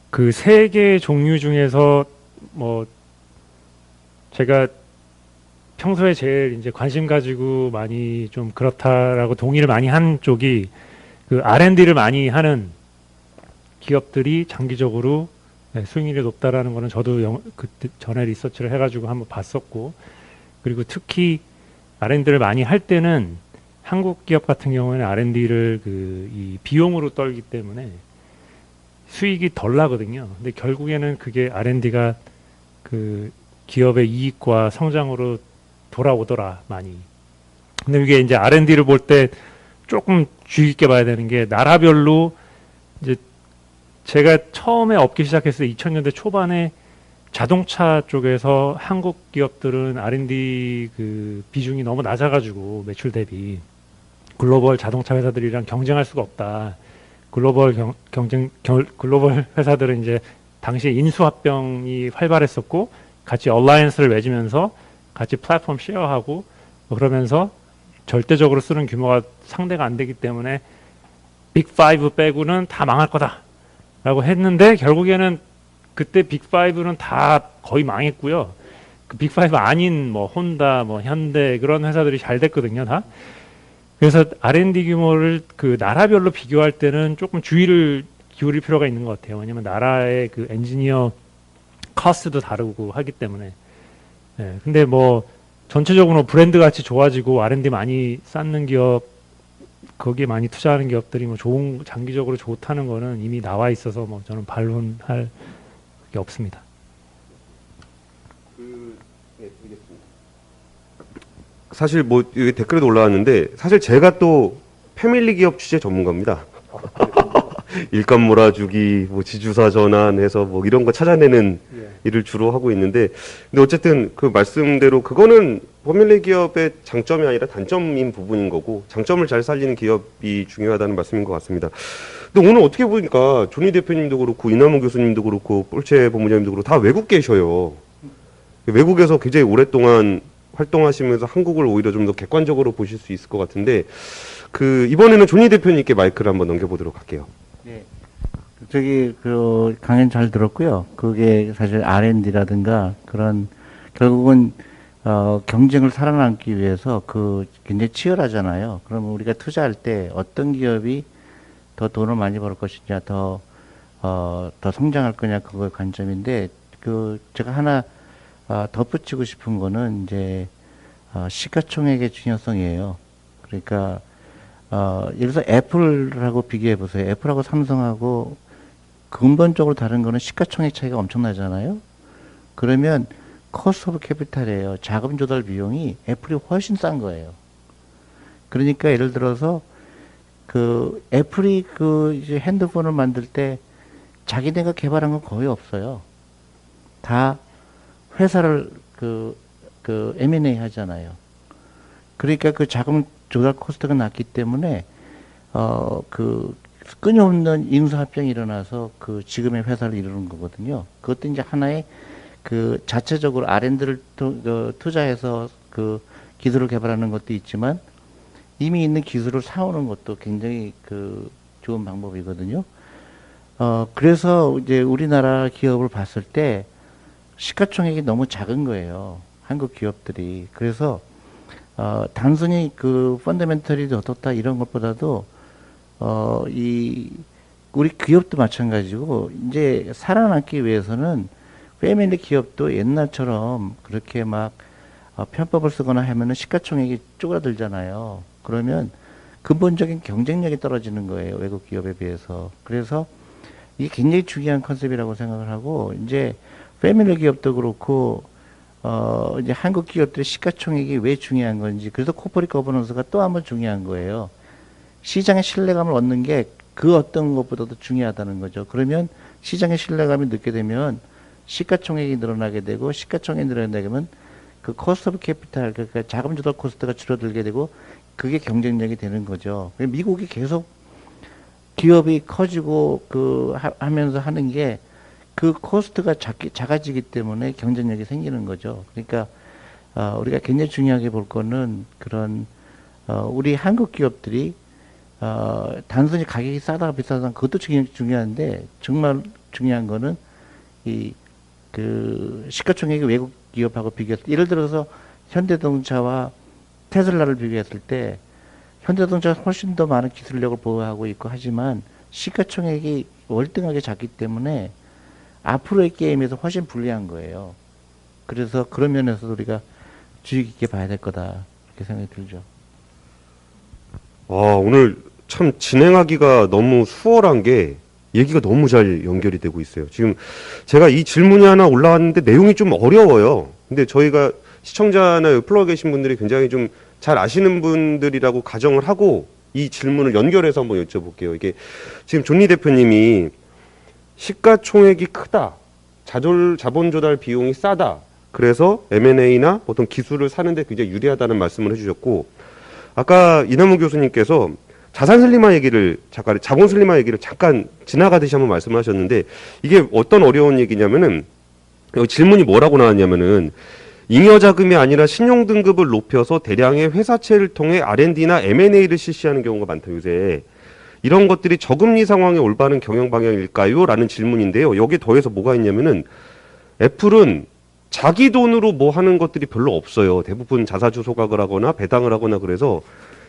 그 세 개의 종류 중에서 뭐 제가 평소에 제일 이제 관심 가지고 많이 좀 그렇다라고 동의를 많이 한 쪽이 그 R&D를 많이 하는 기업들이 장기적으로 네, 수익률이 높다라는 거는 저도 영, 그때 전에 리서치를 해가지고 한번 봤었고 그리고 특히 R&D를 많이 할 때는 한국 기업 같은 경우에는 R&D를 그 이 비용으로 떨기 때문에 수익이 덜 나거든요. 근데 결국에는 그게 R&D가 그 기업의 이익과 성장으로 돌아오더라 많이. 근데 이게 이제 R&D를 볼 때 조금 주의 깊게 봐야 되는 게 나라별로 이제 제가 처음에 업기 시작했을 때 2000년대 초반에 자동차 쪽에서 한국 기업들은 R&D 그 비중이 너무 낮아가지고 매출 대비 글로벌 자동차 회사들이랑 경쟁할 수가 없다. 글로벌 경, 경쟁 결, 글로벌 회사들은 이제 당시에 인수합병이 활발했었고 같이 alliance를 맺으면서 같이 플랫폼 share하고 뭐 그러면서 절대적으로 쓰는 규모가 상대가 안 되기 때문에 Big Five 빼고는 다 망할 거다 라고 했는데 결국에는 그때 Big Five는 다 거의 망했고요. 그 Big Five 아닌 뭐 혼다, 뭐 현대 그런 회사들이 잘 됐거든요, 다. 그래서 R&D 규모를 그 나라별로 비교할 때는 조금 주의를 기울일 필요가 있는 것 같아요. 왜냐하면 나라의 그 엔지니어 cost도 다르고 하기 때문에. 네, 근데 뭐 전체적으로 브랜드 가치 좋아지고 R&D 많이 쓰는 기업 거기에 많이 투자하는 기업들이 뭐 좋은 장기적으로 좋다는 거는 이미 나와 있어서 뭐 저는 반론할 게 없습니다. 사실 뭐 여기 댓글에도 올라왔는데 사실 제가 또 패밀리 기업 취재 전문가입니다. 일감 몰아주기, 뭐 지주사 전환해서 뭐 이런 거 찾아내는 일을 주로 하고 있는데, 근데 어쨌든 그 말씀대로 그거는 패밀리 기업의 장점이 아니라 단점인 부분인 거고 장점을 잘 살리는 기업이 중요하다는 말씀인 것 같습니다. 근데 오늘 어떻게 보니까 조니 대표님도 그렇고 이남훈 교수님도 그렇고 폴체 본부장님도 그렇고 다 외국 계셔요. 외국에서 굉장히 오랫동안 활동하시면서 한국을 오히려 좀 더 객관적으로 보실 수 있을 것 같은데 그 이번에는 조니 대표님께 마이크를 한번 넘겨보도록 할게요. 저기 그 강연 잘 들었고요. 그게 사실 R&D라든가 그런 결국은 어, 경쟁을 살아남기 위해서 그 굉장히 치열하잖아요. 그러면 우리가 투자할 때 어떤 기업이 더 돈을 많이 벌 것이냐, 더, 어, 더 성장할 거냐, 그거의 관점인데, 그, 제가 하나, 어, 덧붙이고 싶은 거는 이제, 어, 시가총액의 중요성이에요. 그러니까, 어, 예를 들어서 애플하고 비교해 보세요. 애플하고 삼성하고 근본적으로 다른 거는 시가총액 차이가 엄청나잖아요. 그러면 cost of capital이에요. 자금 조달 비용이 애플이 훨씬 싼 거예요. 그러니까 예를 들어서 그 애플이 그 이제 핸드폰을 만들 때 자기네가 개발한 건 거의 없어요. 다 회사를 그, 그 M&A 하잖아요. 그러니까 그 자금 조달 cost가 낮기 때문에 어 그 끊임없는 인수합병이 일어나서 그 지금의 회사를 이루는 거거든요. 그것도 이제 하나의 그 자체적으로 R&D를 그 투자해서 그 기술을 개발하는 것도 있지만 이미 있는 기술을 사오는 것도 굉장히 그 좋은 방법이거든요. 어 그래서 이제 우리나라 기업을 봤을 때 시가총액이 너무 작은 거예요. 한국 기업들이. 그래서 어, 단순히 그 펀더멘털이 어떻다 이런 것보다도 어, 이 우리 기업도 마찬가지고 이제 살아남기 위해서는 패밀리 기업도 옛날처럼 그렇게 막 어, 편법을 쓰거나 하면은 시가총액이 쪼그라들잖아요. 그러면 근본적인 경쟁력이 떨어지는 거예요. 외국 기업에 비해서. 그래서 이게 굉장히 중요한 컨셉이라고 생각을 하고 이제 패밀리 기업도 그렇고 어 이제 한국 기업들의 시가총액이 왜 중요한 건지 그래서 corporate governance가 또 한번 중요한 거예요. 시장의 신뢰감을 얻는 게 그 어떤 것보다도 중요하다는 거죠. 그러면 시장의 신뢰감이 늘게 되면 시가총액이 늘어나게 되고 시가총액이 늘어나게 되면 그 cost of capital 그러니까 자금 조달 cost가 줄어들게 되고 그게 경쟁력이 되는 거죠. 미국이 계속 기업이 커지고 그 하, 하면서 하는 게 그 코스트가 작기, 작아지기 때문에 경쟁력이 생기는 거죠. 그러니까 어, 우리가 굉장히 중요하게 볼 거는 그런 어, 우리 한국 기업들이 어, 단순히 가격이 싸다 비싸다 그것도 중요, 중요한데 정말 중요한 거는 이 그 시가총액이 외국 기업하고 비교했을 때 예를 들어서 현대자동차와 테슬라를 비교했을 때 현대자동차가 훨씬 더 많은 기술력을 보유하고 있고 하지만 시가총액이 월등하게 작기 때문에 앞으로의 게임에서 훨씬 불리한 거예요. 그래서 그런 면에서 우리가 주의 깊게 봐야 될 거다 이렇게 생각이 들죠. 아, 오늘 참 진행하기가 너무 수월한 게 얘기가 너무 잘 연결이 되고 있어요. 지금 제가 이 질문이 하나 올라왔는데 내용이 좀 어려워요. 근데 저희가 시청자나 플러에 계신 분들이 굉장히 좀 잘 아시는 분들이라고 가정을 하고 이 질문을 연결해서 한번 여쭤볼게요. 이게 지금 존리 대표님이 시가총액이 크다. 자졸, 자본 조달 비용이 싸다. 그래서 M&A나 어떤 기술을 사는데 굉장히 유리하다는 말씀을 해주셨고 아까 이남우 교수님께서 자산 슬림화 얘기를 잠깐 자본 슬림화 얘기를 잠깐 지나가듯이 한번 말씀하셨는데 이게 어떤 어려운 얘기냐면은 질문이 뭐라고 나왔냐면은 잉여 자금이 아니라 신용 등급을 높여서 대량의 회사채를 통해 R&D나 M&A를 실시하는 경우가 많다 요새. 이런 것들이 저금리 상황에 올바른 경영 방향일까요? 라는 질문인데요. 여기에 더해서 뭐가 있냐면은 애플은 자기 돈으로 뭐 하는 것들이 별로 없어요. 대부분 자사주 소각을 하거나 배당을 하거나 그래서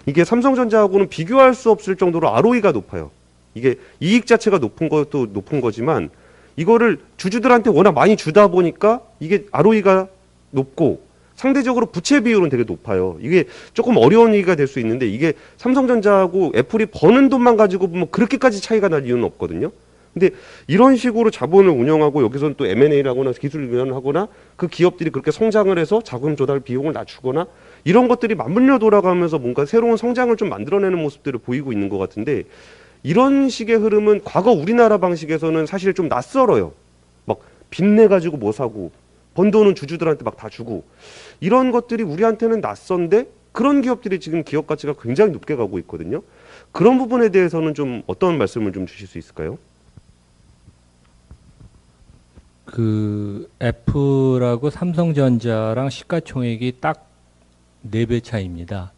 이게 삼성전자하고는 비교할 수 없을 정도로 ROE가 높아요. 이게 이익 자체가 높은 것도 높은 거지만 이거를 주주들한테 워낙 많이 주다 보니까 이게 ROE가 높고 상대적으로 부채 비율은 되게 높아요. 이게 조금 어려운 얘기가 될 수 있는데 이게 삼성전자하고 애플이 버는 돈만 가지고 보면 그렇게까지 차이가 날 이유는 없거든요. 근데 이런 식으로 자본을 운영하고 여기서는 또 M&A를 하거나 기술을 위원하거나 그 기업들이 그렇게 성장을 해서 자금 조달 비용을 낮추거나 이런 것들이 맞물려 돌아가면서 뭔가 새로운 성장을 좀 만들어내는 모습들을 보이고 있는 것 같은데 이런 식의 흐름은 과거 우리나라 방식에서는 사실 좀 낯설어요. 막 빚내 가지고 뭐 사고 번 돈은 주주들한테 막 다 주고 이런 것들이 우리한테는 낯선데 그런 기업들이 지금 기업 가치가 굉장히 높게 가고 있거든요. 그런 부분에 대해서는 좀 어떤 말씀을 좀 주실 수 있을까요? 그 애플하고 삼성전자랑 시가총액이 딱 네배 차이입니다.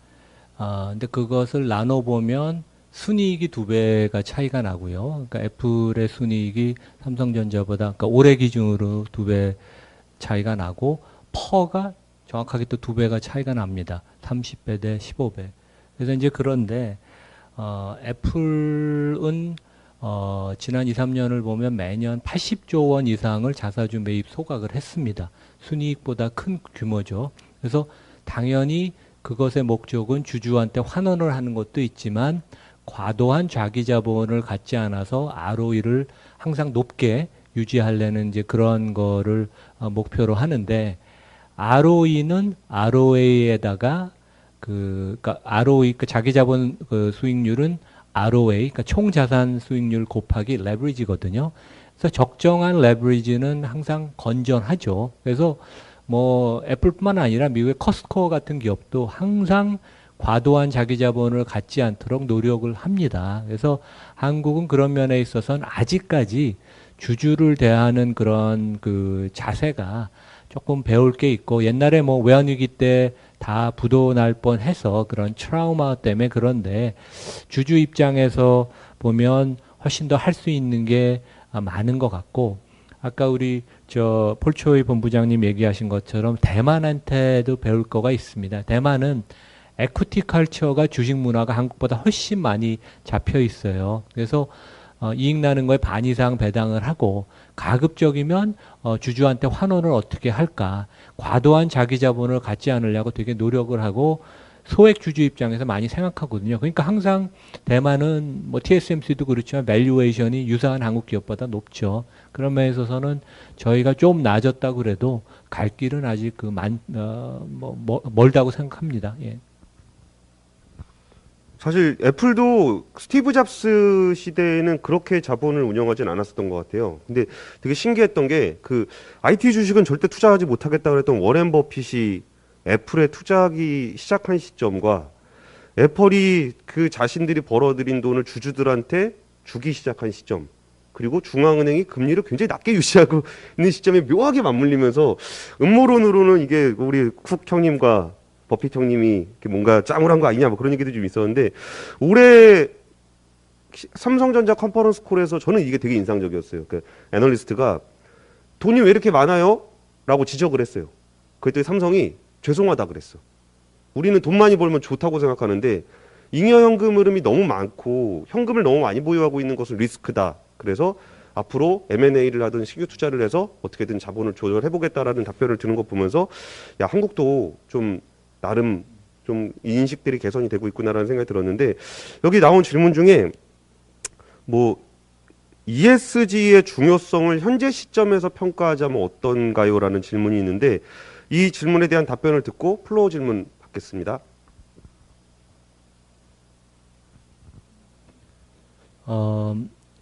아, 근데 그것을 나눠 보면 순이익이 두 배가 차이가 나고요. 그러니까 애플의 순이익이 삼성전자보다 그러니까 올해 기준으로 두 배 차이가 나고 퍼가 정확하게 또 두 배가 차이가 납니다. 30배 대 15배. 그래서 이제 그런데 어, 애플은 어, 지난 2, 3년을 보면 매년 80조 원 이상을 자사주 매입 소각을 했습니다. 순이익보다 큰 규모죠. 그래서 당연히 그것의 목적은 주주한테 환원을 하는 것도 있지만 과도한 자기 자본을 갖지 않아서 ROE를 항상 높게 유지하려는 이제 그런 거를 어, 목표로 하는데 ROE는 ROA에다가 그 그러니까 ROE 그 자기 자본 그 수익률은 ROA 그러니까 총 자산 수익률 곱하기 레버리지거든요. 그래서 적정한 레버리지는 항상 건전하죠. 그래서 뭐 애플뿐만 아니라 미국의 커스코 같은 기업도 항상 과도한 자기 자본을 갖지 않도록 노력을 합니다. 그래서 한국은 그런 면에 있어서는 아직까지 주주를 대하는 그런 그 자세가 조금 배울 게 있고 옛날에 뭐 외환위기 때 다 부도 날 뻔해서 그런 트라우마 때문에 그런데 주주 입장에서 보면 훨씬 더 할 수 있는 게 아, 많은 것 같고 아까 우리 저 폴초이 본부장님 얘기하신 것처럼 대만한테도 배울 거가 있습니다. 대만은 equity culture가 주식 문화가 한국보다 훨씬 많이 잡혀 있어요. 그래서 어, 이익 나는 거에 반 이상 배당을 하고 가급적이면 어, 주주한테 환원을 어떻게 할까 과도한 자기 자본을 갖지 않으려고 되게 노력을 하고 소액 주주 입장에서 많이 생각하거든요. 그러니까 항상 대만은 뭐 TSMC도 그렇지만 valuation이 유사한 한국 기업보다 높죠. 그런 면에 있어서는 저희가 좀 낮았다고 그래도 갈 길은 아직 그 만 어, 뭐, 뭐 멀다고 생각합니다. 예. 사실 애플도 스티브 잡스 시대에는 그렇게 자본을 운영하진 않았었던 것 같아요. 근데 되게 신기했던 게 그 IT 주식은 절대 투자하지 못하겠다 그랬던 워렌 버핏이 애플에 투자하기 시작한 시점과 애플이 그 자신들이 벌어들인 돈을 주주들한테 주기 시작한 시점 그리고 중앙은행이 금리를 굉장히 낮게 유지하고 있는 시점에 묘하게 맞물리면서 음모론으로는 이게 우리 쿡 형님과 버핏 형님이 뭔가 짱을 한 거 아니냐 뭐 그런 얘기도 좀 있었는데 올해 시- 삼성전자 컨퍼런스 콜에서 저는 이게 되게 인상적이었어요. 그 애널리스트가 돈이 왜 이렇게 많아요? 라고 지적을 했어요. 그랬더니 삼성이 죄송하다 그랬어. 우리는 돈 많이 벌면 좋다고 생각하는데 잉여 현금 흐름이 너무 많고 현금을 너무 많이 보유하고 있는 것은 리스크다. 그래서 앞으로 M&A를 하든 신규 투자를 해서 어떻게든 자본을 조절해 보겠다라는 답변을 드는 거 보면서 야 한국도 좀 나름 좀 인식들이 개선이 되고 있구나라는 생각이 들었는데 여기 나온 질문 중에 뭐 ESG의 중요성을 현재 시점에서 평가하자면 어떤가요라는 질문이 있는데 이 질문에 대한 답변을 듣고 floor 질문 받겠습니다. 어,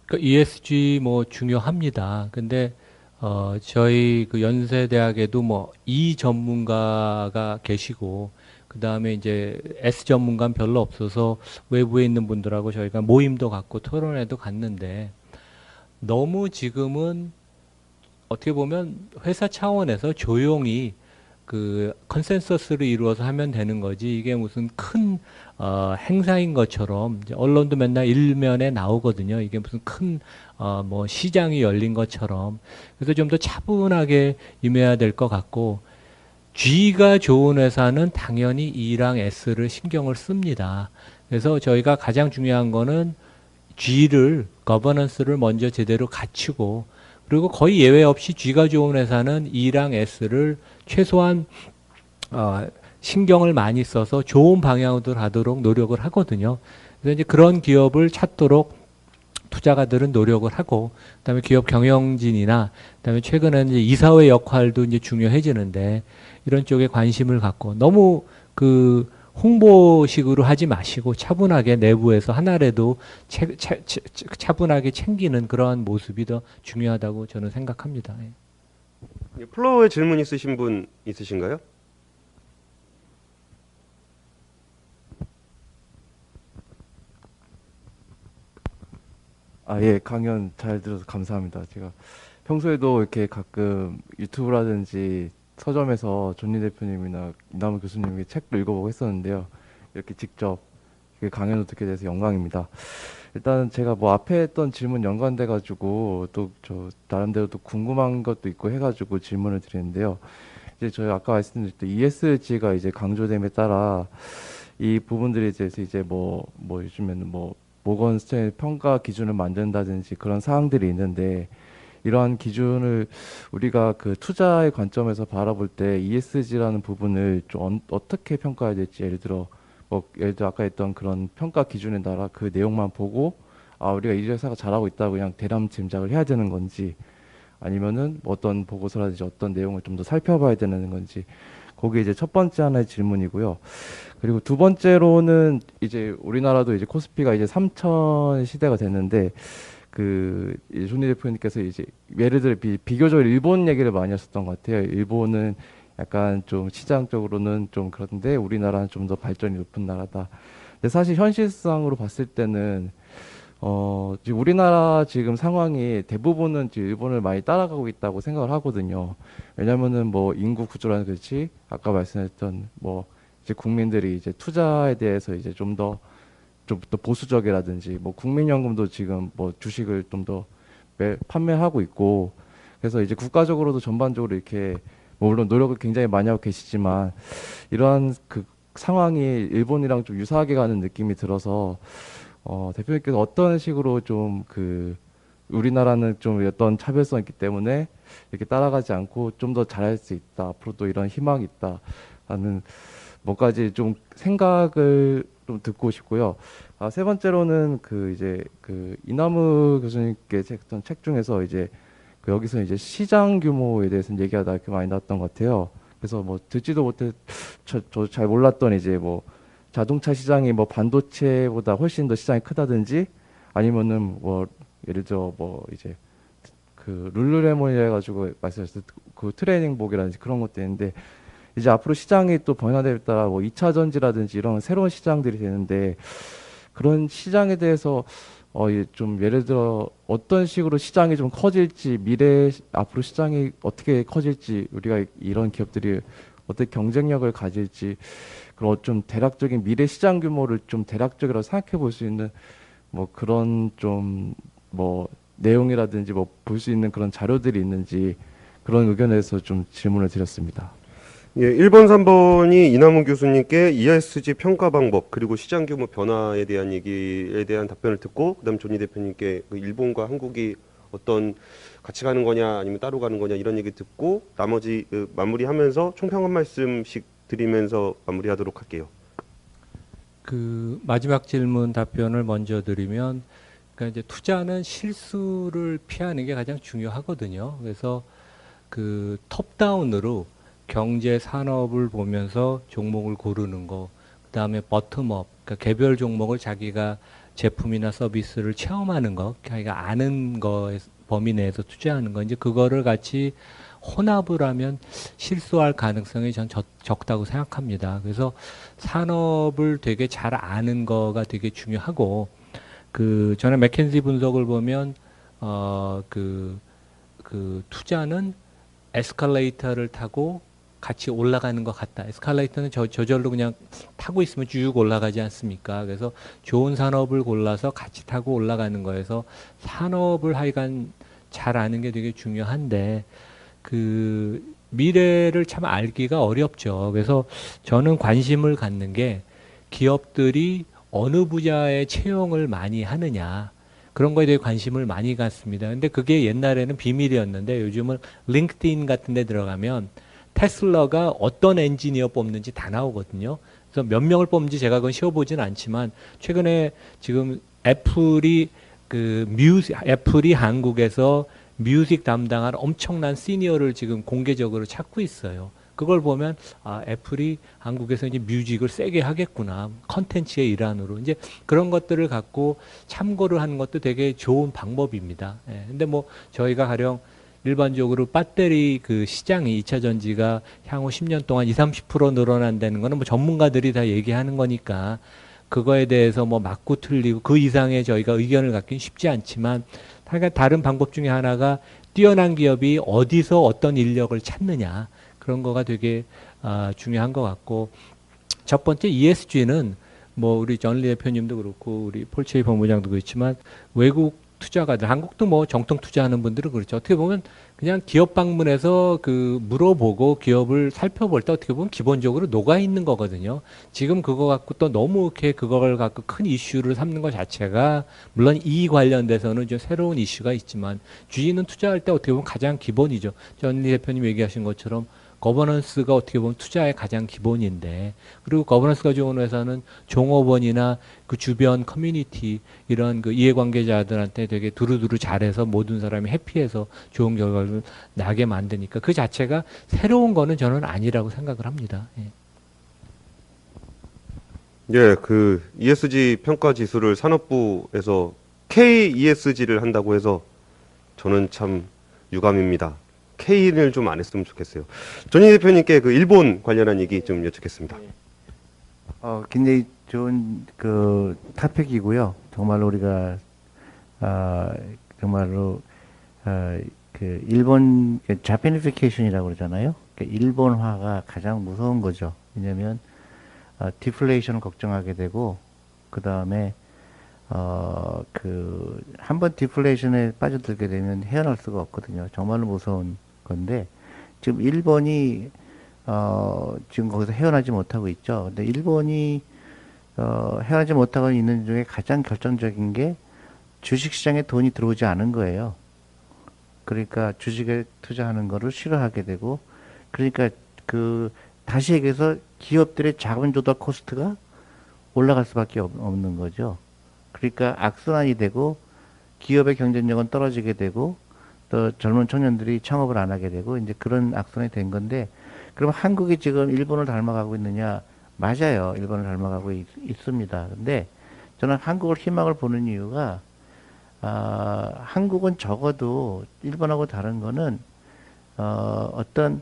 그 ESG 뭐 중요합니다. 근데 어, 저희 그 연세대학에도 뭐 E 전문가가 계시고 그 다음에 이제 S 전문가는 별로 없어서 외부에 있는 분들하고 저희가 모임도 갖고 토론회도 갔는데 너무 지금은 어떻게 보면 회사 차원에서 조용히 그 컨센서스를 이루어서 하면 되는 거지 이게 무슨 큰 어, 행사인 것처럼 언론도 맨날 일면에 나오거든요. 이게 무슨 큰 어, 뭐 시장이 열린 것처럼 그래서 좀 더 차분하게 임해야 될 것 같고 G가 좋은 회사는 당연히 E랑 S를 신경을 씁니다. 그래서 저희가 가장 중요한 거는 G를 거버넌스를 먼저 제대로 갖추고 그리고 거의 예외 없이 G가 좋은 회사는 E랑 S를 최소한 어, 신경을 많이 써서 좋은 방향으로 하도록 노력을 하거든요. 그래서 이제 그런 기업을 찾도록 투자가들은 노력을 하고 그다음에 기업 경영진이나 그다음에 최근에 이제 이사회 역할도 이제 중요해지는데 이런 쪽에 관심을 갖고 너무 그 홍보식으로 하지 마시고 차분하게 내부에서 하나라도 채, 채, 채, 차분하게 챙기는 그러한 모습이 더 중요하다고 저는 생각합니다. 예. 예, 플로어에 질문 있으신 분 있으신가요? 아, 예, 강연 잘 들어서 감사합니다. 제가 평소에도 이렇게 가끔 유튜브라든지 서점에서 존니 대표님이나 이남우 교수님의 책도 읽어보고 했었는데요. 이렇게 직접 이렇게 강연을 듣게 돼서 영광입니다. 일단 제가 뭐 앞에 했던 질문 연관돼 가지고 또 저 나름대로 또 궁금한 것도 있고 해 가지고 질문을 드리는데요. 이제 저희 아까 말씀드렸던 ESG가 이제 강조됨에 따라 이 부분들에 대해서 이제 뭐뭐 요즘에는 뭐 모건 스탠 평가 기준을 만든다든지 그런 사항들이 있는데 이러한 기준을 우리가 그 투자의 관점에서 바라볼 때 ESG라는 부분을 좀 언- 어떻게 평가해야 될지 예를 들어 뭐 예를 들어 아까 했던 그런 평가 기준에 따라 그 내용만 보고 아 우리가 이 회사가 잘하고 있다고 그냥 대담 짐작을 해야 되는 건지 아니면은 뭐 어떤 보고서라든지 어떤 내용을 좀 더 살펴봐야 되는 건지 그게 이제 첫 번째 하나의 질문이고요. 그리고 두 번째로는 이제 우리나라도 이제 코스피가 이제 3천 시대가 됐는데 그 이제 존니 대표님께서 이제 예를 들어 비, 비교적 일본 얘기를 많이 하셨던 것 같아요. 일본은 약간 좀 시장적으로는 좀 그런데 우리나라는 좀 더 발전이 높은 나라다. 근데 사실 현실상으로 봤을 때는 어 지금 우리나라 지금 상황이 대부분은 지금 일본을 많이 따라가고 있다고 생각을 하거든요. 왜냐면은 뭐 인구 구조라는 그렇지 아까 말씀했던 뭐 이제 국민들이 이제 투자에 대해서 이제 좀 더 좀 더 보수적이라든지 뭐 국민연금도 지금 뭐 주식을 좀 더 판매하고 있고 그래서 이제 국가적으로도 전반적으로 이렇게 뭐 물론 노력을 굉장히 많이 하고 계시지만 이러한 그 상황이 일본이랑 좀 유사하게 가는 느낌이 들어서 어, 대표님께서 어떤 식으로 좀 그 우리나라는 좀 어떤 차별성이 있기 때문에 이렇게 따라가지 않고 좀 더 잘할 수 있다 앞으로도 이런 희망이 있다 하는 뭐까지 좀 생각을 좀 듣고 싶고요. 아, 세 번째로는 그 이제 그 이나무 교수님께 했던 책 중에서 이제 그 여기서 이제 시장 규모에 대해서 얘기하다 이렇게 많이 나왔던 것 같아요. 그래서 뭐 듣지도 못해 저잘 몰랐던 이제 뭐 자동차 시장이 뭐 반도체보다 훨씬 더 시장이 크다든지 아니면은 뭐 예를 들어 뭐 이제 그 룰루레몬이 해가지고 말씀하셨을 그 트레이닝복이라든지 그런 것도 있는데 이제 앞으로 시장이 또 변화에 따라 뭐 2차 전지라든지 이런 새로운 시장들이 되는데 그런 시장에 대해서 어, 예, 좀 예를 들어 어떤 식으로 시장이 좀 커질지 미래 시- 앞으로 시장이 어떻게 커질지 우리가 이런 기업들이 어떻게 경쟁력을 가질지 그런 좀 대략적인 미래 시장 규모를 좀 대략적으로 생각해 볼 수 있는 뭐 그런 좀 뭐 내용이라든지 뭐 볼 수 있는 그런 자료들이 있는지 그런 의견에서 좀 질문을 드렸습니다. 예, 1번, 3번이 이남훈 교수님께 ESG 평가 방법 그리고 시장 규모 변화에 대한 얘기에 대한 답변을 듣고 그다음 존니 대표님께 그 일본과 한국이 어떤 같이 가는 거냐 아니면 따로 가는 거냐 이런 얘기 듣고 나머지 그 마무리하면서 총평 한 말씀씩 드리면서 마무리하도록 할게요. 그 마지막 질문 답변을 먼저 드리면 그러니까 이제 투자는 실수를 피하는 게 가장 중요하거든요. 그래서 그 톱다운으로 경제 산업을 보면서 종목을 고르는 거, 그 다음에 버텀업, 그러니까 개별 종목을 자기가 제품이나 서비스를 체험하는 거, 자기가 아는 거 범위 내에서 투자하는 거, 이제 그거를 같이 혼합을 하면 실수할 가능성이 전 적, 적다고 생각합니다. 그래서 산업을 되게 잘 아는 거가 되게 중요하고 그 저는 맥켄지 분석을 보면 어그그 그 투자는 에스컬레이터를 타고 같이 올라가는 것 같다. 에스컬레이터는 저, 저절로 그냥 타고 있으면 쭉 올라가지 않습니까? 그래서 좋은 산업을 골라서 같이 타고 올라가는 거에서 산업을 하여간 잘 아는 게 되게 중요한데 그 미래를 참 알기가 어렵죠. 그래서 저는 관심을 갖는 게 기업들이 어느 분야에 채용을 많이 하느냐 그런 거에 대해 관심을 많이 갖습니다. 근데 그게 옛날에는 비밀이었는데 요즘은 링크드인 같은 데 들어가면 테슬라가 어떤 엔지니어 뽑는지 다 나오거든요. 그래서 몇 명을 뽑는지 제가 그건 세어보진 않지만 최근에 지금 애플이 그 music 애플이 한국에서 music 담당한 엄청난 senior를 지금 공개적으로 찾고 있어요. 그걸 보면 아 애플이 한국에서 이제 music을 세게 하겠구나 컨텐츠의 일환으로 이제 그런 것들을 갖고 참고를 하는 것도 되게 좋은 방법입니다. 예. 근데 뭐 저희가 가령 일반적으로 배터리 그 시장이 2차 전지가 향후 10년 동안 2, 30% 늘어난다는 거는 뭐 전문가들이 다 얘기하는 거니까 그거에 대해서 뭐 맞고 틀리고 그 이상의 저희가 의견을 갖기는 쉽지 않지만 하여간 다른 방법 중에 하나가 뛰어난 기업이 어디서 어떤 인력을 찾느냐 그런 거가 되게 아, 중요한 것 같고 첫 번째 ESG는 뭐 우리 전리 대표님도 그렇고 우리 폴체이 본부장도 그렇지만 외국 투자가들 한국도 뭐 정통 투자하는 분들은 그렇죠. 어떻게 보면 그냥 기업 방문해서 그 물어보고 기업을 살펴볼 때 어떻게 보면 기본적으로 녹아 있는 거거든요. 지금 그거 갖고 또 너무 이렇게 그걸 갖고 큰 이슈를 삼는 것 자체가 물론 이 관련돼서는 좀 새로운 이슈가 있지만 주인은 투자할 때 어떻게 보면 가장 기본이죠. 전리 대표님 얘기하신 것처럼 거버넌스가 어떻게 보면 투자의 가장 기본인데 그리고 거버넌스가 좋은 회사는 종업원이나 그 주변 커뮤니티 이런 그 이해관계자들한테 되게 두루두루 잘해서 모든 사람이 해피해서 좋은 결과를 나게 만드니까 그 자체가 새로운 거는 저는 아니라고 생각을 합니다. 예. 예, 그 ESG 평가 지수를 산업부에서 KESG를 한다고 해서 저는 참 유감입니다. K를 좀 안 했으면 좋겠어요. 전희 대표님께 그 일본 관련한 얘기 좀 여쭙겠습니다. 어, 굉장히 좋은 그 토픽이고요. 정말로 우리가 아, 정말로 아, 그 일본 그 자페니피케이션이라고 그러잖아요. 그 일본화가 가장 무서운 거죠. 왜냐하면 아, 디플레이션을 걱정하게 되고 그 다음에 어, 그 한 번 디플레이션에 빠져들게 되면 헤어날 수가 없거든요. 정말로 무서운 건데 지금 일본이 어, 지금 거기서 헤어나지 못하고 있죠. 근데 일본이 어, 헤어나지 못하고 있는 중에 가장 결정적인 게 주식시장에 돈이 들어오지 않은 거예요. 그러니까 주식에 투자하는 거를 싫어하게 되고 그러니까 그 다시 얘기해서 기업들의 자본 조달 코스트가 올라갈 수밖에 없- 없는 거죠. 그러니까 악순환이 되고 기업의 경쟁력은 떨어지게 되고 또 젊은 청년들이 창업을 안 하게 되고 이제 그런 악순환이 된 건데 그럼 한국이 지금 일본을 닮아가고 있느냐? 맞아요. 일본을 닮아가고 있, 있습니다. 근데 저는 한국을 희망을 보는 이유가 아, 한국은 적어도 일본하고 다른 거는 어, 어떤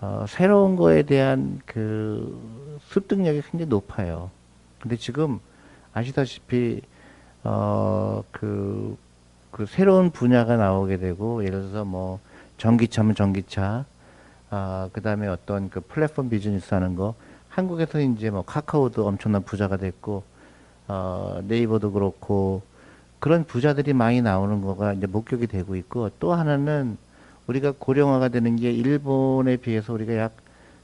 어, 새로운 거에 대한 그 습득력이 굉장히 높아요. 근데 지금 아시다시피 어, 그, 그 새로운 분야가 나오게 되고 예를 들어서 뭐 전기차면 전기차 아, 그 다음에 어떤 그 플랫폼 비즈니스 하는 거. 한국에서 이제 뭐 카카오도 엄청난 부자가 됐고, 어, 네이버도 그렇고, 그런 부자들이 많이 나오는 거가 이제 목격이 되고 있고, 또 하나는 우리가 고령화가 되는 게 일본에 비해서 우리가 약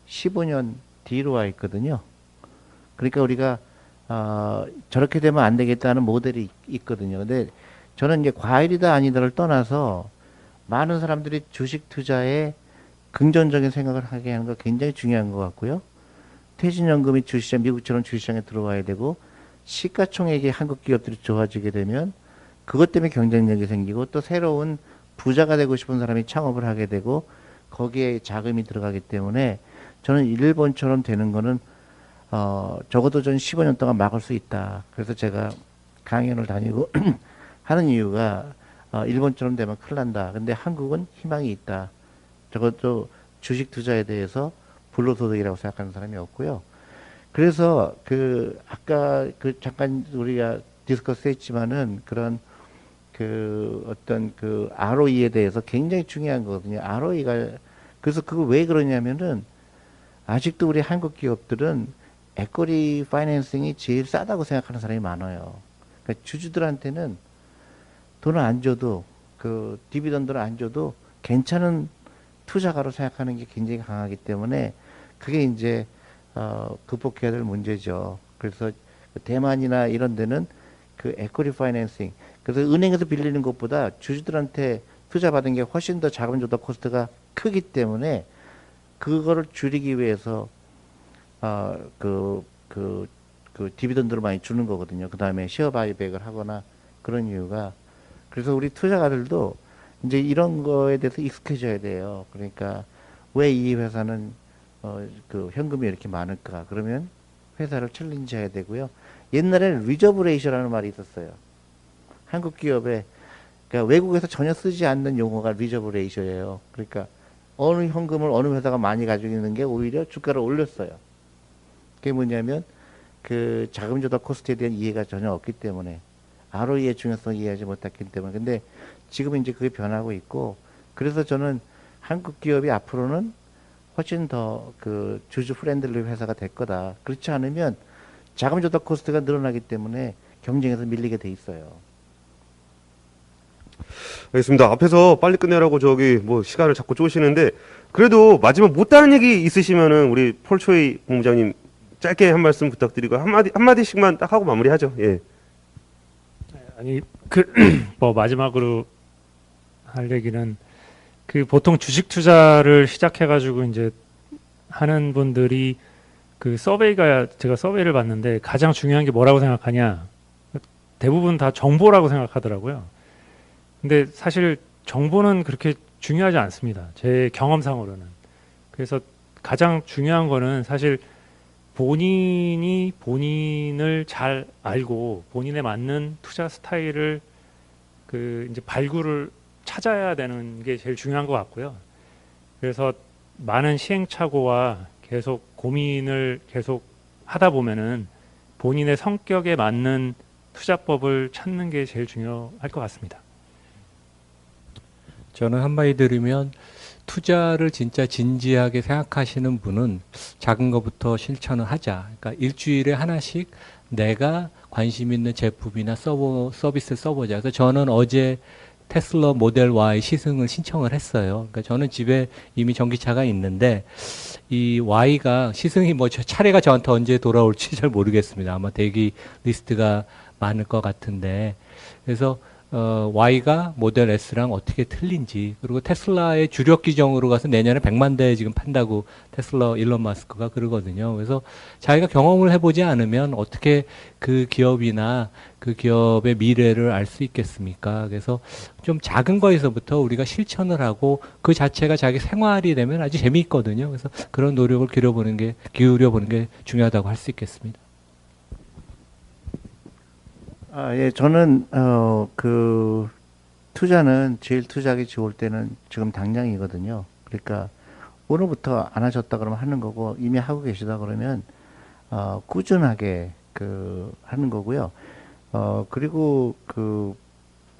15년 뒤로 와 있거든요. 그러니까 우리가, 어, 저렇게 되면 안 되겠다는 모델이 있- 있거든요. 근데 저는 이제 과일이다 아니다를 떠나서 많은 사람들이 주식 투자에 긍정적인 생각을 하게 하는 거 굉장히 중요한 것 같고요. 퇴직연금이 주시장, 미국처럼 주시장에 들어와야 되고, 시가총액이 한국 기업들이 좋아지게 되면, 그것 때문에 경쟁력이 생기고, 또 새로운 부자가 되고 싶은 사람이 창업을 하게 되고, 거기에 자금이 들어가기 때문에, 저는 일본처럼 되는 거는, 어, 적어도 전 15년 동안 막을 수 있다. 그래서 제가 강연을 다니고 하는 이유가, 어, 일본처럼 되면 큰일 난다. 근데 한국은 희망이 있다. 적어도 주식 투자에 대해서 불로소득이라고 생각하는 사람이 없고요. 그래서 그 아까 그 잠깐 우리가 discuss 했지만은 그런 그 어떤 그 ROE에 대해서 굉장히 중요한 거거든요. ROE가 그래서 그거 왜 그러냐면은 아직도 우리 한국 기업들은 equity financing이 제일 싸다고 생각하는 사람이 많아요. 그러니까 주주들한테는 돈을 안 줘도 그 dividend를 안 줘도 괜찮은 투자가로 생각하는 게 굉장히 강하기 때문에 그게 이제 어, 극복해야 될 문제죠. 그래서 대만이나 이런 데는 그 equity financing 그래서 은행에서 빌리는 것보다 주주들한테 투자 받은 게 훨씬 더 자금 조달 cost가 크기 때문에 그거를 줄이기 위해서 어그그 그, 그 dividend를 많이 주는 거거든요. 그 다음에 share buyback을 하거나 그런 이유가 그래서 우리 투자가들도 이제 이런 거에 대해서 익숙해져야 돼요. 그러니까 왜 이 회사는 어, 그 현금이 이렇게 많을까? 그러면 회사를 챌린지해야 되고요. 옛날에는 reserve ratio라는 말이 있었어요. 한국 기업에 그러니까 외국에서 전혀 쓰지 않는 용어가 reserve ratio예요. 그러니까 어느 현금을 어느 회사가 많이 가지고 있는 게 오히려 주가를 올렸어요. 그게 뭐냐면 그 자금 조달 cost에 대한 이해가 전혀 없기 때문에 ROE의 중요성을 이해하지 못했기 때문에 근데 지금 이제 그게 변하고 있고 그래서 저는 한국 기업이 앞으로는 훨씬 더 그 주주 friendly 회사가 될 거다. 그렇지 않으면 자금 조달 cost가 늘어나기 때문에 경쟁에서 밀리게 돼 있어요. 알겠습니다. 앞에서 빨리 끝내라고 저기 뭐 시간을 자꾸 쪼시는데 그래도 마지막 못다한 얘기 있으시면은 우리 폴초이 본부장님 짧게 한 말씀 부탁드리고 한마디 한마디씩만 딱 하고 마무리하죠. 예. 아니 그 뭐 마지막으로 할 얘기는 그 보통 주식 투자를 시작해 가지고 이제 하는 분들이 그 서베이가 제가 서베이를 봤는데 가장 중요한 게 뭐라고 생각하냐 대부분 다 정보라고 생각하더라고요. 근데 사실 정보는 그렇게 중요하지 않습니다. 제 경험상으로는. 그래서 가장 중요한 거는 사실 본인이 본인을 잘 알고 본인에 맞는 투자 스타일을 그 이제 발굴을 찾아야 되는 게 제일 중요한 것 같고요. 그래서 많은 시행착오와 계속 고민을 계속 하다 보면은 본인의 성격에 맞는 투자법을 찾는 게 제일 중요할 것 같습니다. 저는 한마디 들으면 투자를 진짜 진지하게 생각하시는 분은 작은 것부터 실천을 하자. 그러니까 일주일에 하나씩 내가 관심 있는 제품이나 서버, 서비스를 써보자. 그래서 저는 어제 테슬라 모델 Y 시승을 신청을 했어요. 그러니까 저는 집에 이미 전기차가 있는데 이 Y가 시승이 뭐 저- 차례가 저한테 언제 돌아올지 잘 모르겠습니다. 아마 대기 리스트가 많을 것 같은데 그래서 어, Y가 모델 S랑 어떻게 틀린지 그리고 테슬라의 주력 기종으로 가서 내년에 100만 대 지금 판다고 테슬라 일론 마스크가 그러거든요. 그래서 자기가 경험을 해보지 않으면 어떻게 그 기업이나 그 기업의 미래를 알 수 있겠습니까? 그래서 좀 작은 거에서부터 우리가 실천을 하고 그 자체가 자기 생활이 되면 아주 재미있거든요. 그래서 그런 노력을 기울여보는 게 기울여보는 게 중요하다고 할 수 있겠습니다. 아, 예, 저는 어, 그 투자는 제일 투자하기 좋을 때는 지금 당장이거든요. 그러니까 오늘부터 안 하셨다 그러면 하는 거고 이미 하고 계시다 그러면 어, 꾸준하게 그 하는 거고요. 어, 그리고 그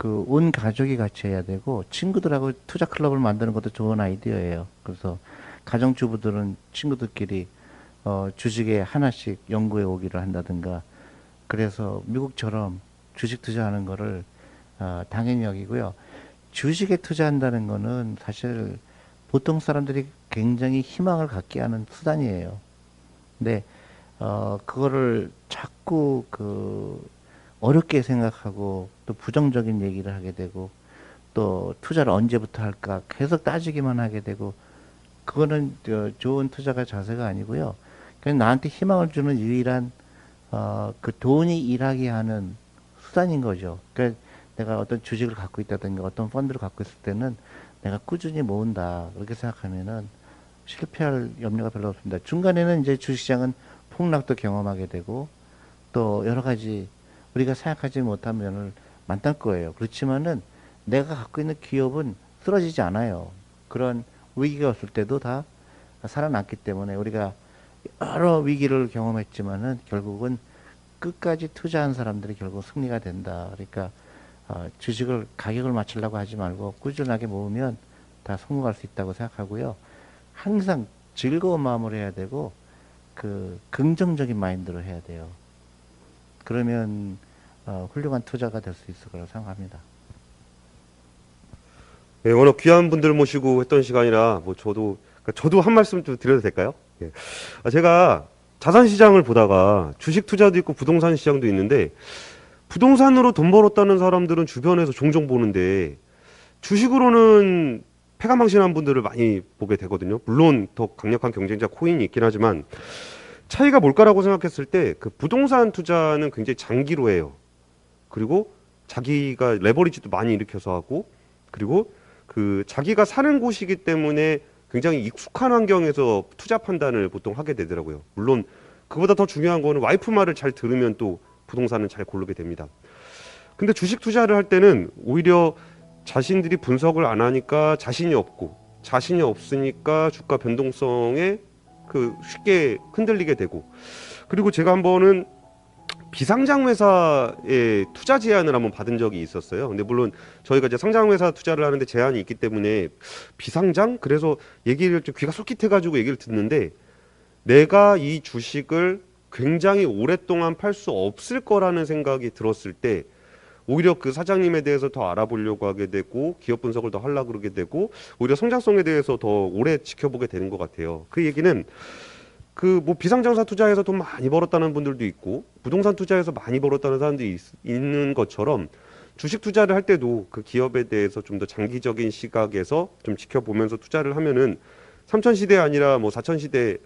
그 온 가족이 같이 해야 되고 친구들하고 투자 클럽을 만드는 것도 좋은 아이디어예요. 그래서 가정주부들은 친구들끼리 어, 주식에 하나씩 연구해 오기를 한다든가 그래서 미국처럼 주식 투자하는 거를 어, 당연히 여기고요. 주식에 투자한다는 거는 사실 보통 사람들이 굉장히 희망을 갖게 하는 수단이에요. 근데 어, 그거를 자꾸 그 어렵게 생각하고 또 부정적인 얘기를 하게 되고 또 투자를 언제부터 할까 계속 따지기만 하게 되고 그거는 저 좋은 투자가 자세가 아니고요. 그냥 나한테 희망을 주는 유일한 어, 그 돈이 일하게 하는 수단인 거죠. 그러니까 내가 어떤 주식을 갖고 있다든가 어떤 펀드를 갖고 있을 때는 내가 꾸준히 모은다. 그렇게 생각하면은 실패할 염려가 별로 없습니다. 중간에는 이제 주식시장은 폭락도 경험하게 되고 또 여러 가지 우리가 생각하지 못한 면을 만날 거예요. 그렇지만은 내가 갖고 있는 기업은 쓰러지지 않아요. 그런 위기가 왔을 때도 다 살아났기 때문에 우리가 여러 위기를 경험했지만은 결국은 끝까지 투자한 사람들이 결국 승리가 된다. 그러니까 어, 주식을 가격을 맞추려고 하지 말고 꾸준하게 모으면 다 성공할 수 있다고 생각하고요. 항상 즐거운 마음으로 해야 되고 그 긍정적인 마인드로 해야 돼요. 그러면 어, 훌륭한 투자가 될 수 있을 거라고 생각합니다. 예, 워낙 귀한 분들 모시고 했던 시간이라 뭐 저도 저도 한 말씀 좀 드려도 될까요? 예. 아, 제가 자산 시장을 보다가 주식 투자도 있고 부동산 시장도 있는데 부동산으로 돈 벌었다는 사람들은 주변에서 종종 보는데 주식으로는 패가망신한 분들을 많이 보게 되거든요. 물론 더 강력한 경쟁자 코인이 있긴 하지만 차이가 뭘까라고 생각했을 때 그 부동산 투자는 굉장히 장기로 해요. 그리고 자기가 레버리지도 많이 일으켜서 하고 그리고 그 자기가 사는 곳이기 때문에 굉장히 익숙한 환경에서 투자 판단을 보통 하게 되더라고요. 물론 그보다 더 중요한 거는 와이프 말을 잘 들으면 또 부동산은 잘 고르게 됩니다. 근데 주식 투자를 할 때는 오히려 자신들이 분석을 안 하니까 자신이 없고 자신이 없으니까 주가 변동성에 그 쉽게 흔들리게 되고 그리고 제가 한 번은 비상장 회사에 투자 제안을 한번 받은 적이 있었어요. 근데 물론 저희가 이제 상장 회사 투자를 하는데 제한이 있기 때문에 비상장 그래서 얘기를 좀 귀가 솔깃해가지고 얘기를 듣는데 내가 이 주식을 굉장히 오랫동안 팔 수 없을 거라는 생각이 들었을 때 오히려 그 사장님에 대해서 더 알아보려고 하게 되고 기업 분석을 더 하려고 그러게 되고 오히려 성장성에 대해서 더 오래 지켜보게 되는 것 같아요. 그 얘기는 그 뭐 비상장사 투자해서 돈 많이 벌었다는 분들도 있고 부동산 투자해서 많이 벌었다는 사람들이 있, 있는 것처럼 주식 투자를 할 때도 그 기업에 대해서 좀 더 장기적인 시각에서 좀 지켜보면서 투자를 하면은 3천 시대 아니라 뭐 4천 시대,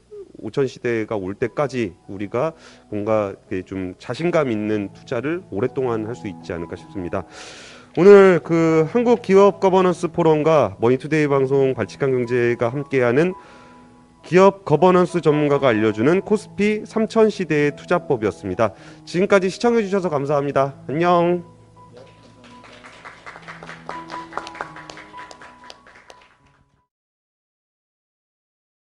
5천 시대가 올 때까지 우리가 뭔가 좀 자신감 있는 투자를 오랫동안 할 수 있지 않을까 싶습니다. 오늘 그 한국 기업 거버넌스 포럼과 머니투데이 방송 발칙한 경제가 함께하는 기업 거버넌스 전문가가 알려주는 코스피 3000 시대의 투자법이었습니다. 지금까지 시청해 주셔서 감사합니다. 안녕.